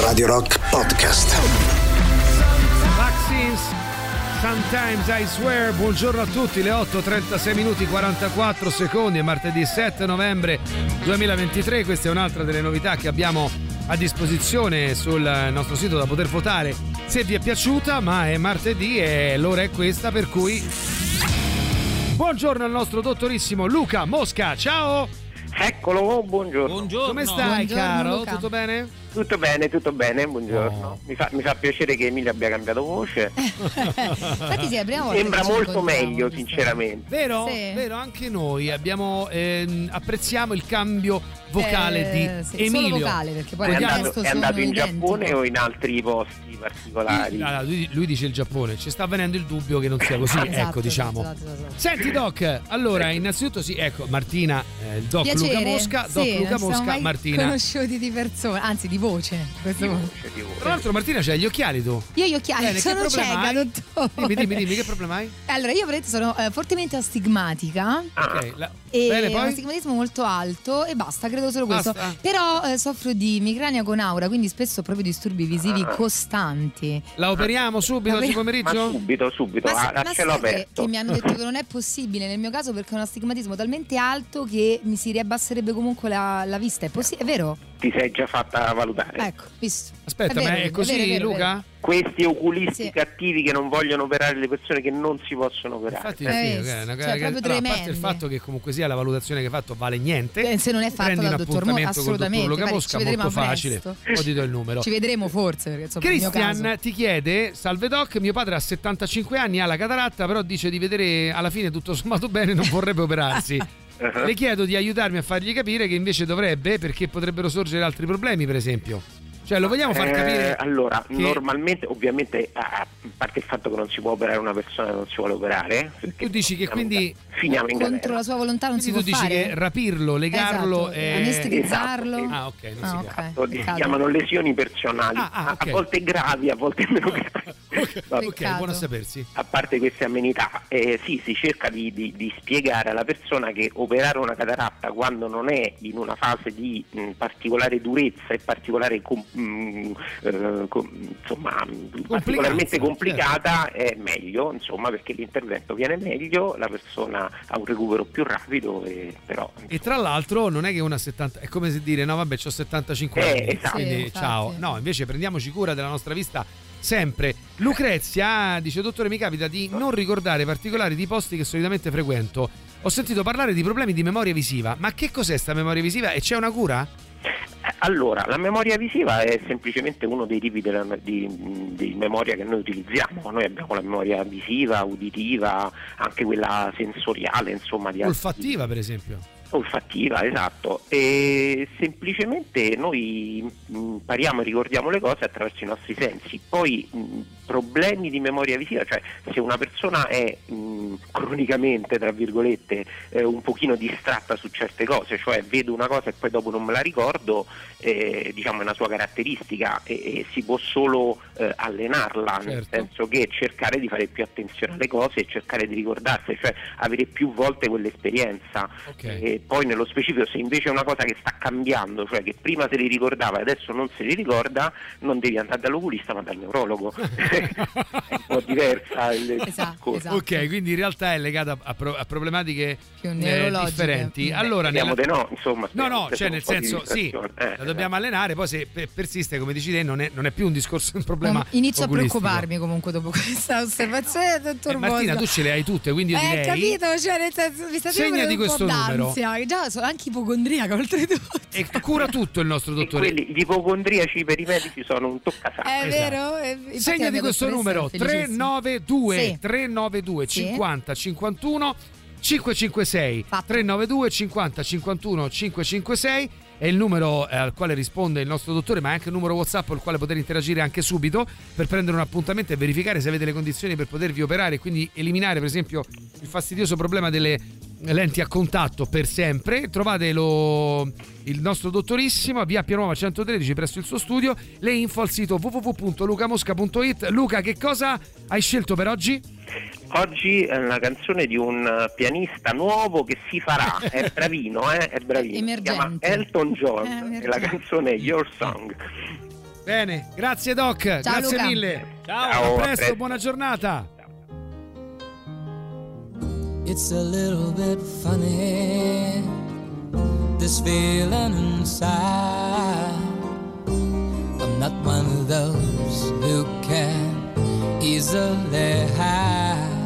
Radio Rock Podcast. Vaccines, Sometimes I swear, buongiorno a tutti, le 8.36 minuti 44 secondi, è martedì 7 novembre 2023, questa è un'altra delle novità che abbiamo a disposizione sul nostro sito da poter votare se vi è piaciuta, ma è martedì e l'ora è questa, per cui buongiorno al nostro dottorissimo Luca Mosca, ciao! Eccolo, buongiorno. Buongiorno. Come stai Buongiorno, caro? Luca. Tutto bene? Tutto bene, tutto bene, buongiorno. Oh. Mi, fa, mi fa piacere che Emilio abbia cambiato voce. [LAUGHS] Infatti sì, volta Sembra molto meglio, sinceramente. Vero? Sì. Vero, anche noi abbiamo, ehm, apprezziamo il cambio vocale Eh, di sì, Emilio. Solo vocale, perché poi È andato, è andato in identici. Giappone o in altri posti particolari? Allora, lui, lui dice il Giappone, ci sta venendo il dubbio che non sia così, [LAUGHS] Esatto, ecco diciamo. esatto, esatto, esatto. Senti Doc, allora innanzitutto sì, ecco Martina, eh, il Doc Piacere. Luca Mosca, Doc Sì, Luca Mosca, Martina. conosciuti di persona, anzi di voce. a questo punto. Tra l'altro Martina c'hai gli occhiali tu. Io gli occhiali Bene, sono cieca, dottore. Dimmi, dimmi, dimmi, che problema hai? Allora, io veramente sono eh, fortemente astigmatica. Ok, la- E bene ho un poi? astigmatismo molto alto e basta, credo solo questo. Basta? Però eh, soffro di migrania con aura, quindi spesso ho proprio disturbi visivi Ah. costanti. La operiamo subito oggi Ma pomeriggio? subito, subito, Ma, a, se- a ma cielo aperto. che mi hanno detto che [LAUGHS] non è possibile nel mio caso perché ho un astigmatismo talmente alto che mi si riabbasserebbe comunque la, la vista. È, possi- è vero? Ti sei già fatta valutare. Ecco, visto. Aspetta, È ma vero, è così vero, è vero, è Luca? vero. Questi oculisti Sì. cattivi che non vogliono operare le persone che non si possono operare. Infatti Eh, sì, è una cioè, cosa che- proprio allora, a parte il fatto che comunque sia la valutazione che hai fatto vale niente. Eh, se non è prendi dal un dottor Mo, appuntamento col assolutamente. dottor Luca Mosca, ci vedremo molto facile. Poi ti do il numero. Ci vedremo forse perché insomma, Cristian ti chiede, salve doc, mio padre ha 75 anni, ha la cataratta, però dice di vedere alla fine tutto sommato bene, non vorrebbe operarsi. [LAUGHS] Le chiedo di aiutarmi a fargli capire che invece dovrebbe, perché potrebbero sorgere altri problemi, per esempio. Cioè, lo vogliamo far Eh, capire? allora, che- normalmente, ovviamente, a parte il fatto che non si può operare una persona che non si vuole operare, Tu dici che quindi finiamo in Contro galera. la sua volontà non Quindi si tu può dici fare? che rapirlo, legarlo Esatto, è... anestetizzarlo. Esatto. Ah, ok, non Ah, si ok. può. Esatto, si chiamano lesioni personali, Ah, ah, a- ok. a volte gravi, a volte meno gravi. Vabbè. [LAUGHS] Ok, buono a sapersi. A parte queste amenità, eh, sì, si cerca di, di- di spiegare alla persona che operare una cataratta quando non è in una fase di mh, particolare durezza e particolare com- mh, eh, insomma, particolarmente complicata è meglio, insomma, perché l'intervento viene meglio, la persona ha un recupero più rapido, e, però E tra l'altro non è che una 70 è come se dire no vabbè ho 75 Eh, anni. esatto. quindi Sì, ciao. no invece prendiamoci cura della nostra vista sempre. Lucrezia dice dottore mi capita di non ricordare particolari di posti che solitamente frequento. Ho sentito parlare di problemi di memoria visiva. Ma che cos'è sta memoria visiva? E c'è una cura? Allora, la memoria visiva è semplicemente uno dei tipi della- di, di memoria che noi utilizziamo. Noi abbiamo la memoria visiva, uditiva, anche quella sensoriale, insomma, di altri olfattiva per esempio olfattiva, esatto. E semplicemente noi mh, impariamo e ricordiamo le cose attraverso i nostri sensi. Poi mh, problemi di memoria visiva, cioè se una persona è mh, cronicamente, tra virgolette, eh, un pochino distratta su certe cose, cioè vedo una cosa e poi dopo non me la ricordo, eh, diciamo è una sua caratteristica e, e si può solo eh, allenarla, nel Certo. senso che cercare di fare più attenzione alle cose e cercare di ricordarsene, cioè avere più volte quell'esperienza. Ok. E poi nello specifico se invece è una cosa che sta cambiando, cioè che prima se li ricordava e adesso non se li ricorda, non devi andare dall'oculista ma dal neurologo. [LAUGHS] è un po' diversa il Esatto, discorso. esatto. ok quindi in realtà è legata a, pro- a problematiche Più eh, differenti allora Speriamo nella- di no, insomma. No, no, cioè nel senso, sì. Eh, la dobbiamo allenare, poi se pe- persiste, come dici te, non è, non è più un discorso, un problema Non- Inizio a preoccuparmi comunque dopo questa osservazione, dottor Eh, Martina, tu ce le hai tutte, quindi io Eh, direi... capito, cioè nel senso, mi sta Segnati venendo un po' questo numero. già sono anche ipocondriaca oltretutto. E cura tutto il nostro dottore. quelli, gli ipocondriaci per i medici sono un toccasacco. È Esatto. vero? Eh, infatti la Segnati questo numero è felicissima. 392 Sì. 392 Sì. 50 51 556 392 50 51 556 è il numero eh, al quale risponde il nostro dottore, ma è anche il numero WhatsApp al quale poter interagire anche subito per prendere un appuntamento e verificare se avete le condizioni per potervi operare e quindi eliminare, per esempio, il fastidioso problema delle lenti a contatto per sempre. Trovate lo- il nostro dottorissimo a via Pianuova 113 presso il suo studio. Le info al sito www.lucamosca.it. Luca, che cosa hai scelto per oggi? Oggi è una canzone di un eh, pianista nuovo che si farà, è [LAUGHS] bravino, eh? è bravino. Si chiama Emergente. Elton John e [LAUGHS] emergente. la canzone è Your Song. Bene, grazie Doc, grazie Luca. mille. Ciao, a a presto, presto. buona giornata. It's a little bit funny, this feeling inside. I'm not one of those who can easily hide.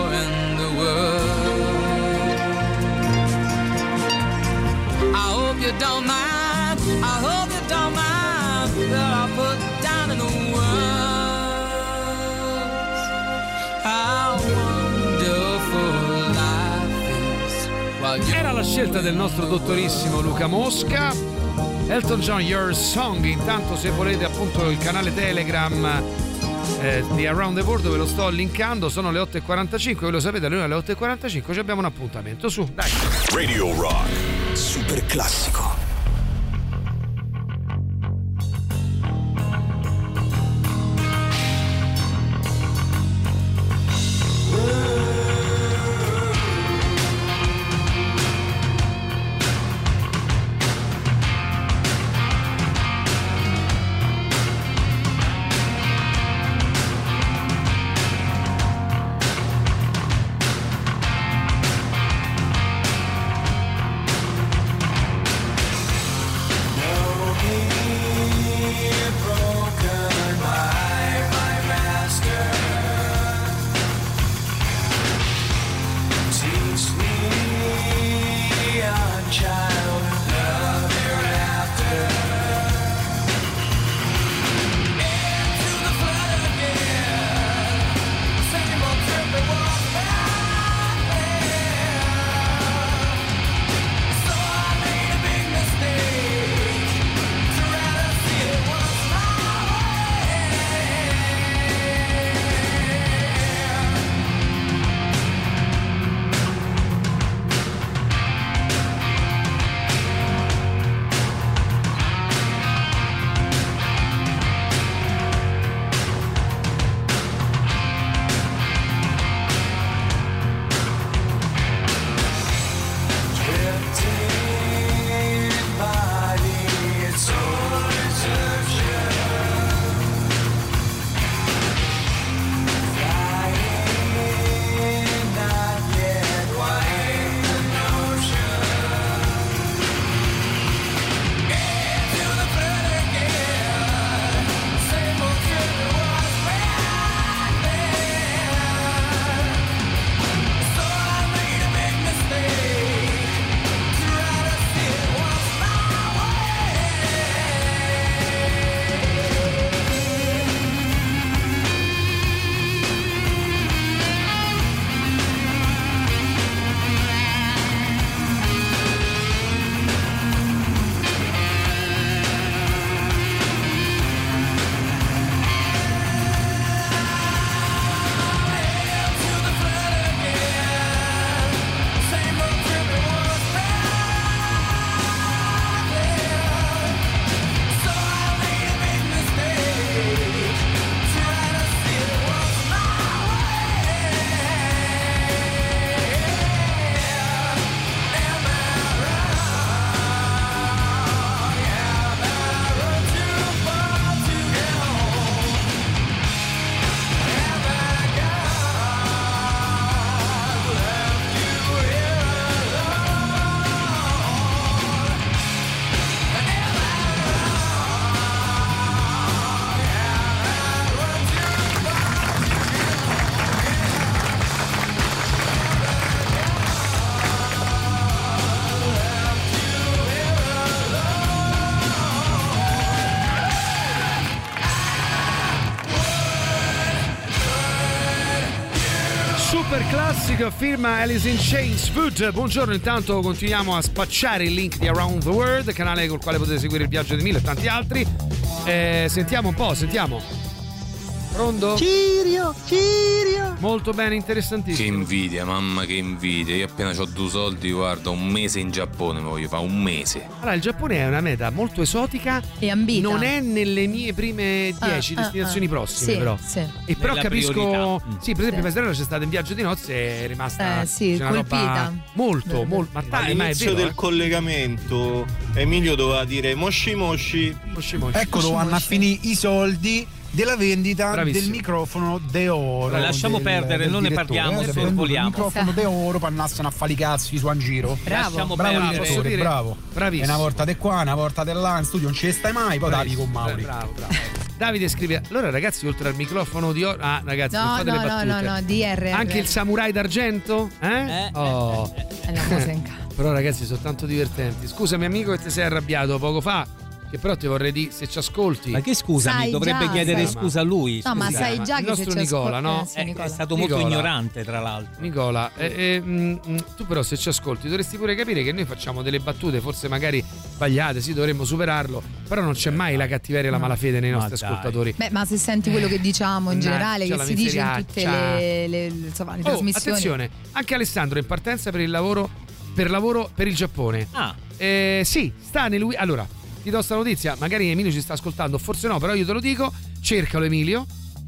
you don't mind. I hope you don't mind that I put down in the words how wonderful life is Era la scelta del nostro dottorissimo Luca Mosca. Elton John, Your Song. Intanto, se volete, appunto, il canale Telegram eh, di Around the World, ve lo sto linkando. Sono le 8.45. Voi lo sapete, alle 8.45 ci abbiamo un appuntamento. Su, dai. Radio Rock. Super classico. Firma Alice in Chains Food. Buongiorno, intanto continuiamo a spacciare il link di Around the World, canale col quale potete seguire il viaggio di Mille e tanti altri. Eh, sentiamo un po', sentiamo. Pronto? Cirio, Cirio. Molto bene, Che interessantissimo. invidia, mamma che invidia. Io appena ho due soldi, guarda, un mese in Giappone mi voglio fare, un mese. Allora, il Giappone è una meta molto esotica e ambita. Non è nelle mie prime 10 Ah, ah, destinazioni ah. prossime, Sì, però. sì. E però Nella capisco. priorità. Sì, per esempio, Sì. mia sorella c'è stata in viaggio di nozze e è rimasta. Eh, sì, c'è una roba colpita. Molto, molto. Ma dai, ma è All'inizio vero, del eh. collegamento Emilio doveva dire Moshi Moshi. Moshi Moshi. Ecco dove vanno a finire i soldi della vendita Bravissimo. del microfono de oro. Lasciamo del- perdere, del non ne direttore, parliamo, eh, vogliamo. Il microfono de oro per andarsene a fare i cazzi su in giro. Bravo. Lasciamo Bravo direttore, Posso dire? bravo. Bravissimo. E una volta di qua, una volta di là, in studio non ci stai mai, poi davi con Mauri. Bravo, bravo. Davide scrive: Allora, ragazzi, oltre al microfono di oro. Ah, ragazzi, non No, fate no, le no, battute. no, no, DR. Anche il samurai d'argento? Eh? oh. È una cosa in casa. Però, ragazzi, sono tanto divertenti. Scusami, amico, che ti sei arrabbiato poco fa. Che però ti vorrei dire, se ci ascolti. Ma che scusami, Sai dovrebbe già, chiedere sai. scusa a lui. No, ma sai già il che se nostro Nicola, ascol- no? eh, sì, Eh, Nicola. è stato molto Nicola. ignorante, tra l'altro. Nicola, eh, eh, mm, mm, tu però se ci ascolti dovresti pure capire che noi facciamo delle battute forse magari sbagliate, sì dovremmo superarlo, però non c'è mai la cattiveria e la malafede nei Ma nostri dai. ascoltatori. Beh, ma se senti quello che diciamo in generale, che si dice in tutte le, le- insomma, le Oh, trasmissioni. attenzione, anche Alessandro è in partenza per il lavoro per lavoro per il Giappone. Ah, Eh, sì, sta nel Allora, ti do sta notizia, magari Emilio ci sta ascoltando, forse no, però io te lo dico, cercalo Emilio,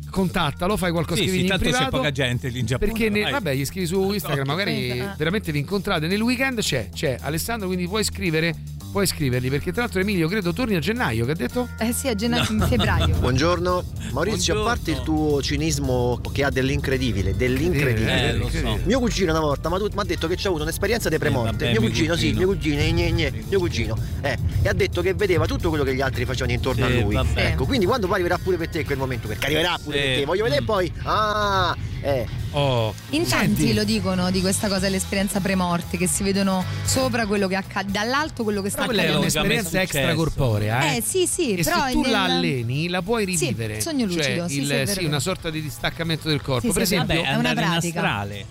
contattalo, fai qualcosa, sì, scrivigli sì, in tanto c'è poca gente lì in Giappone. Perché ne- vabbè, gli scrivi su Instagram, magari veramente vi incontrate. Nel weekend c'è, c'è Alessandro, quindi puoi scrivere, puoi scriverli. Perché tra l'altro Emilio credo torni a gennaio, che ha detto? Eh sì, a gennaio, in febbraio. [LAUGHS] Buongiorno, Maurizio, a parte il tuo cinismo che ha dell'incredibile, dell'incredibile. Eh, lo so. Mio cugino una volta mi ha detto che c'ha avuto un'esperienza di premorte. vabbè, mio mio cugino, sì, cugino. mio cugino, eh, gne, gne, mio cugino. Eh, e ha detto che vedeva tutto quello che gli altri facevano intorno Sì, a lui. vabbè. Ecco, quindi quando poi arriverà pure per te quel momento, perché arriverà pure Sì. per te, voglio vedere Mm. poi. Ah, eh. Oh. In tanti lo dicono di questa cosa dell'esperienza premorte, che si vedono sopra quello che accade, dall'alto quello che sta Però quella è accadendo. un'esperienza è successo. extracorporea, eh. Eh sì, sì, E però se tu nel- la alleni, la puoi Sì, rivivere. sogno lucido, Cioè, sì, il- sì, sì, una sorta di distaccamento del corpo. Sì, per sì, esempio, Vabbè, è una in pratica. astrale.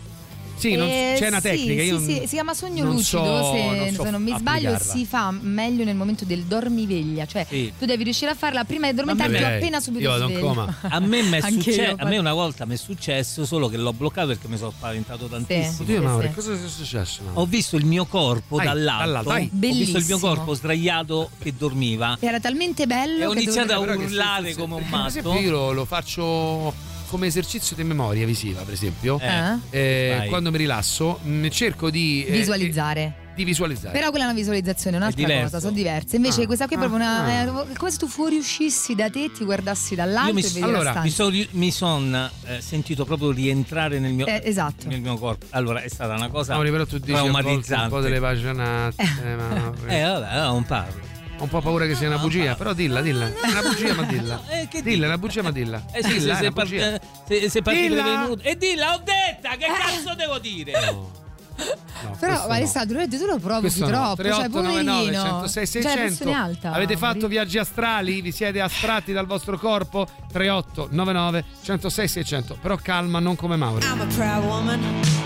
Sì, non- Eh, c'è una sì, tecnica. Sì, io sì, non- si chiama sogno lucido, so- se, non so se non mi sbaglio, si fa meglio nel momento del dormiveglia, cioè Sì. tu devi riuscire a farla prima di addormentarti o Vabbè, appena subito io sveglio. coma. [LAUGHS] A me, succe- io, a me una volta mi è successo, solo che l'ho bloccato perché mi sono spaventato tantissimo. Oddio, Sì, Mauro, sì. cosa è successo? Mauro? Ho visto il mio corpo Vai, dall'alto, dall'alto, vai. ho visto il mio corpo sdraiato che dormiva Era talmente bello e ho iniziato a urlare come un esempio, matto. io lo faccio come esercizio di memoria visiva, per esempio. Eh, Eh, quando mi rilasso, mh, cerco di eh, visualizzare. eh, di visualizzare. Però quella è una visualizzazione, è un'altra cosa, sono diverse. Invece Ah, questa qui è ah, proprio una. ah. È come se tu fuoriuscissi da te, ti guardassi dall'alto mi, e vedi allora, mi sono son, eh, sentito proprio rientrare nel mio, Eh, esatto. nel mio corpo. Allora è stata una cosa Mauri, però tu dici a volte un po' delle paginate. eh, [LAUGHS] ma- Eh, vabbè, non parlo. Ho un po' paura che sia una bugia, però dilla, dilla. È una bugia, ma dilla. [LAUGHS] Eh, che Dilla, è una bugia, ma dilla. Eh sì, Dilla, se, è se, una bugia. part- se, se partito Dilla! venuto. E dilla, ho detta, che cazzo devo dire? [LAUGHS] No, Però questo no. Alessandro, tu lo provochi Questo no. troppo, cioè 3899 poverino. 106 Cioè, 600 persone alta. Avete fatto viaggi astrali? Vi siete astratti dal vostro corpo? 3899 106 600 Però calma, non come Mauro. I'm a proud woman.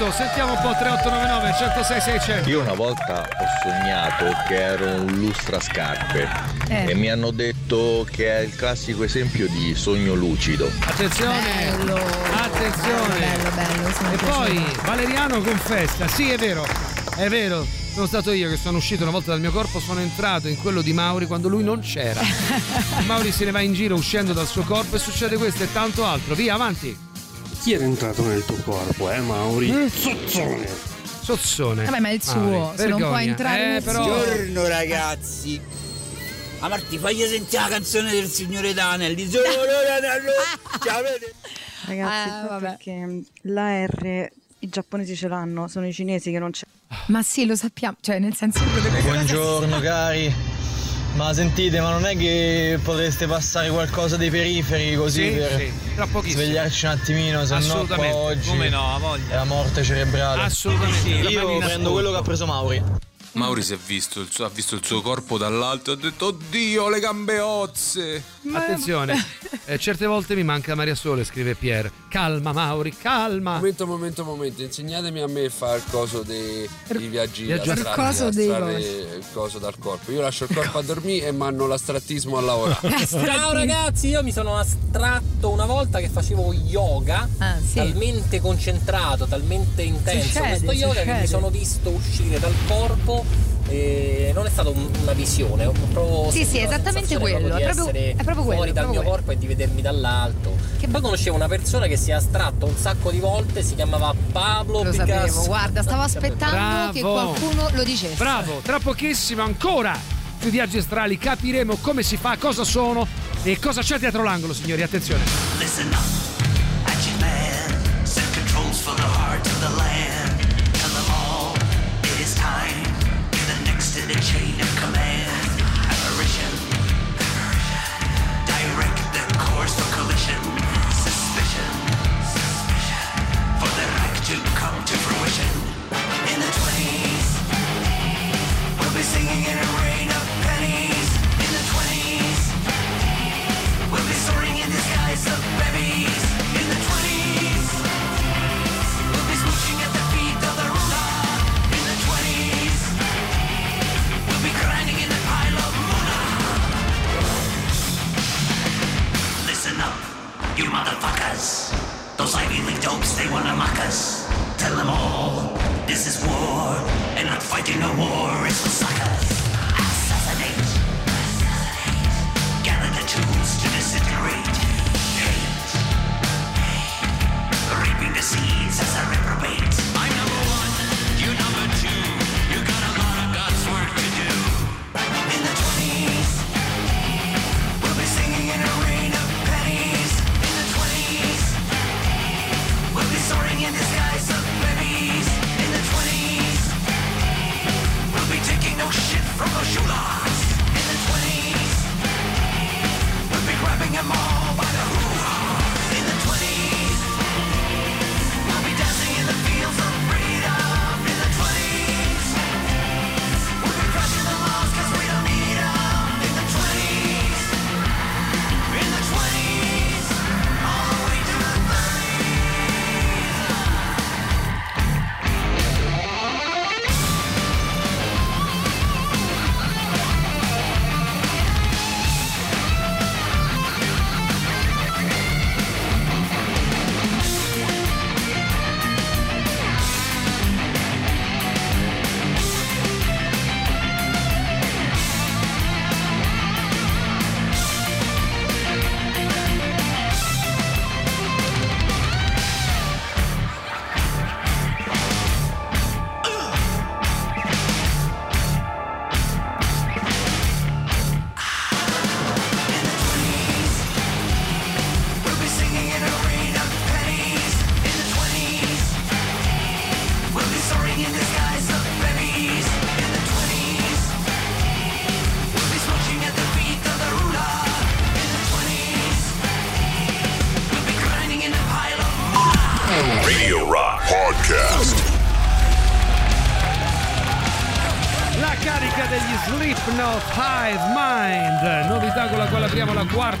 Questo. Sentiamo un po' 3899 106 600. Io una volta ho sognato che ero un lustrascarpe Eh. e mi hanno detto che è il classico esempio di sogno lucido. Attenzione. Attenzione. Bello, bello. sono E poi. Valeriano confessa, sì è vero, è vero, sono stato io che sono uscito una volta dal mio corpo, sono entrato in quello di Mauri quando lui non c'era. [LAUGHS] Mauri se ne va in giro uscendo dal suo corpo e succede questo e tanto altro. Via, avanti. Chi era entrato nel tuo corpo, eh, Mauri? Mm. Sozzone. Sozzone. Vabbè, ma è il suo, Mauri, se non può entrare eh, nel però... Buongiorno ragazzi. Ah Marti, fagli sentire la canzone del signore Danelli. Solo. [LAUGHS] Ragazzi, Eh, la R i giapponesi ce l'hanno, sono i cinesi che non c'è. Ma sì, lo sappiamo, cioè nel senso che Buongiorno cari, ma sentite, ma non è che potreste passare qualcosa dei periferi così Sì, per sì, tra pochissimo. svegliarci un attimino, se no qua oggi Come no, è la morte cerebrale. Assolutamente. Io Eravamo in prendo ascolto. quello che ha preso Mauri. Mauri si è visto, il suo- ha visto il suo corpo dall'alto e ha detto Oddio, le gambe ozze. Attenzione, eh, certe volte mi manca Maria Sole, scrive Pier. Calma Mauri, calma. Momento, momento, momento, insegnatemi a me a fare il coso dei, dei viaggi Viaggio. Il coso dei il coso dal corpo. Io lascio il corpo a dormire e mando l'astrattismo a lavorare. [LAUGHS] Ciao ragazzi, io mi sono astratto una volta che facevo yoga, talmente concentrato, talmente intenso Succede, questo yoga che succede. mi sono visto uscire dal corpo e non è stata un- una visione, ho proprio Sì, sì, esattamente quello, proprio è di proprio- essere è proprio quello, fuori dal proprio mio corpo e di vedermi dall'alto. Poi conoscevo una persona che si è astratto un sacco di volte, si chiamava Pablo Lo Picasso. sapevo, guarda, stavo aspettando Bravo. che qualcuno lo dicesse. Bravo, tra pochissimo ancora sui viaggi astrali capiremo come si fa, cosa sono e cosa c'è dietro l'angolo, signori. Attenzione. Listen up, action man. Set controls for the heart of the land. Chain of command. Those Ivy League dopes, they wanna mock us. Tell them all, this is war, and not fighting a war, it's for suckers. Assassinate. Gather the tools to disintegrate. Hate. Reaping the seeds as a reprobate. I'm number one,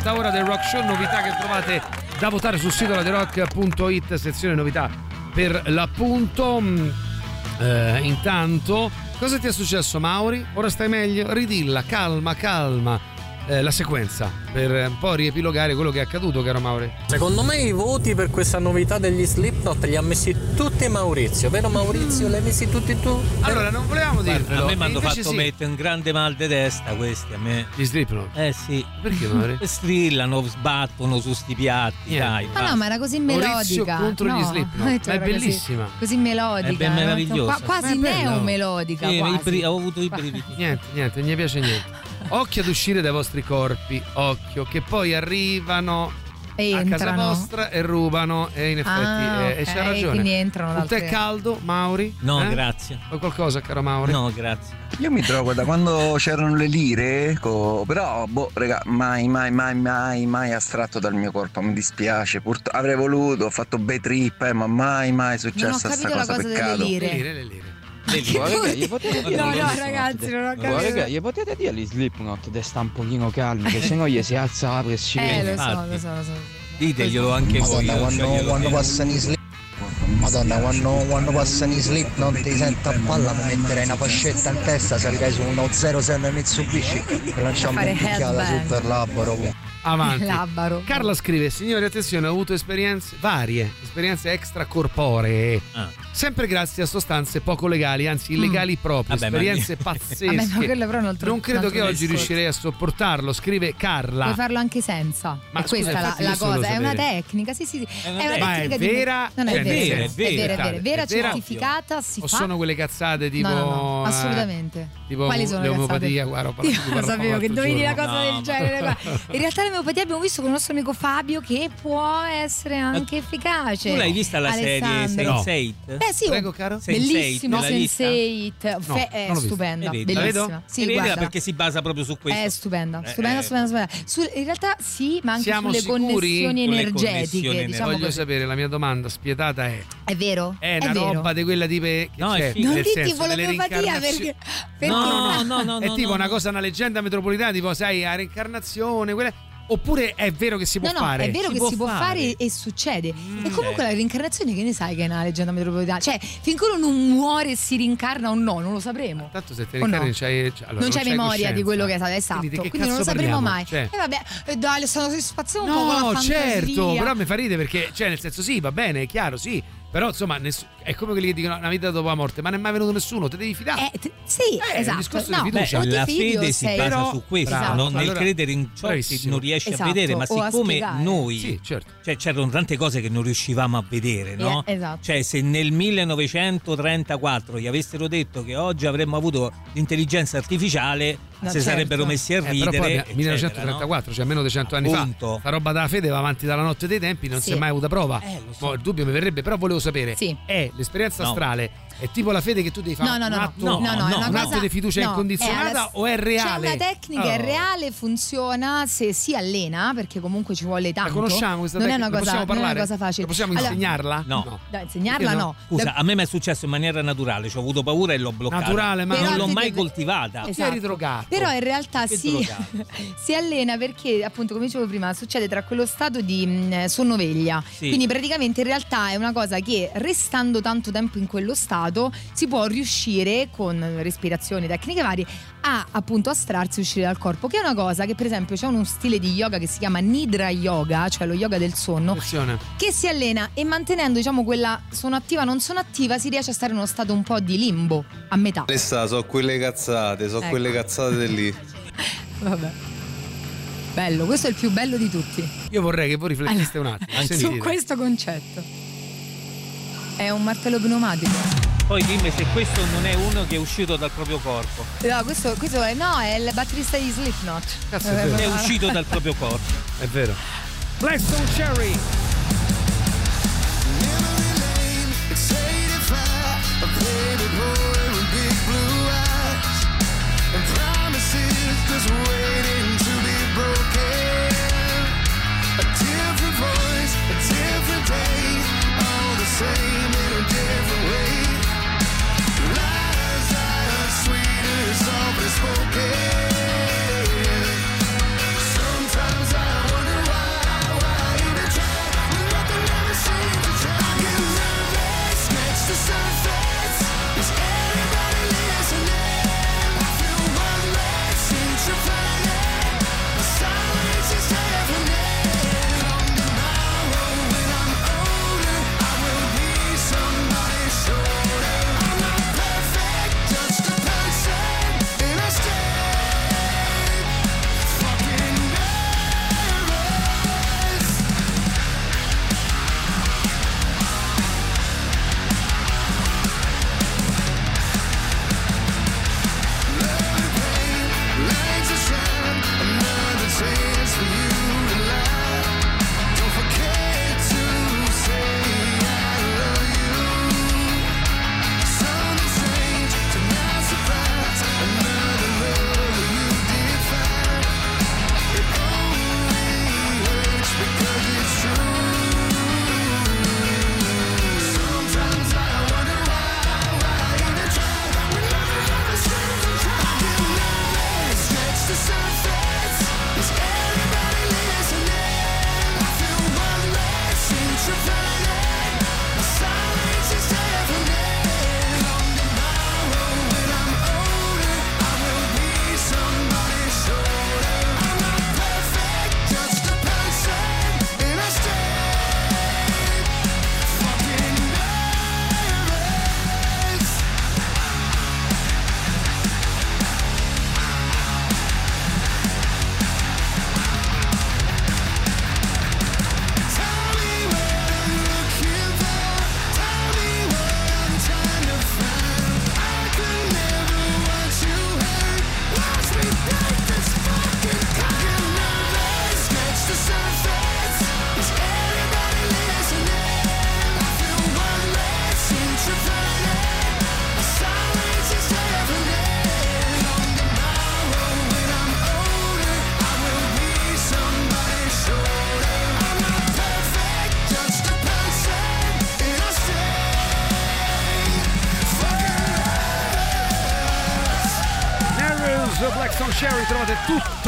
quarta ora del Rock Show, novità che trovate da votare sul sito radiorock.it, sezione novità. per l'appunto. Mm, eh, intanto, cosa ti è successo, Mauri? Ora stai meglio? Ridilla, calma, calma. Eh, la sequenza per un po' riepilogare quello che è accaduto, caro Mauri. Secondo me i voti per questa novità degli Slipknot li ha messi tutti Maurizio, vero Maurizio? Li hai messi tutti tu? Allora, non volevamo dirvelo. a me mi hanno fatto sì. mettere un grande mal di testa questi a me. Gli Slipknot? Eh sì. Perché Mauri? [LAUGHS] Strillano, sbattono su sti piatti, dai. Ma no, ma era così Maurizio melodica. contro gli no. Slipknot. Eh, [LAUGHS] Ma cioè, è così- bellissima. Così, melodica. È ben no? meravigliosa. Qua- quasi neomelodica. Sì, quasi. bri- ho avuto i brividi. Niente, niente, non mi piace niente. Occhio ad uscire dai vostri corpi, occhio, che poi arrivano E a casa vostra e rubano e in effetti Ah, eh, e c'ha ragione. quindi entrano Un tè altre- caldo, Mauri? No, Eh? grazie. Vuoi qualcosa, caro Mauri? No, grazie. Io mi trovo da quando c'erano le lire, co- però, boh, raga, mai, mai, mai, mai, mai astratto dal mio corpo. Mi dispiace. Purtroppo avrei voluto, ho fatto bei trip, eh, ma mai, mai è successa capito sta la cosa. cosa delle Peccato. lire. Le lire, le lire. Guarda, gli potete dire No, no, Slipknot- ragazzi, non ho Guarda, capito. raga, gli potete dire agli Slipknot di sta un pochino calmi, che sennò gli si alza la pressione. Eh, lo so, lo so, lo so. Diteglielo anche voi. Madonna, quando, cioè, glielo quando dico. passano i slip. Madonna, quando, quando passano i slip non ti sento a palla, mi metterei una fascetta in testa, salirei su uno 06 Mitsubishi e lanciamo un picchiata headbang. super laboro. Avanti. Labaro. Carla scrive: Signori, attenzione, ho avuto esperienze varie, esperienze extracorporee. Ah. Sempre grazie a sostanze poco legali, anzi illegali proprio, Vabbè, esperienze [LAUGHS] Vabbè, pazzesche. ma quello però è un altro- non credo che oggi discorso. riuscirei a sopportarlo. Scrive Carla. Puoi farlo anche senza. Ma scusa, questa è la, la cosa, è una tecnica, sì, sì, sì. È una una tecnica. Ma è di- vera? Non è, Cioè, vera, è vera, è vera, è vera, è vera? certificata, si O fa. sono quelle cazzate tipo. no, no, no, eh, assolutamente. tipo Quali sono le l'omeopatia, guarda, parlato di Io quello sapevo che dovevi dire una cosa No, del genere. [LAUGHS] In realtà l'omeopatia abbiamo visto con il nostro amico Fabio che può essere anche efficace. Tu l'hai vista la serie Alessandro. Sense8? Beh sì, Prego, caro. Sense8, bellissimo vista? Sense8, No, Fe- è stupenda, vedi, la bellissima. vedo? Sì, guarda. perché si basa proprio su questo. È stupenda, Eh, stupenda, eh. stupenda, stupenda. Sul- in realtà sì, ma anche Siamo sulle connessioni energetiche. connessioni diciamo Voglio così. sapere, la mia domanda spietata è: È vero? è una vero. roba di quella tipo. Che No, è c'è. Non nel di senso, tipo delle l'omeopatia reincarnazioni- perché, perché No, no, no, no, è no, tipo no, una no. cosa, una leggenda metropolitana, tipo, sai, la reincarnazione, quella- oppure è vero che si può No, no, fare? è vero Si che può si può fare. fare e succede. e comunque la reincarnazione che ne sai che è una leggenda metropolitana? Cioè, finché uno non muore e si rincarna o no, non lo sapremo. Tanto se te O no? c'hai, cioè, allora, non c'è c'hai memoria coscienza. di quello che è stato, esatto. Quindi Quindi, non lo sapremo parliamo? mai. Cioè- E vabbè, eh, dai, si spaziamo un po' con la No, fantasia. certo, però mi fa ridere perché, cioè, nel senso, sì, va bene, è chiaro, sì. Però, insomma, ness- è come quelli che dicono una vita dopo la morte, ma non è mai venuto nessuno, te devi fidare. Eh, t- sì, Eh, esatto. no, di Beh, la fede si basa Però- su questo, Bravo, non nel allora- credere in ciò che non riesci Esatto, a vedere, ma siccome noi Sì, certo. cioè, c'erano tante cose che non riuscivamo a vedere, no? Eh, esatto. Cioè, se nel 1934 gli avessero detto che oggi avremmo avuto l'intelligenza artificiale, No, si certo. sarebbero messi a Eh, ridere. però poi eccetera, 1934, cioè meno di 100 anni fa. Sta roba della fede va avanti dalla notte dei tempi, non Sì. si è mai avuta prova. Eh, so. Il dubbio mi verrebbe, però volevo sapere: Sì. è l'esperienza No. astrale, è tipo la fede che tu devi fare No, no, no, atto, no, no, no, è no, una un cosa, atto di fiducia no, incondizionata è alla- o è reale? C'è una tecnica, è Oh. reale, funziona se si allena, perché comunque ci vuole tanto. conosciamo questa non è tecnica? una Ne cosa, possiamo non è una parlare? cosa facile. La possiamo Allora, insegnarla? No. Da insegnarla no. Scusa, Da- a me mi è successo in maniera naturale, ci ho avuto paura e l'ho bloccata. Naturale, ma non Però l'ho ti mai deve- coltivata. Ti eri drogato. Però in realtà si, [LAUGHS] si allena perché, appunto, come dicevo prima, succede tra quello stato di mh, sonnoveglia. Sì. Quindi praticamente in realtà è una cosa che restando tanto tempo in quello stato si può riuscire con respirazioni, tecniche varie a appunto astrarsi e uscire dal corpo, che è una cosa che per esempio c'è uno stile di yoga che si chiama Nidra Yoga, cioè lo yoga del sonno, Attenzione. che si allena e mantenendo diciamo quella sono attiva non sono attiva si riesce a stare in uno stato un po' di limbo a metà. Questa so quelle cazzate, so Ecco. quelle cazzate lì. [LAUGHS] Vabbè. Bello, questo è il più bello di tutti. Io vorrei che voi rifletteste un attimo. [LAUGHS] Su sentite. questo concetto. È un martello pneumatico. Poi dimmi se questo non è uno che è uscito dal proprio corpo. No, questo, questo è, no, è il batterista di Slipknot. Cazzo, è vero. È uscito dal proprio corpo. È vero. Blackstone Cherry. I wonder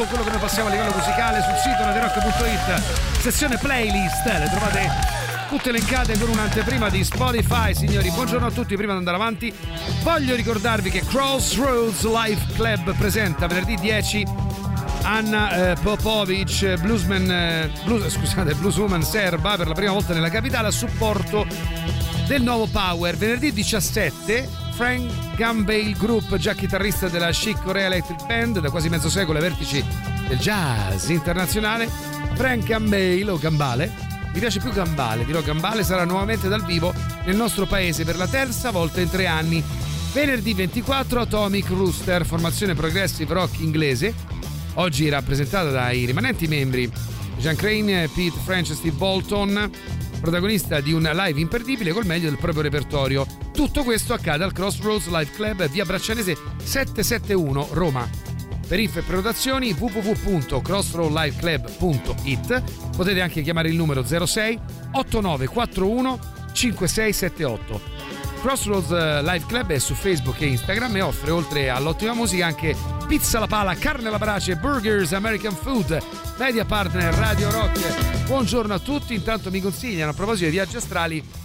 tutto quello che noi passiamo a livello musicale sul sito radirock.it, sezione playlist, le trovate tutte elencate con un'anteprima di Spotify, signori. Buongiorno a tutti, prima di andare avanti voglio ricordarvi che Crossroads Life Club presenta venerdì 10 Anna eh, Popovic, bluesman, eh, blues, scusate, blueswoman serba per la prima volta nella capitale a supporto del nuovo Power. Venerdì 17 Frank Gambale Group, già chitarrista della Chic Korea Electric Band, da quasi mezzo secolo ai vertici del jazz internazionale. Frank Gambale o Gambale, mi piace più Gambale, dirò Gambale, sarà nuovamente dal vivo nel nostro paese per la terza volta in tre anni. Venerdì 24 Atomic Rooster, formazione progressive rock inglese, oggi rappresentata dai rimanenti membri Jean Crane, Pete French e Steve Bolton, protagonista di un live imperdibile col meglio del proprio repertorio. Tutto questo accade al Crossroads Live Club via Braccianese 771 Roma. Per info e prenotazioni www.crossroadliveclub.it potete anche chiamare il numero 06 8941 5678. Crossroads eh, Live Club è su Facebook e Instagram e offre oltre all'ottima musica anche pizza alla pala, carne alla brace, burgers, American food, media partner Radio Rock. Buongiorno a tutti, intanto mi consigliano a proposito di viaggi astrali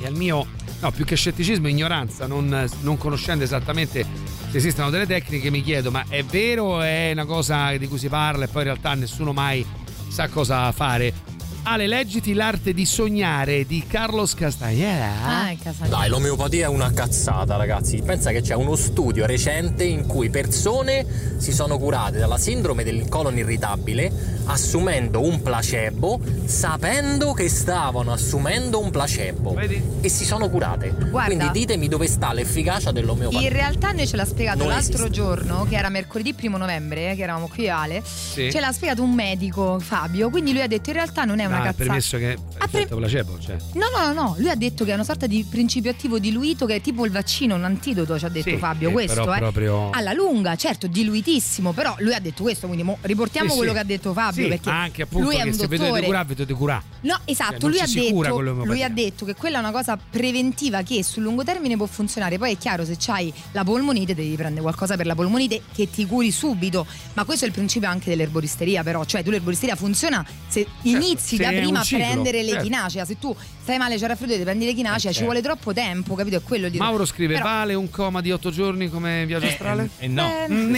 e al mio, no più che scetticismo, ignoranza, non, non conoscendo esattamente se esistano delle tecniche, mi chiedo ma è vero o è una cosa di cui si parla e poi in realtà nessuno mai sa cosa fare? Ale, leggiti l'arte di sognare di Carlos Castagnera. Ah, in casa Dai, l'omeopatia è una cazzata, ragazzi. Pensa che c'è uno studio recente in cui persone si sono curate dalla sindrome del colon irritabile assumendo un placebo, sapendo che stavano assumendo un placebo. E si sono curate. Guarda. Quindi ditemi dove sta l'efficacia dell'omeopatia. In realtà noi ce l'ha spiegato Non l'altro esiste. giorno, che era mercoledì primo novembre, eh, che eravamo qui Ale, Sì. ce l'ha spiegato un medico, Fabio, quindi lui ha detto in realtà non è una Ah, cazzata. permesso che effetto placebo, cioè. No, no, no, no, lui ha detto che è una sorta di principio attivo diluito che è tipo il vaccino, un antidoto, ci ha detto Sì, Fabio, eh, questo, eh. proprio- Alla lunga, certo, diluitissimo, però lui ha detto questo, quindi mo riportiamo Sì, quello sì. che ha detto Fabio, perché anche appunto lui è un se vedete dottore. di curare, vedete curare. No, esatto, Cioè, lui, ha detto, lui ha detto che quella è una cosa preventiva che sul lungo termine può funzionare. Poi è chiaro, se hai la polmonite devi prendere qualcosa per la polmonite che ti curi subito. Ma questo è il principio anche dell'erboristeria, però. Cioè, tu l'erboristeria funziona se inizi è prima prendere certo. l'echinacea. Se tu stai male, c'è raffreddore, prendi l'echinacea, ci certo. vuole troppo tempo, capito? È quello di Mauro scrive: Però- vale un coma di otto giorni come viaggio astrale? E no, Eh, Mm,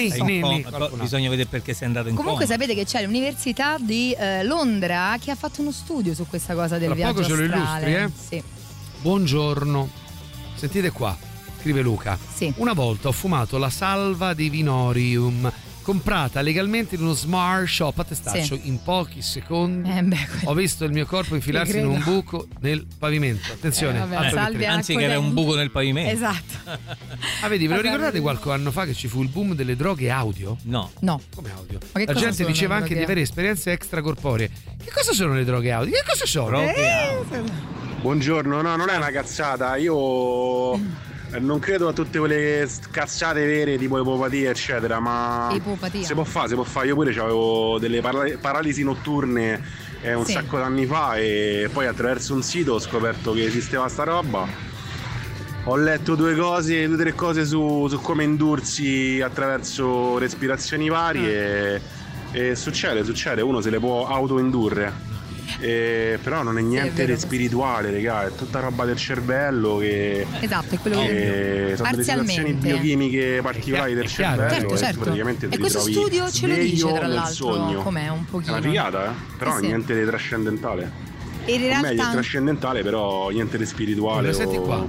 però qualcun bisogna vedere perché sei andato in Comunque coma. sapete che c'è l'Università di eh, Londra che ha fatto uno studio su questa cosa del Tra viaggio poco ce lo astrale. illustri, eh? Sì. Buongiorno. Sentite qua, scrive Luca. Sì. Una volta ho fumato la salva di Vinorium comprata legalmente in uno smart shop a testaccio Sì. in pochi secondi. Eh, beh, Ho visto il mio corpo infilarsi in un buco nel pavimento. Attenzione, Eh, vabbè. Anzi, che era un buco nel pavimento. Esatto. [LAUGHS] Ah, vedi, ve lo ricordate qualche anno fa che ci fu il boom delle droghe audio? No. No. Come audio? Ma che La cosa gente sono diceva anche di avere esperienze extracorporee. Che cosa sono le droghe audio? Che cosa sono? Droghe Buongiorno, no, non è una cazzata. Io eh, non credo a tutte quelle cazzate vere tipo ipopatia, eccetera, ma Ipopatia. si può fare, si può fare. Io pure avevo delle parali- paralisi notturne eh, un Sì. sacco d'anni fa e poi attraverso un sito ho scoperto che esisteva sta roba. Ho letto due cose, due o tre cose su, su come indursi attraverso respirazioni varie e, e succede, succede, uno se le può autoindurre. Eh, però non è niente vero. di spirituale, raga, è tutta roba del cervello che Esatto, è quello che eh, sono delle situazioni Parzialmente. biochimiche particolari del è cervello Certo, e certo. tu praticamente E questo studio ce lo dice, tra l'altro, com'è un È pochino. una figata, eh? però Eh sì. niente di trascendentale. E in O meglio, è realtà trascendentale, però niente di spirituale. Allora, senti o- qua.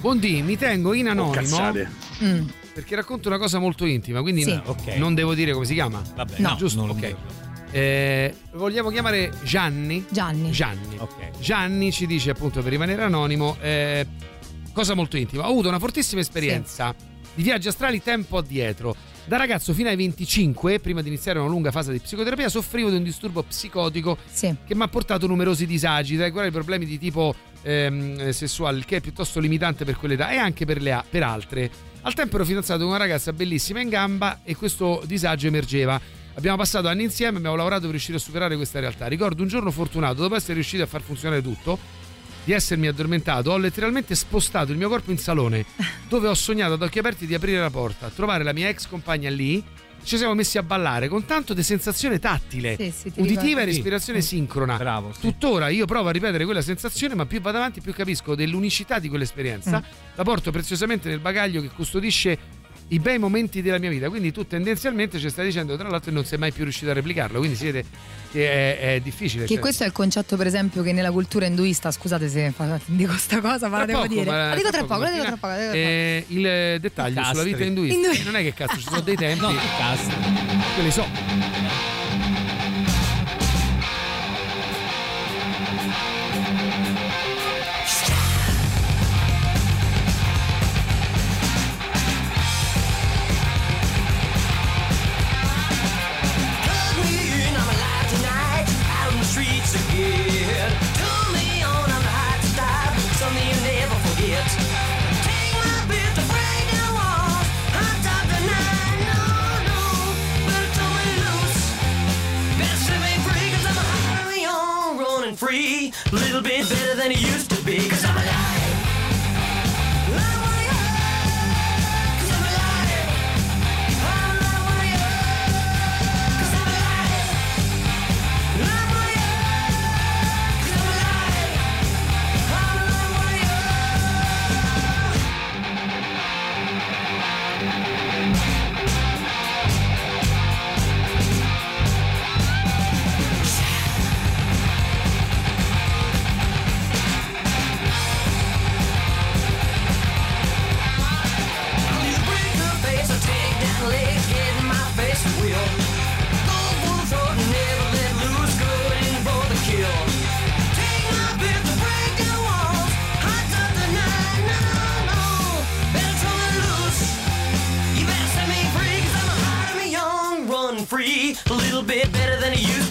Buondì, mi tengo in anonimo cazzate. Mm. perché racconto una cosa molto intima, quindi Sì. no, Ok. non devo dire come si chiama. Vabbè, No. no, Giusto, non lo ok. Eh, vogliamo chiamare Gianni? Gianni. Gianni. Ok. Gianni ci dice appunto per rimanere anonimo, eh, cosa molto intima. Ho avuto una fortissima esperienza di viaggi astrali tempo addietro. Da ragazzo fino ai 25, prima di iniziare una lunga fase di psicoterapia, soffrivo di un disturbo psicotico Sì. che mi ha portato numerosi disagi, tra i quali problemi di tipo ehm, sessuale, il che è piuttosto limitante per quell'età e anche per, le a- per altre. Al tempo ero fidanzato con una ragazza bellissima in gamba e questo disagio emergeva. Abbiamo passato anni insieme, abbiamo lavorato per riuscire a superare questa realtà. Ricordo un giorno fortunato, dopo essere riusciti a far funzionare tutto, di essermi addormentato, ho letteralmente spostato il mio corpo in salone, dove ho sognato ad occhi aperti di aprire la porta, trovare la mia ex compagna lì. Ci siamo messi a ballare con tanto di sensazione tattile, Sì, sì, ti uditiva ricordo. e respirazione sincrona. Bravo. Tuttora io provo a ripetere quella sensazione, ma più vado avanti, più capisco dell'unicità di quell'esperienza. La porto preziosamente nel bagaglio che custodisce i bei momenti della mia vita. Quindi tu tendenzialmente ci stai dicendo, tra l'altro, che non sei mai più riuscito a replicarlo. Quindi si vede che è, è difficile. Che cioè- questo è il concetto, per esempio, che nella cultura induista, scusate se dico sta cosa, ma la devo poco, dire. La dico tra tra poco, la dico tra poco. la dico tra poco. Eh, il dettaglio sulla vita induista Indu- non è che cazzo ci sono dei [LAUGHS] tempi No, castri. quelli so Free, a little bit better than it used to be, cause I'm alive. Free, a little bit better than it used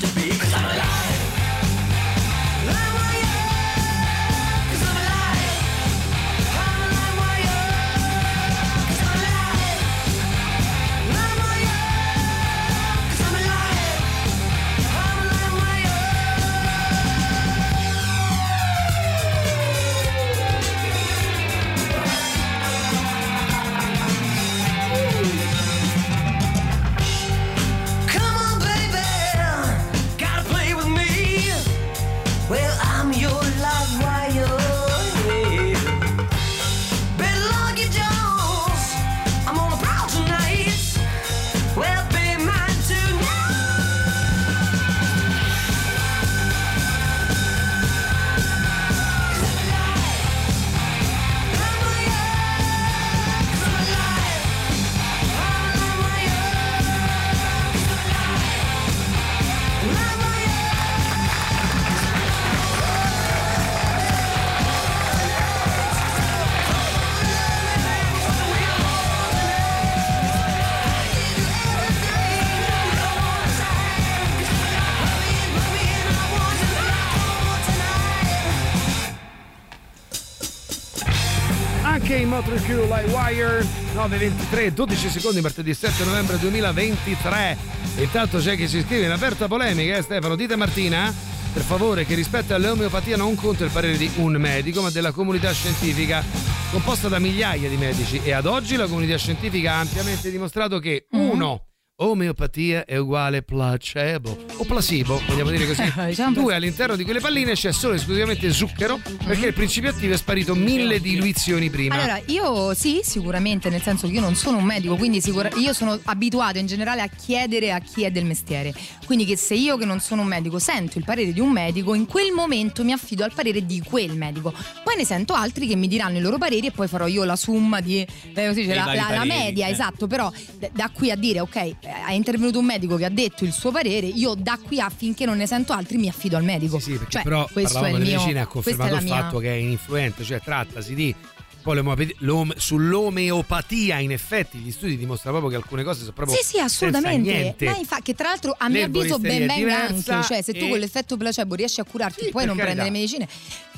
in Motor Q Live Wire 9.23 12 secondi martedì 7 novembre 2023 intanto c'è chi si iscrive in aperta polemica eh, Stefano dite Martina per favore che rispetto all'omeopatia non conta il parere di un medico ma della comunità scientifica composta da migliaia di medici. E ad oggi la comunità scientifica ha ampiamente dimostrato che uno Omeopatia è uguale placebo o placebo, vogliamo dire così. [LAUGHS] Diciamo Due, all'interno di quelle palline c'è solo esclusivamente zucchero perché il principio attivo è sparito mille diluizioni prima. Allora, io sì, sicuramente, nel senso che io non sono un medico, quindi sicura- io sono abituato in generale a chiedere a chi è del mestiere. Quindi che se io che non sono un medico sento il parere di un medico, in quel momento mi affido al parere di quel medico. Poi ne sento altri che mi diranno i loro pareri e poi farò io la somma di eh, così la, la- la media, eh. esatto, però d- da qui a dire ok, eh, è intervenuto un medico che ha detto il suo parere, io da qui affinché non ne sento altri mi affido al medico. Sì, perché Cioè, però questo è il mio medicina ha confermato il mia- fatto che è ininfluente, cioè trattasi di poi l'omeopati- l'om- sull'omeopatia in effetti gli studi dimostrano proprio che alcune cose sono proprio Sì, sì, assolutamente. Ma infatti, che tra l'altro a mio avviso ben venga anche. Cioè, se tu e- con l'effetto placebo riesci a curarti, Sì, puoi per non prendere medicine.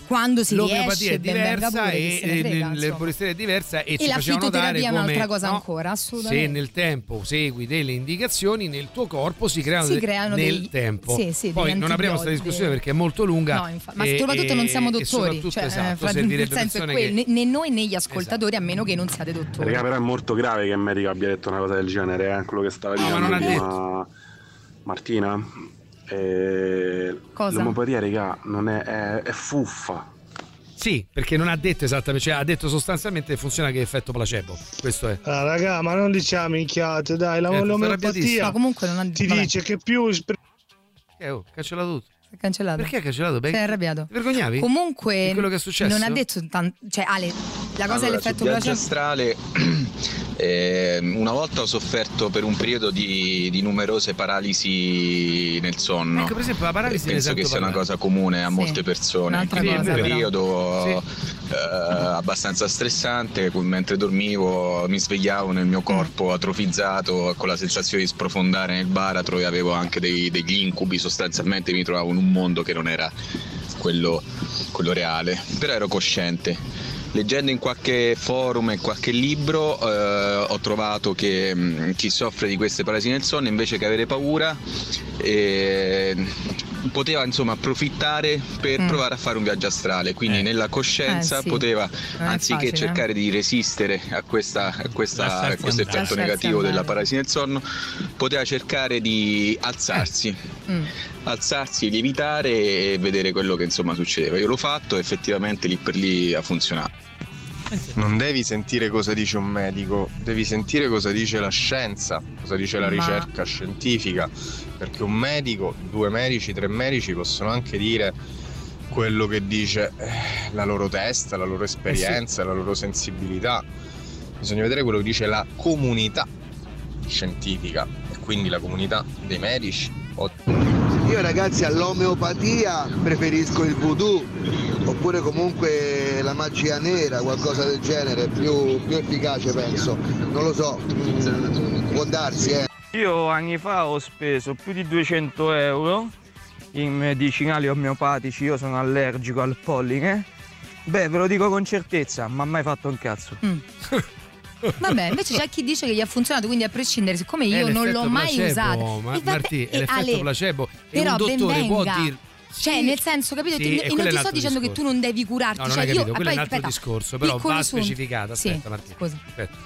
Quando si l'omeopatia riesce, è diversa e insomma. l'erboristeria è diversa e, E ci la facevano notare fitoterapia è come un'altra cosa no, ancora, assolutamente. se nel tempo segui delle indicazioni nel tuo corpo si creano, Si creano nel dei- tempo sì, sì, poi non apriamo questa discussione perché è molto lunga No, infa- ma e- soprattutto non siamo e- e dottori, soprattutto, cioè, esatto, eh, fra- nel senso è quello, che- né, noi né gli ascoltatori, a meno che non siate dottori. Raga, però è molto grave che il medico abbia detto una cosa del genere, eh, quello che stava No, ma dicendo ha Martina. Eh, Cosa? L'omopatia, raga, non è, è, è fuffa. sì perché non ha detto esattamente cioè ha detto sostanzialmente che funziona che effetto placebo questo è Ah, raga, ma non diciamo minchiate, dai, la Eh, l'omeopatia. No, comunque non ha ti vabbè. dice che più eh, oh, cancella tutto è cancellato. perché ha cancellato? Beh, è arrabbiato. ti vergognavi? Comunque Di quello che è successo? non ha detto tanto, cioè Ale, la cosa Allora, dell'effetto sul viaggio placebo astrale [CLEARS THROAT] eh, una volta ho sofferto per un periodo di, di numerose paralisi nel sonno. Ecco, per esempio, la paralisi ne penso sento che sia una cosa comune a Sì, molte persone. quindi cosa, un però. periodo eh, abbastanza stressante mentre dormivo mi svegliavo nel mio corpo atrofizzato con la sensazione di sprofondare nel baratro e avevo anche dei- degli incubi sostanzialmente mi trovavo in un mondo che non era quello, quello reale. Però ero cosciente Leggendo in qualche forum e qualche libro eh, ho trovato che mh, chi soffre di queste paralisi nel sonno invece che avere paura eh, poteva insomma approfittare per Mm. provare a fare un viaggio astrale, quindi nella coscienza Eh, sì. poteva anziché facile, eh. cercare di resistere a, questa, a, questa- a questo andare. effetto negativo andare. della paralisi nel sonno, poteva cercare di alzarsi Mm. alzarsi, lievitare e vedere quello che insomma succedeva. Io l'ho fatto e effettivamente lì per lì ha funzionato. Non devi sentire cosa dice un medico, devi sentire cosa dice la scienza, cosa dice la Ma- ricerca scientifica, perché un medico, due medici, tre medici possono anche dire quello che dice eh, la loro testa, la loro esperienza, la loro sensibilità. Bisogna vedere quello che dice la comunità scientifica e quindi la comunità dei medici. o- Io ragazzi all'omeopatia preferisco il voodoo oppure comunque la magia nera, qualcosa del genere, più, più efficace penso. Non lo so, mm, può darsi eh. Io anni fa ho speso più di 200 euro in medicinali omeopatici, io sono allergico al polline. Beh, ve lo dico con certezza, ma mai fatto un cazzo. [LAUGHS] Vabbè, invece c'è chi dice che gli ha funzionato, quindi a prescindere, siccome io non l'ho mai placebo, usato. Ma, vabbè, Martì, è l'effetto Ale, placebo e però un dottore può dire Cioè, nel senso, capito? Sì, e non ti sto dicendo che tu non devi curarti. No, non cioè, hai io, capito, quello è un poi, altro aspetta, discorso, però va. Sì, Aspetta, Martì. scusa. Aspetta.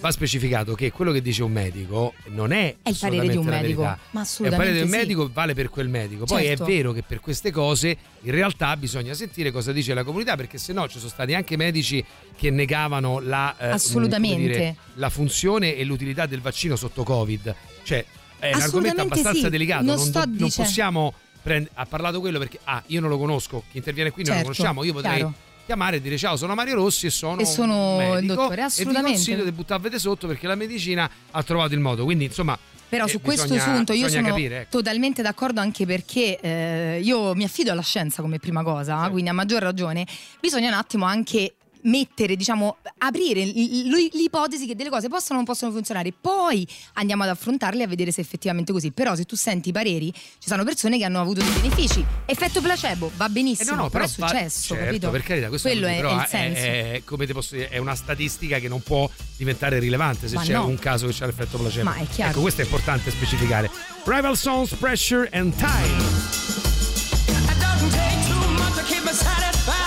Va specificato che quello che dice un medico non è, È il parere di un assolutamente medico, verità. ma È il assolutamente parere di un sì. medico vale per quel medico. Poi Certo. è vero che per queste cose in realtà bisogna sentire cosa dice la comunità, perché se no ci sono stati anche medici che negavano la, eh, Assolutamente. dire, la funzione e l'utilità del vaccino sotto Covid. Cioè, è un argomento Assolutamente abbastanza sì. delicato. Non Non, sto do- non possiamo prendere. Ha parlato quello perché ah, io non lo conosco, chi interviene qui non Certo, lo conosciamo. Io potrei chiaro. Chiamare e dire ciao, sono Mario Rossi e sono, E sono medico, il dottore, E vi assolutamente. consiglio di buttarvete sotto perché la medicina ha trovato il modo. Quindi, insomma, Però eh, su questo bisogna- punto io sono capire, ecco. totalmente d'accordo anche perché eh, io mi affido alla scienza come prima cosa, quindi a maggior ragione bisogna un attimo anche mettere, diciamo, aprire l- l- l'ipotesi che delle cose possono o non possono funzionare, poi andiamo ad affrontarle e a vedere se effettivamente è così. Però se tu senti i pareri, ci sono persone che hanno avuto dei benefici. Effetto placebo, va Eh benissimo, no, no, però, va- è successo, certo, capito? per carità, questo Quello è, è, però è il senso. è- come ti posso dire, è una statistica che non può diventare rilevante se Ma c'è no. un caso che c'è l'effetto placebo. Ma è chiaro. Ecco, questo è importante specificare. Rival Songs, Pressure and Time. It doesn't take too much to keep me satisfied.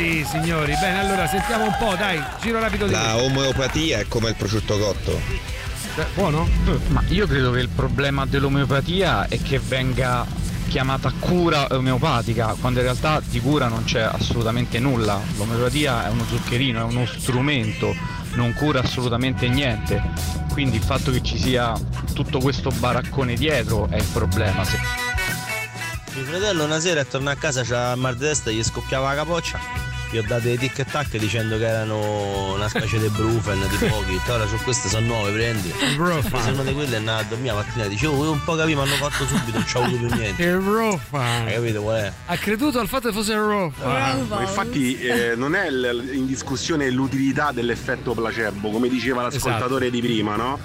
Scatenati, signori. Bene, allora sentiamo un po', dai, giro rapido di La omeopatia è come il prosciutto cotto. Eh, Buono? Ma io credo che il problema dell'omeopatia è che venga chiamata cura omeopatica, quando in realtà di cura non c'è assolutamente nulla. L'omeopatia è uno zuccherino, è uno strumento, non cura assolutamente niente. Quindi il fatto che ci sia tutto questo baraccone dietro è il problema. Se- Mio fratello una sera è tornato a casa, c'era il mal di testa, gli scoppiava la capoccia. Gli ho dato dei tic e tac dicendo che erano una specie di brufen di pochi. Ora su queste sono nuove, prendi. Brufen. Sono di quelle e andavo a dormire la mattina dicevo, oh, un po' capì, mi hanno fatto subito, non c'ho avuto più niente. Il Rofan. Hai capito qual è? Ha creduto al fatto che fosse il Rofan. Ma infatti eh, non è l- in discussione l'utilità dell'effetto placebo, come diceva l'ascoltatore Esatto. di prima, no?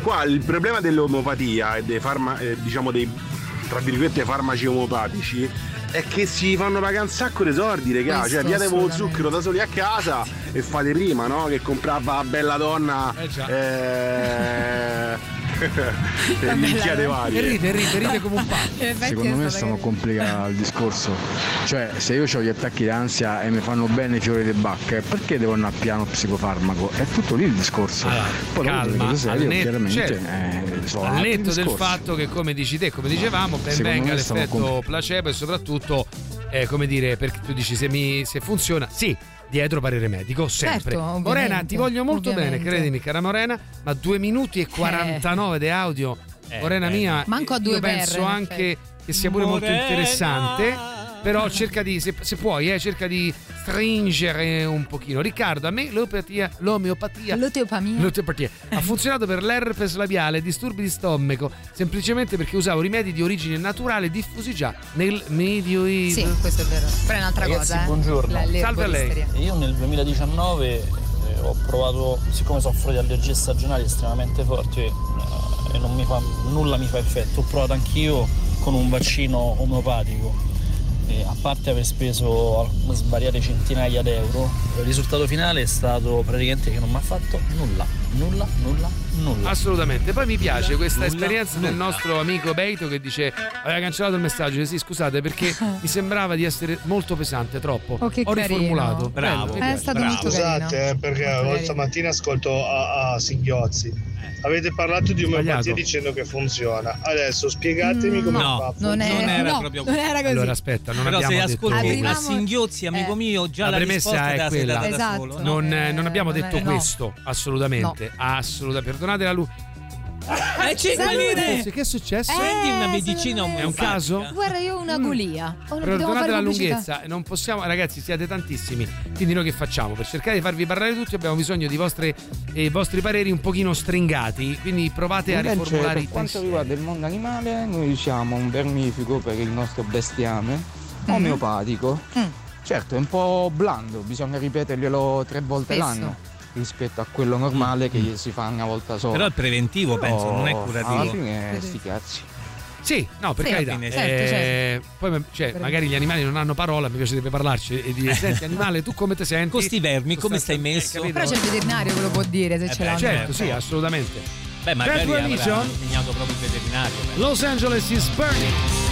Qua il problema dell'omeopatia e dei farma- eh, diciamo dei tra virgolette farmaci omeopatici è che si fanno pagare un sacco di soldi, regà. Questo Cioè, piate lo zucchero da soli a casa e fate prima, no? Che comprava bella donna. Eh già. eh, [LAUGHS] e minchiate varie. E ride, ride, ride come un pazzo. [LAUGHS] Secondo me stiamo a complicare il discorso. Cioè, se io ho gli attacchi d'ansia e mi fanno bene i fiori di bacche, perché devo andare a piano psicofarmaco? È tutto lì il discorso. Allora, Poi calma, cose al serie, netto- chiaramente, certo. eh, sono Al netto del fatto che come dici te, come dicevamo, ben venga l'effetto compl- placebo e soprattutto, eh, come dire, perché tu dici se, mi, se funziona, sì, dietro parere medico, sempre. Certo, Morena, ti voglio molto ovviamente. bene, credimi, cara Morena, ma 2 minuti e 49 di audio, Eh, Morena eh. mia, Manco a due io per, penso anche che sia pure molto Morena. interessante. Però cerca di, se, se puoi, eh, cerca di stringere un pochino. Riccardo, a me l'omeopatia, l'omeopatia L'oteopamia. L'oteopatia ha [LAUGHS] funzionato per l'herpes labiale, disturbi di stomaco, semplicemente perché usavo rimedi di origine naturale diffusi già nel medioevo. Sì, questo è vero. Però è un'altra Ragazzi, cosa, eh. buongiorno. La- Salve a lei. Io nel 2019 eh, ho provato, siccome soffro di allergie stagionali estremamente forti eh, e non mi fa, nulla mi fa effetto, ho provato anch'io con un vaccino omeopatico. E a parte aver speso svariate centinaia d'euro, il risultato finale è stato praticamente che non mi ha fatto nulla, nulla, nulla, nulla. Assolutamente. Poi mi piace questa Nulla, esperienza del nulla. nostro amico Beito che dice aveva cancellato il messaggio. Dice, Sì, scusate, perché [LAUGHS] mi sembrava di essere molto pesante, troppo. Oh, che Ho carino. riformulato. Bravo. Bello, mi È stato molto carino. Scusate, eh, perché Molto stamattina ascolto a, a Singhiozzi. Avete parlato di omeopatia dicendo che funziona. Adesso spiegatemi come No, fa. Non, è, Non era no, proprio non era così. Allora aspetta, non Però se abbiamo detto ascolti Aprivamo- a singhiozzi, amico eh. mio, già La la, premessa risposta è quella. Esatto. solo. Non, eh, non abbiamo non detto è- no. questo, assolutamente. Assolutamente. Perdonate la luce. Eh, Salute! Che è successo? Prendi una Eh, medicina È un caso? Guarda, io ho una golia. Ho una- devo Perdonate fare la pubblicità. lunghezza, non possiamo, ragazzi, siete tantissimi. Quindi noi che facciamo? Per cercare di farvi parlare tutti abbiamo bisogno di vostre, eh, vostri pareri un pochino stringati. Quindi provate a Invece, riformulare i per quanto pensieri. riguarda il mondo animale, noi usiamo un vermifico per il nostro bestiame, Mhm. omeopatico. Mm. Certo, è un po' blando, bisogna ripeterglielo tre volte Spesso. l'anno rispetto a quello normale che si fa una volta sola. Però è preventivo, penso, non è Però, curativo. Alla fine, sti cazzi. Sì, no, per Sì, carità. fine, certo, Eh, Poi cioè, magari gli animali non hanno parola, mi piacerebbe parlarci e dire [LAUGHS] senti animale, tu come ti senti? Con sti vermi, come stai Eh, messo? capito? Però c'è il veterinario che lo può dire se Eh ce l'hanno. Certo, sì, assolutamente. Beh, magari religion? insegnato proprio il veterinario. beh. Los Angeles is burning.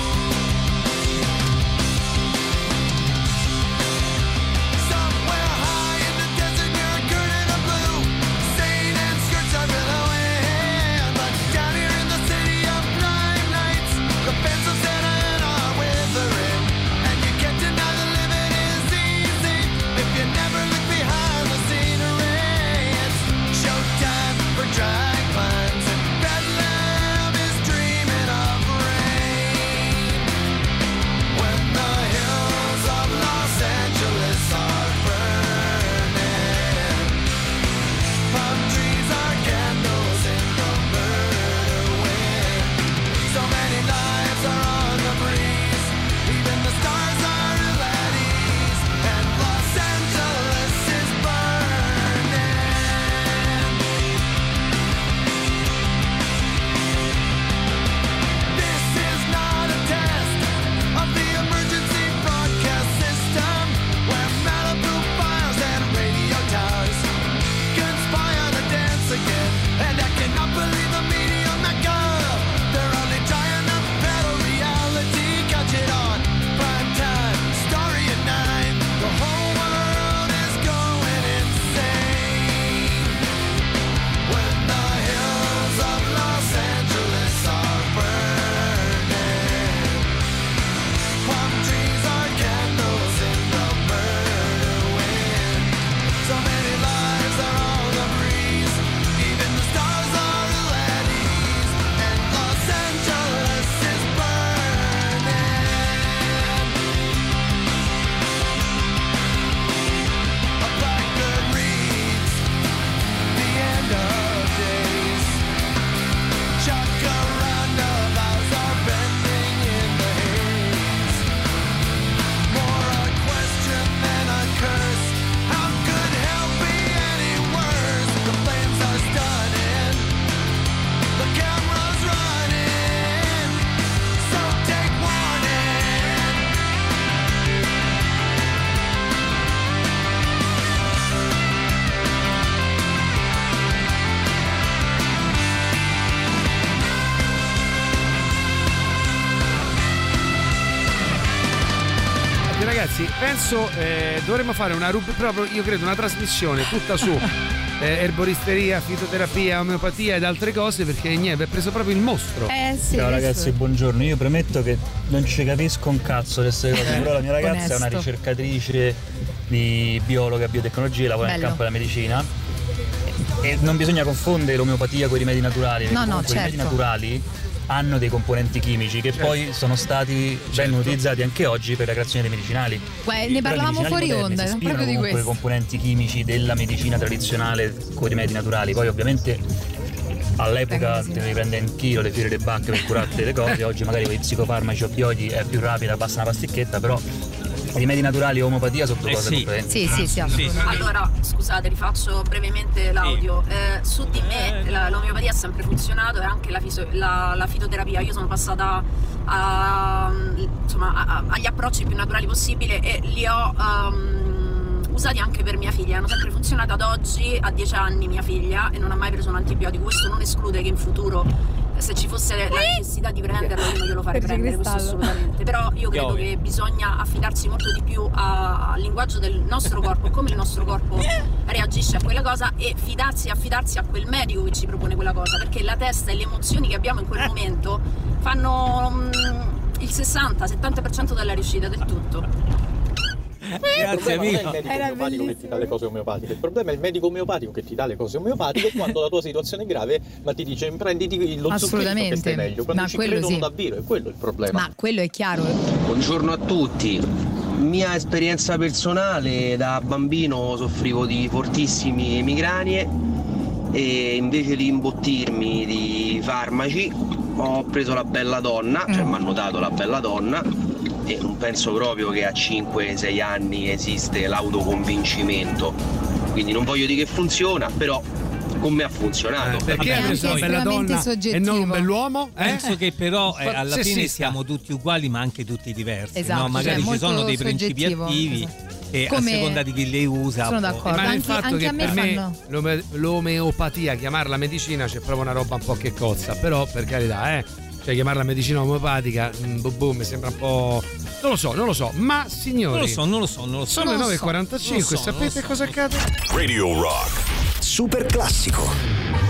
Penso eh, dovremmo fare una rub- proprio, io credo, una trasmissione tutta su [LAUGHS] eh, erboristeria, fitoterapia, omeopatia ed altre cose perché niente, è preso proprio il mostro. Eh sì. Ciao ragazzi, buongiorno. Io premetto che non ci capisco un cazzo di queste cose, però la mia ragazza è una onesto. ricercatrice di biologa e biotecnologia, lavora nel Bello. campo della medicina. E non bisogna confondere l'omeopatia con i rimedi naturali, No, no, comunque i rimedi certo. naturali hanno dei componenti chimici che Certo. poi sono stati vengono utilizzati anche oggi per la creazione dei medicinali. Guarda, ne i parlavamo fuori onda, si ispirano proprio di questo. componenti chimici della medicina tradizionale con i rimedi naturali. Poi ovviamente all'epoca te ne prende in chilo le fiere delle bacche per curarti le cose, oggi magari con i psicofarmaci oppioidi è più rapida, basta una pasticchetta, però i rimedi naturali e omeopatia sono due Eh cose sì. differenti. Sì, sì, sì, assolutamente. Allora, scusate, rifaccio brevemente l'audio. Eh, su di me la- l'omeopatia ha sempre funzionato e anche la, fiso- la- la fitoterapia. Io sono passata a- insomma, a- a- agli approcci più naturali possibili e li ho ehm, usati anche per mia figlia. Hanno sempre funzionato ad oggi, a 10 anni mia figlia, e non ha mai preso un antibiotico. Questo non esclude che in futuro se ci fosse la necessità di prenderlo io non glielo farei prendere questo assolutamente. Però io credo Piove. che bisogna affidarsi molto di più a- al linguaggio del nostro corpo come il nostro corpo [LAUGHS] reagisce a quella cosa e fidarsi e affidarsi a quel medico che ci propone quella cosa perché la testa e le emozioni che abbiamo in quel momento fanno mm, il 60-70% della riuscita del tutto Grazie non è il amico. medico Era omeopatico che ti dà le cose omeopatiche, il problema è il medico omeopatico che ti dà le cose omeopatiche quando la tua situazione è grave, ma ti dice prenditi lo zucchero che Assolutamente. stai meglio, quando Ma ci quello credono sì. davvero, è quello il problema. Ma quello è chiaro. Buongiorno a tutti. Mia esperienza personale, da bambino soffrivo di fortissime migranie e invece di imbottirmi di farmaci ho preso la bella donna, cioè mi hanno dato la bella donna e non penso proprio che a 5-6 anni esiste l'autoconvincimento. Quindi non voglio dire che funziona, però con me ha funzionato. Perché È hai preso anche una bella donna e soggettivo. non un bell'uomo? Eh? Penso che però eh, alla Sessista. fine siamo tutti uguali ma anche tutti diversi. Esatto, no? Magari cioè, ci sono dei principi attivi esatto. e Come- a seconda di chi li usa. Sono d'accordo. Il Anche- fatto anche che a me per me l'ome- l'omeopatia, chiamarla medicina, c'è proprio una roba un po' che cozza. Però, per carità, eh. Cioè, chiamarla medicina omeopatica, mm, boh, boh, mi sembra un po'. Non lo so, non lo so. Ma signori. Non lo so, non lo so, non lo so. Sono le Non lo so, 9.45, non lo so, sapete so, cosa accade? Radio Rock. Super classico.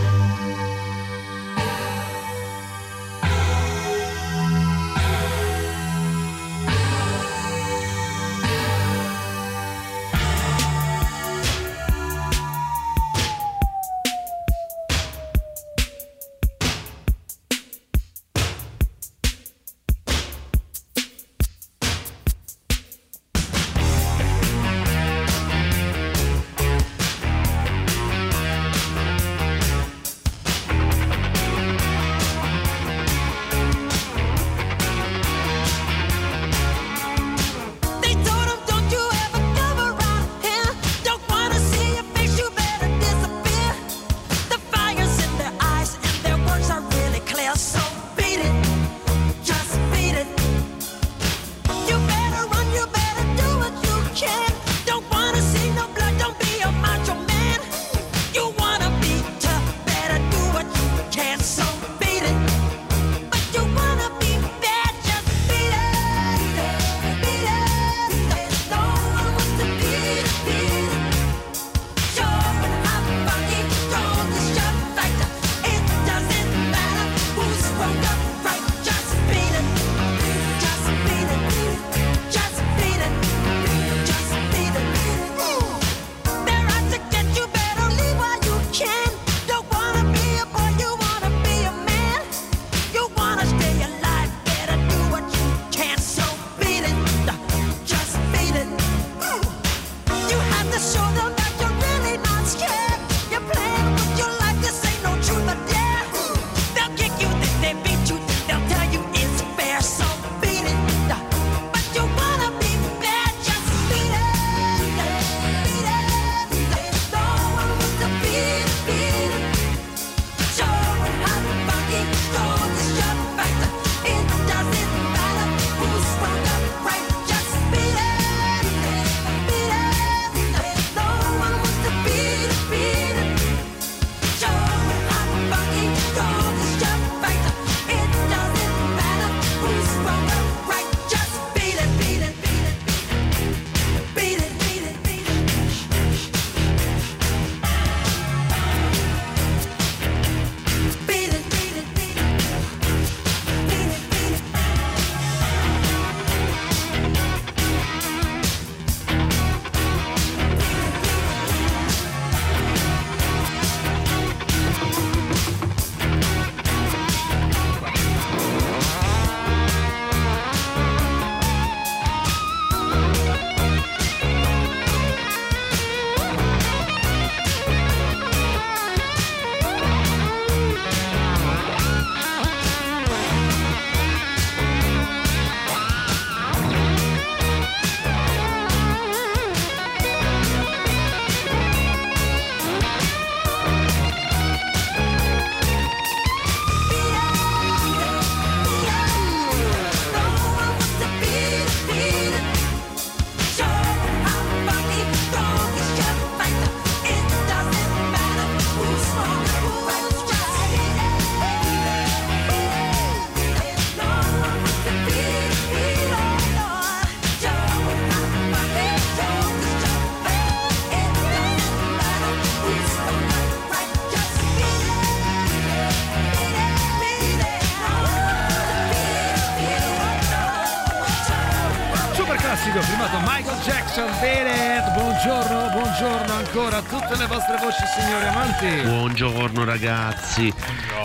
Beat Buongiorno, buongiorno ancora a tutte le vostre voci, signori amanti. Buongiorno ragazzi.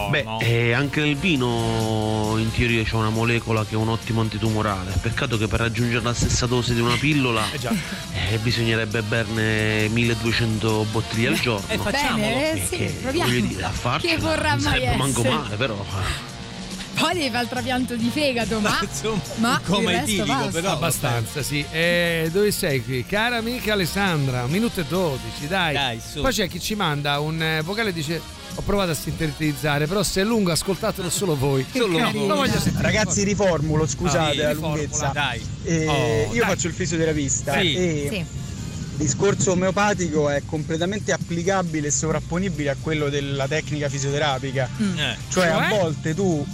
Beh, eh, anche nel vino in teoria c'è una molecola che è un ottimo antitumorale. Peccato che per raggiungere la stessa dose di una pillola eh, bisognerebbe berne 1200 bottiglie al giorno. Eh, Bene, eh, sì, che, proviamo. voglio dire, a farci Che vorrà non mai sarebbe manco male, però. Poi devi fare il trapianto di fegato, ma, [LAUGHS] ma il resto basta. abbastanza, sì. Eh, dove sei qui? Cara amica Alessandra, un minuto e 12, dai. Dai, su. Poi c'è chi ci manda un eh, vocale e dice ho provato a sintetizzare, però se è lungo ascoltatelo solo voi. Solo voi. sentire. Ragazzi, riformulo, scusate Ah, la riformula, lunghezza. dai. Eh, Oh, io dai. faccio il fisioterapista Sì. e Sì. il discorso omeopatico è completamente applicabile e sovrapponibile a quello della tecnica fisioterapica. Eh. Cioè, a Cioè? volte tu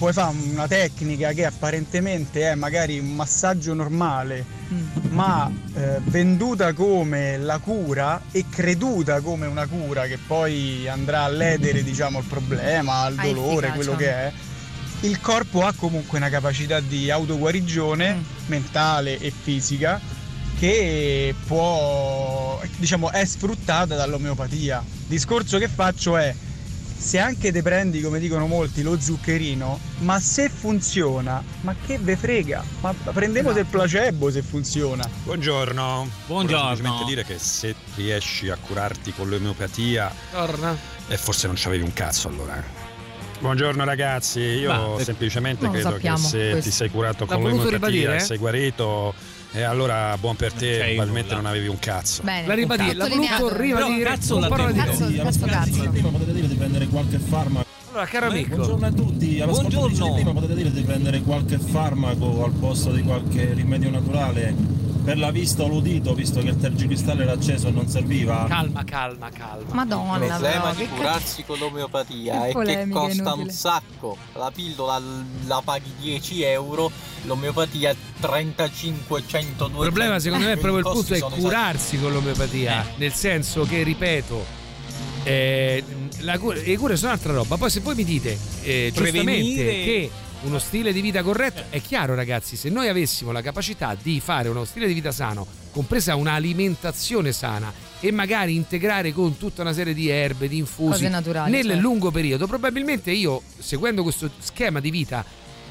puoi fare una tecnica che apparentemente è magari un massaggio normale, ma eh, venduta come la cura e creduta come una cura che poi andrà a ledere diciamo, il problema, il Ha dolore, efficacia. quello che è. Il corpo ha comunque una capacità di autoguarigione mentale e fisica che può, diciamo, è sfruttata dall'omeopatia. Discorso che faccio è se anche te prendi, come dicono molti, lo zuccherino, ma se funziona, ma che ve frega? Ma prendiamo del placebo se funziona. Buongiorno. Buongiorno. Volevo semplicemente dire che se riesci a curarti con l'omeopatia, Torna. eh, forse non c'avevi un cazzo allora. Buongiorno ragazzi, io Ma, eh, semplicemente credo che se questo. ti sei curato con l'omeopatia e sei guarito, e allora buon per te, c'hai probabilmente nulla. non avevi un cazzo. Bene. La ribadì, l'ha voluto ribadire. Però cazzo con l'ha parole di. Cazzo, cazzo, cazzo. Potete dire di prendere qualche farmaco. Allora, caro amico. Buongiorno a tutti. Allo Buongiorno. prima potete dire di prendere qualche farmaco al posto di qualche rimedio naturale per la vista o l'udito, visto che il tergicristallo era acceso e non serviva. Calma, calma, calma. Madonna, Il problema però, di che curarsi con l'omeopatia che è che polemica costa inutile. un sacco. La pillola la paghi 10 euro, l'omeopatia 35, 100, 200. Il problema secondo me è proprio il punto è curarsi con l'omeopatia, nel senso che, ripeto, eh, la cura- le cure sono un'altra roba. Poi se voi mi dite eh, giustamente Prevenire. che uno stile di vita corretto, è chiaro ragazzi, se noi avessimo la capacità di fare uno stile di vita sano, compresa un'alimentazione sana e magari integrare con tutta una serie di erbe, di infusi naturali, nel certo. lungo periodo, probabilmente io, seguendo questo schema di vita,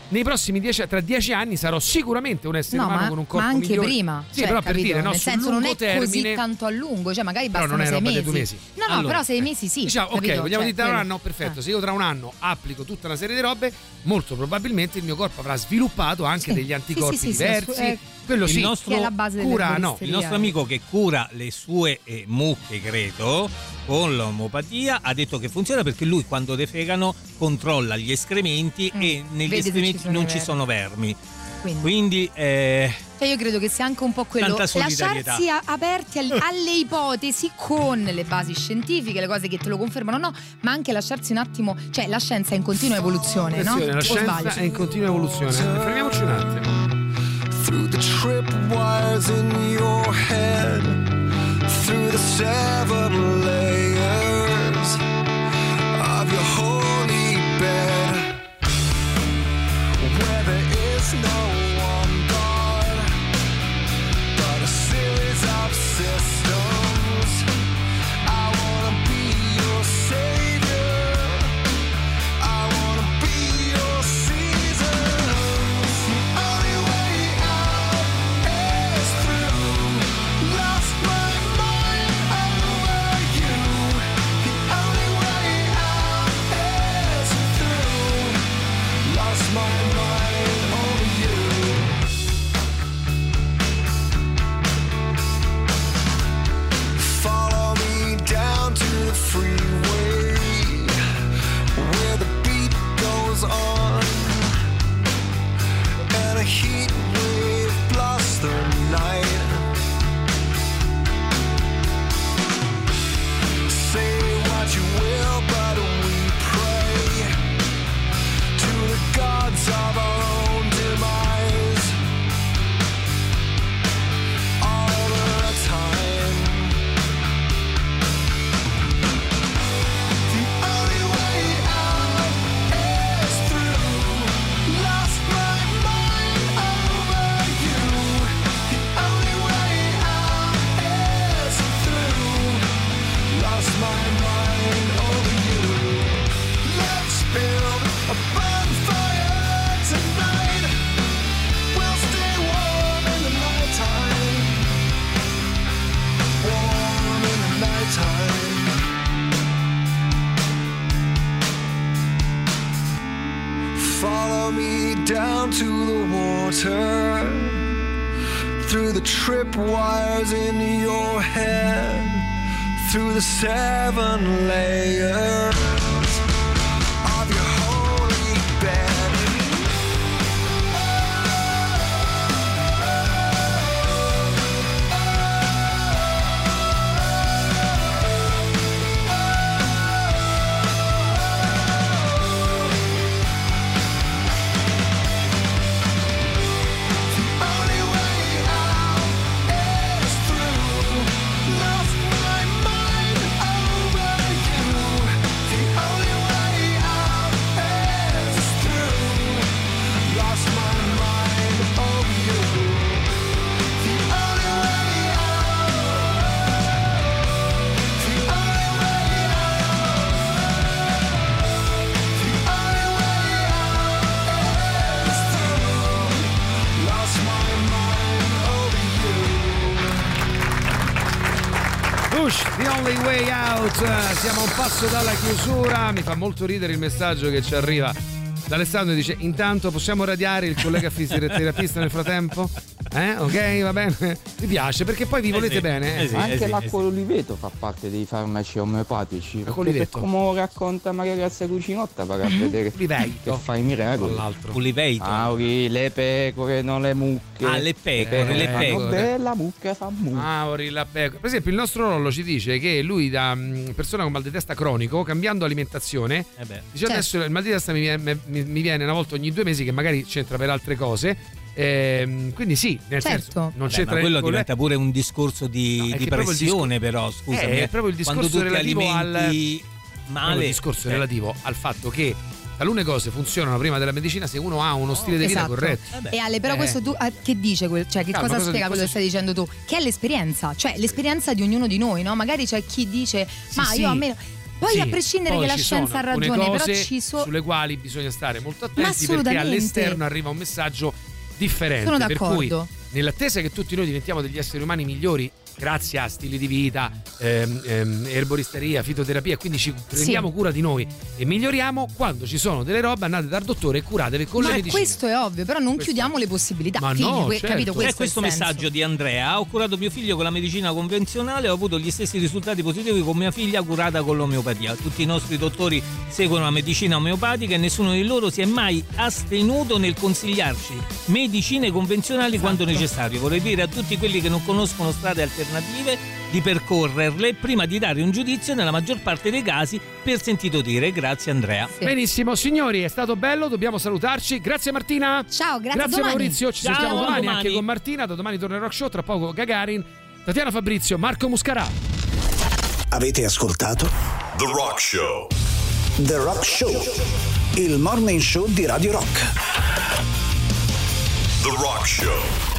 nei prossimi dieci, tra dieci anni sarò sicuramente un essere No, umano ma, con un ma corpo anche migliore. prima. Sì, cioè, però per capito? dire, no, Nel senso non è lungo così termine- tanto a lungo, cioè magari Però bastano non è sei roba mesi. di due mesi. No, no, Allora, però sei mesi sì. Diciamo, ok, capito? vogliamo Cioè, dire tra un anno, perfetto. Eh. Se io tra un anno applico tutta una serie di robe, molto probabilmente il mio corpo avrà sviluppato anche Sì. degli anticorpi Sì, sì, sì, diversi. Eh, Quello il sì, nostro, Che è la base cura no. il nostro amico che cura le sue eh, mucche, credo, con l'omeopatia, ha detto che funziona perché lui quando defecano controlla gli escrementi e negli Mm. Vede se ci escrementi sono non i ci vermi. sono vermi. Quindi. Quindi eh, Cioè io credo che sia anche un po' quello lasciarsi a- aperti al- alle ipotesi con le basi scientifiche, le cose che te lo confermano o no, ma anche lasciarsi un attimo, cioè la scienza è in continua evoluzione, no? Attenzione, la O scienza sbaglio? è in continua evoluzione. Fermiamoci un attimo. Through the tripwires in your head, through the seven layers of your holy bed, where there is no down to the water through the tripwires in your head, through the seven layers Siamo a un passo dalla chiusura. Mi fa molto ridere il messaggio che ci arriva da Alessandro. Dice: Intanto possiamo radiare il collega fisioterapista nel frattempo? Eh? Ok, va bene. Mi piace perché poi vi volete bene. eh? Anche l'acqua d'oliveto fa parte dei farmaci omeopatici. per come racconta Maria Grazia Cucinotta, a [LAUGHS] vedere Oliveto. che fa i miracoli. Oliveto. Ah, ori, le pecore, non le mucche. Ah, le pecore, le pecore. bella mucca fa mucca. Mauri, la pecora. Per esempio, il nostro Rollo ci dice che lui, da mm, persona con mal di testa cronico, cambiando alimentazione, Eh beh. dice Certo. adesso il mal di testa mi viene, mi- mi viene una volta ogni due mesi, che magari c'entra per altre cose. Ehm, quindi sì, nel Certo. senso, non Beh, c'entra ma quello diventa pure un discorso di, è di pressione, però. Scusami, Eh, è eh. proprio il discorso Quando tu ti relativo al male. il discorso eh. relativo al fatto che talune cose funzionano prima della medicina se uno ha uno stile di vita Esatto. corretto. E Ale, però Eh. questo tu ah, che dice? Cioè, che Calma, cosa cosa- spiega quello che stai dicendo tu? Che è l'esperienza, cioè l'esperienza di ognuno di noi, no? Magari c'è chi dice, ma sì. io almeno. Poi Sì, a prescindere poi che la ci scienza ha alcune ragione, però ci sono. sulle quali bisogna stare molto attenti perché all'esterno arriva un messaggio differente. Sono per cui, d'accordo. nell'attesa che tutti noi diventiamo degli esseri umani migliori, grazie a stili di vita, ehm, ehm, erboristeria, fitoterapia, quindi ci prendiamo cura di noi e miglioriamo. Quando ci sono delle robe, andate dal dottore e curatevi con Ma le medicine. questo è ovvio, però non chiudiamo le possibilità. Ma Figli, no, que- certo. capito? C'è Questo, questo è il senso. messaggio di Andrea. Ho curato mio figlio con la medicina convenzionale, ho avuto gli stessi risultati positivi con mia figlia curata con l'omeopatia. Tutti i nostri dottori seguono la medicina omeopatica e nessuno di loro si è mai astenuto nel consigliarci medicine convenzionali quando necessario. Vorrei dire a tutti quelli che non conoscono strade alternative di percorrerle prima di dare un giudizio nella maggior parte dei casi per sentito dire. Grazie Andrea. Benissimo, signori, è stato bello, dobbiamo salutarci. Grazie Martina. Ciao, grazie. a Grazie domani. Maurizio, ci Ciao, sentiamo a domani, domani. anche con Martina. Da domani torna il Rock Show, tra poco Gagarin, Tatiana Fabrizio, Marco Muscarà. Avete ascoltato The Rock Show. The Rock Show, il morning show di Radio Rock. The Rock Show.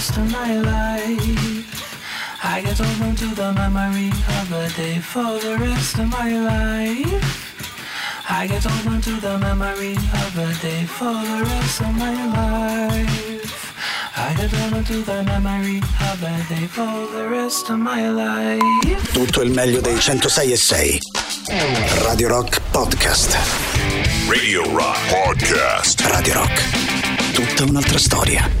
Rest of my life. I get on to the memory of a day for the rest of my life. I get on to the memory of a day for the rest of my life. I get on to the memory of a day for the rest of my life. Tutto il meglio dei 106 e 6. Radio Rock Podcast. Radio Rock Podcast. Radio Rock. Tutta un'altra storia.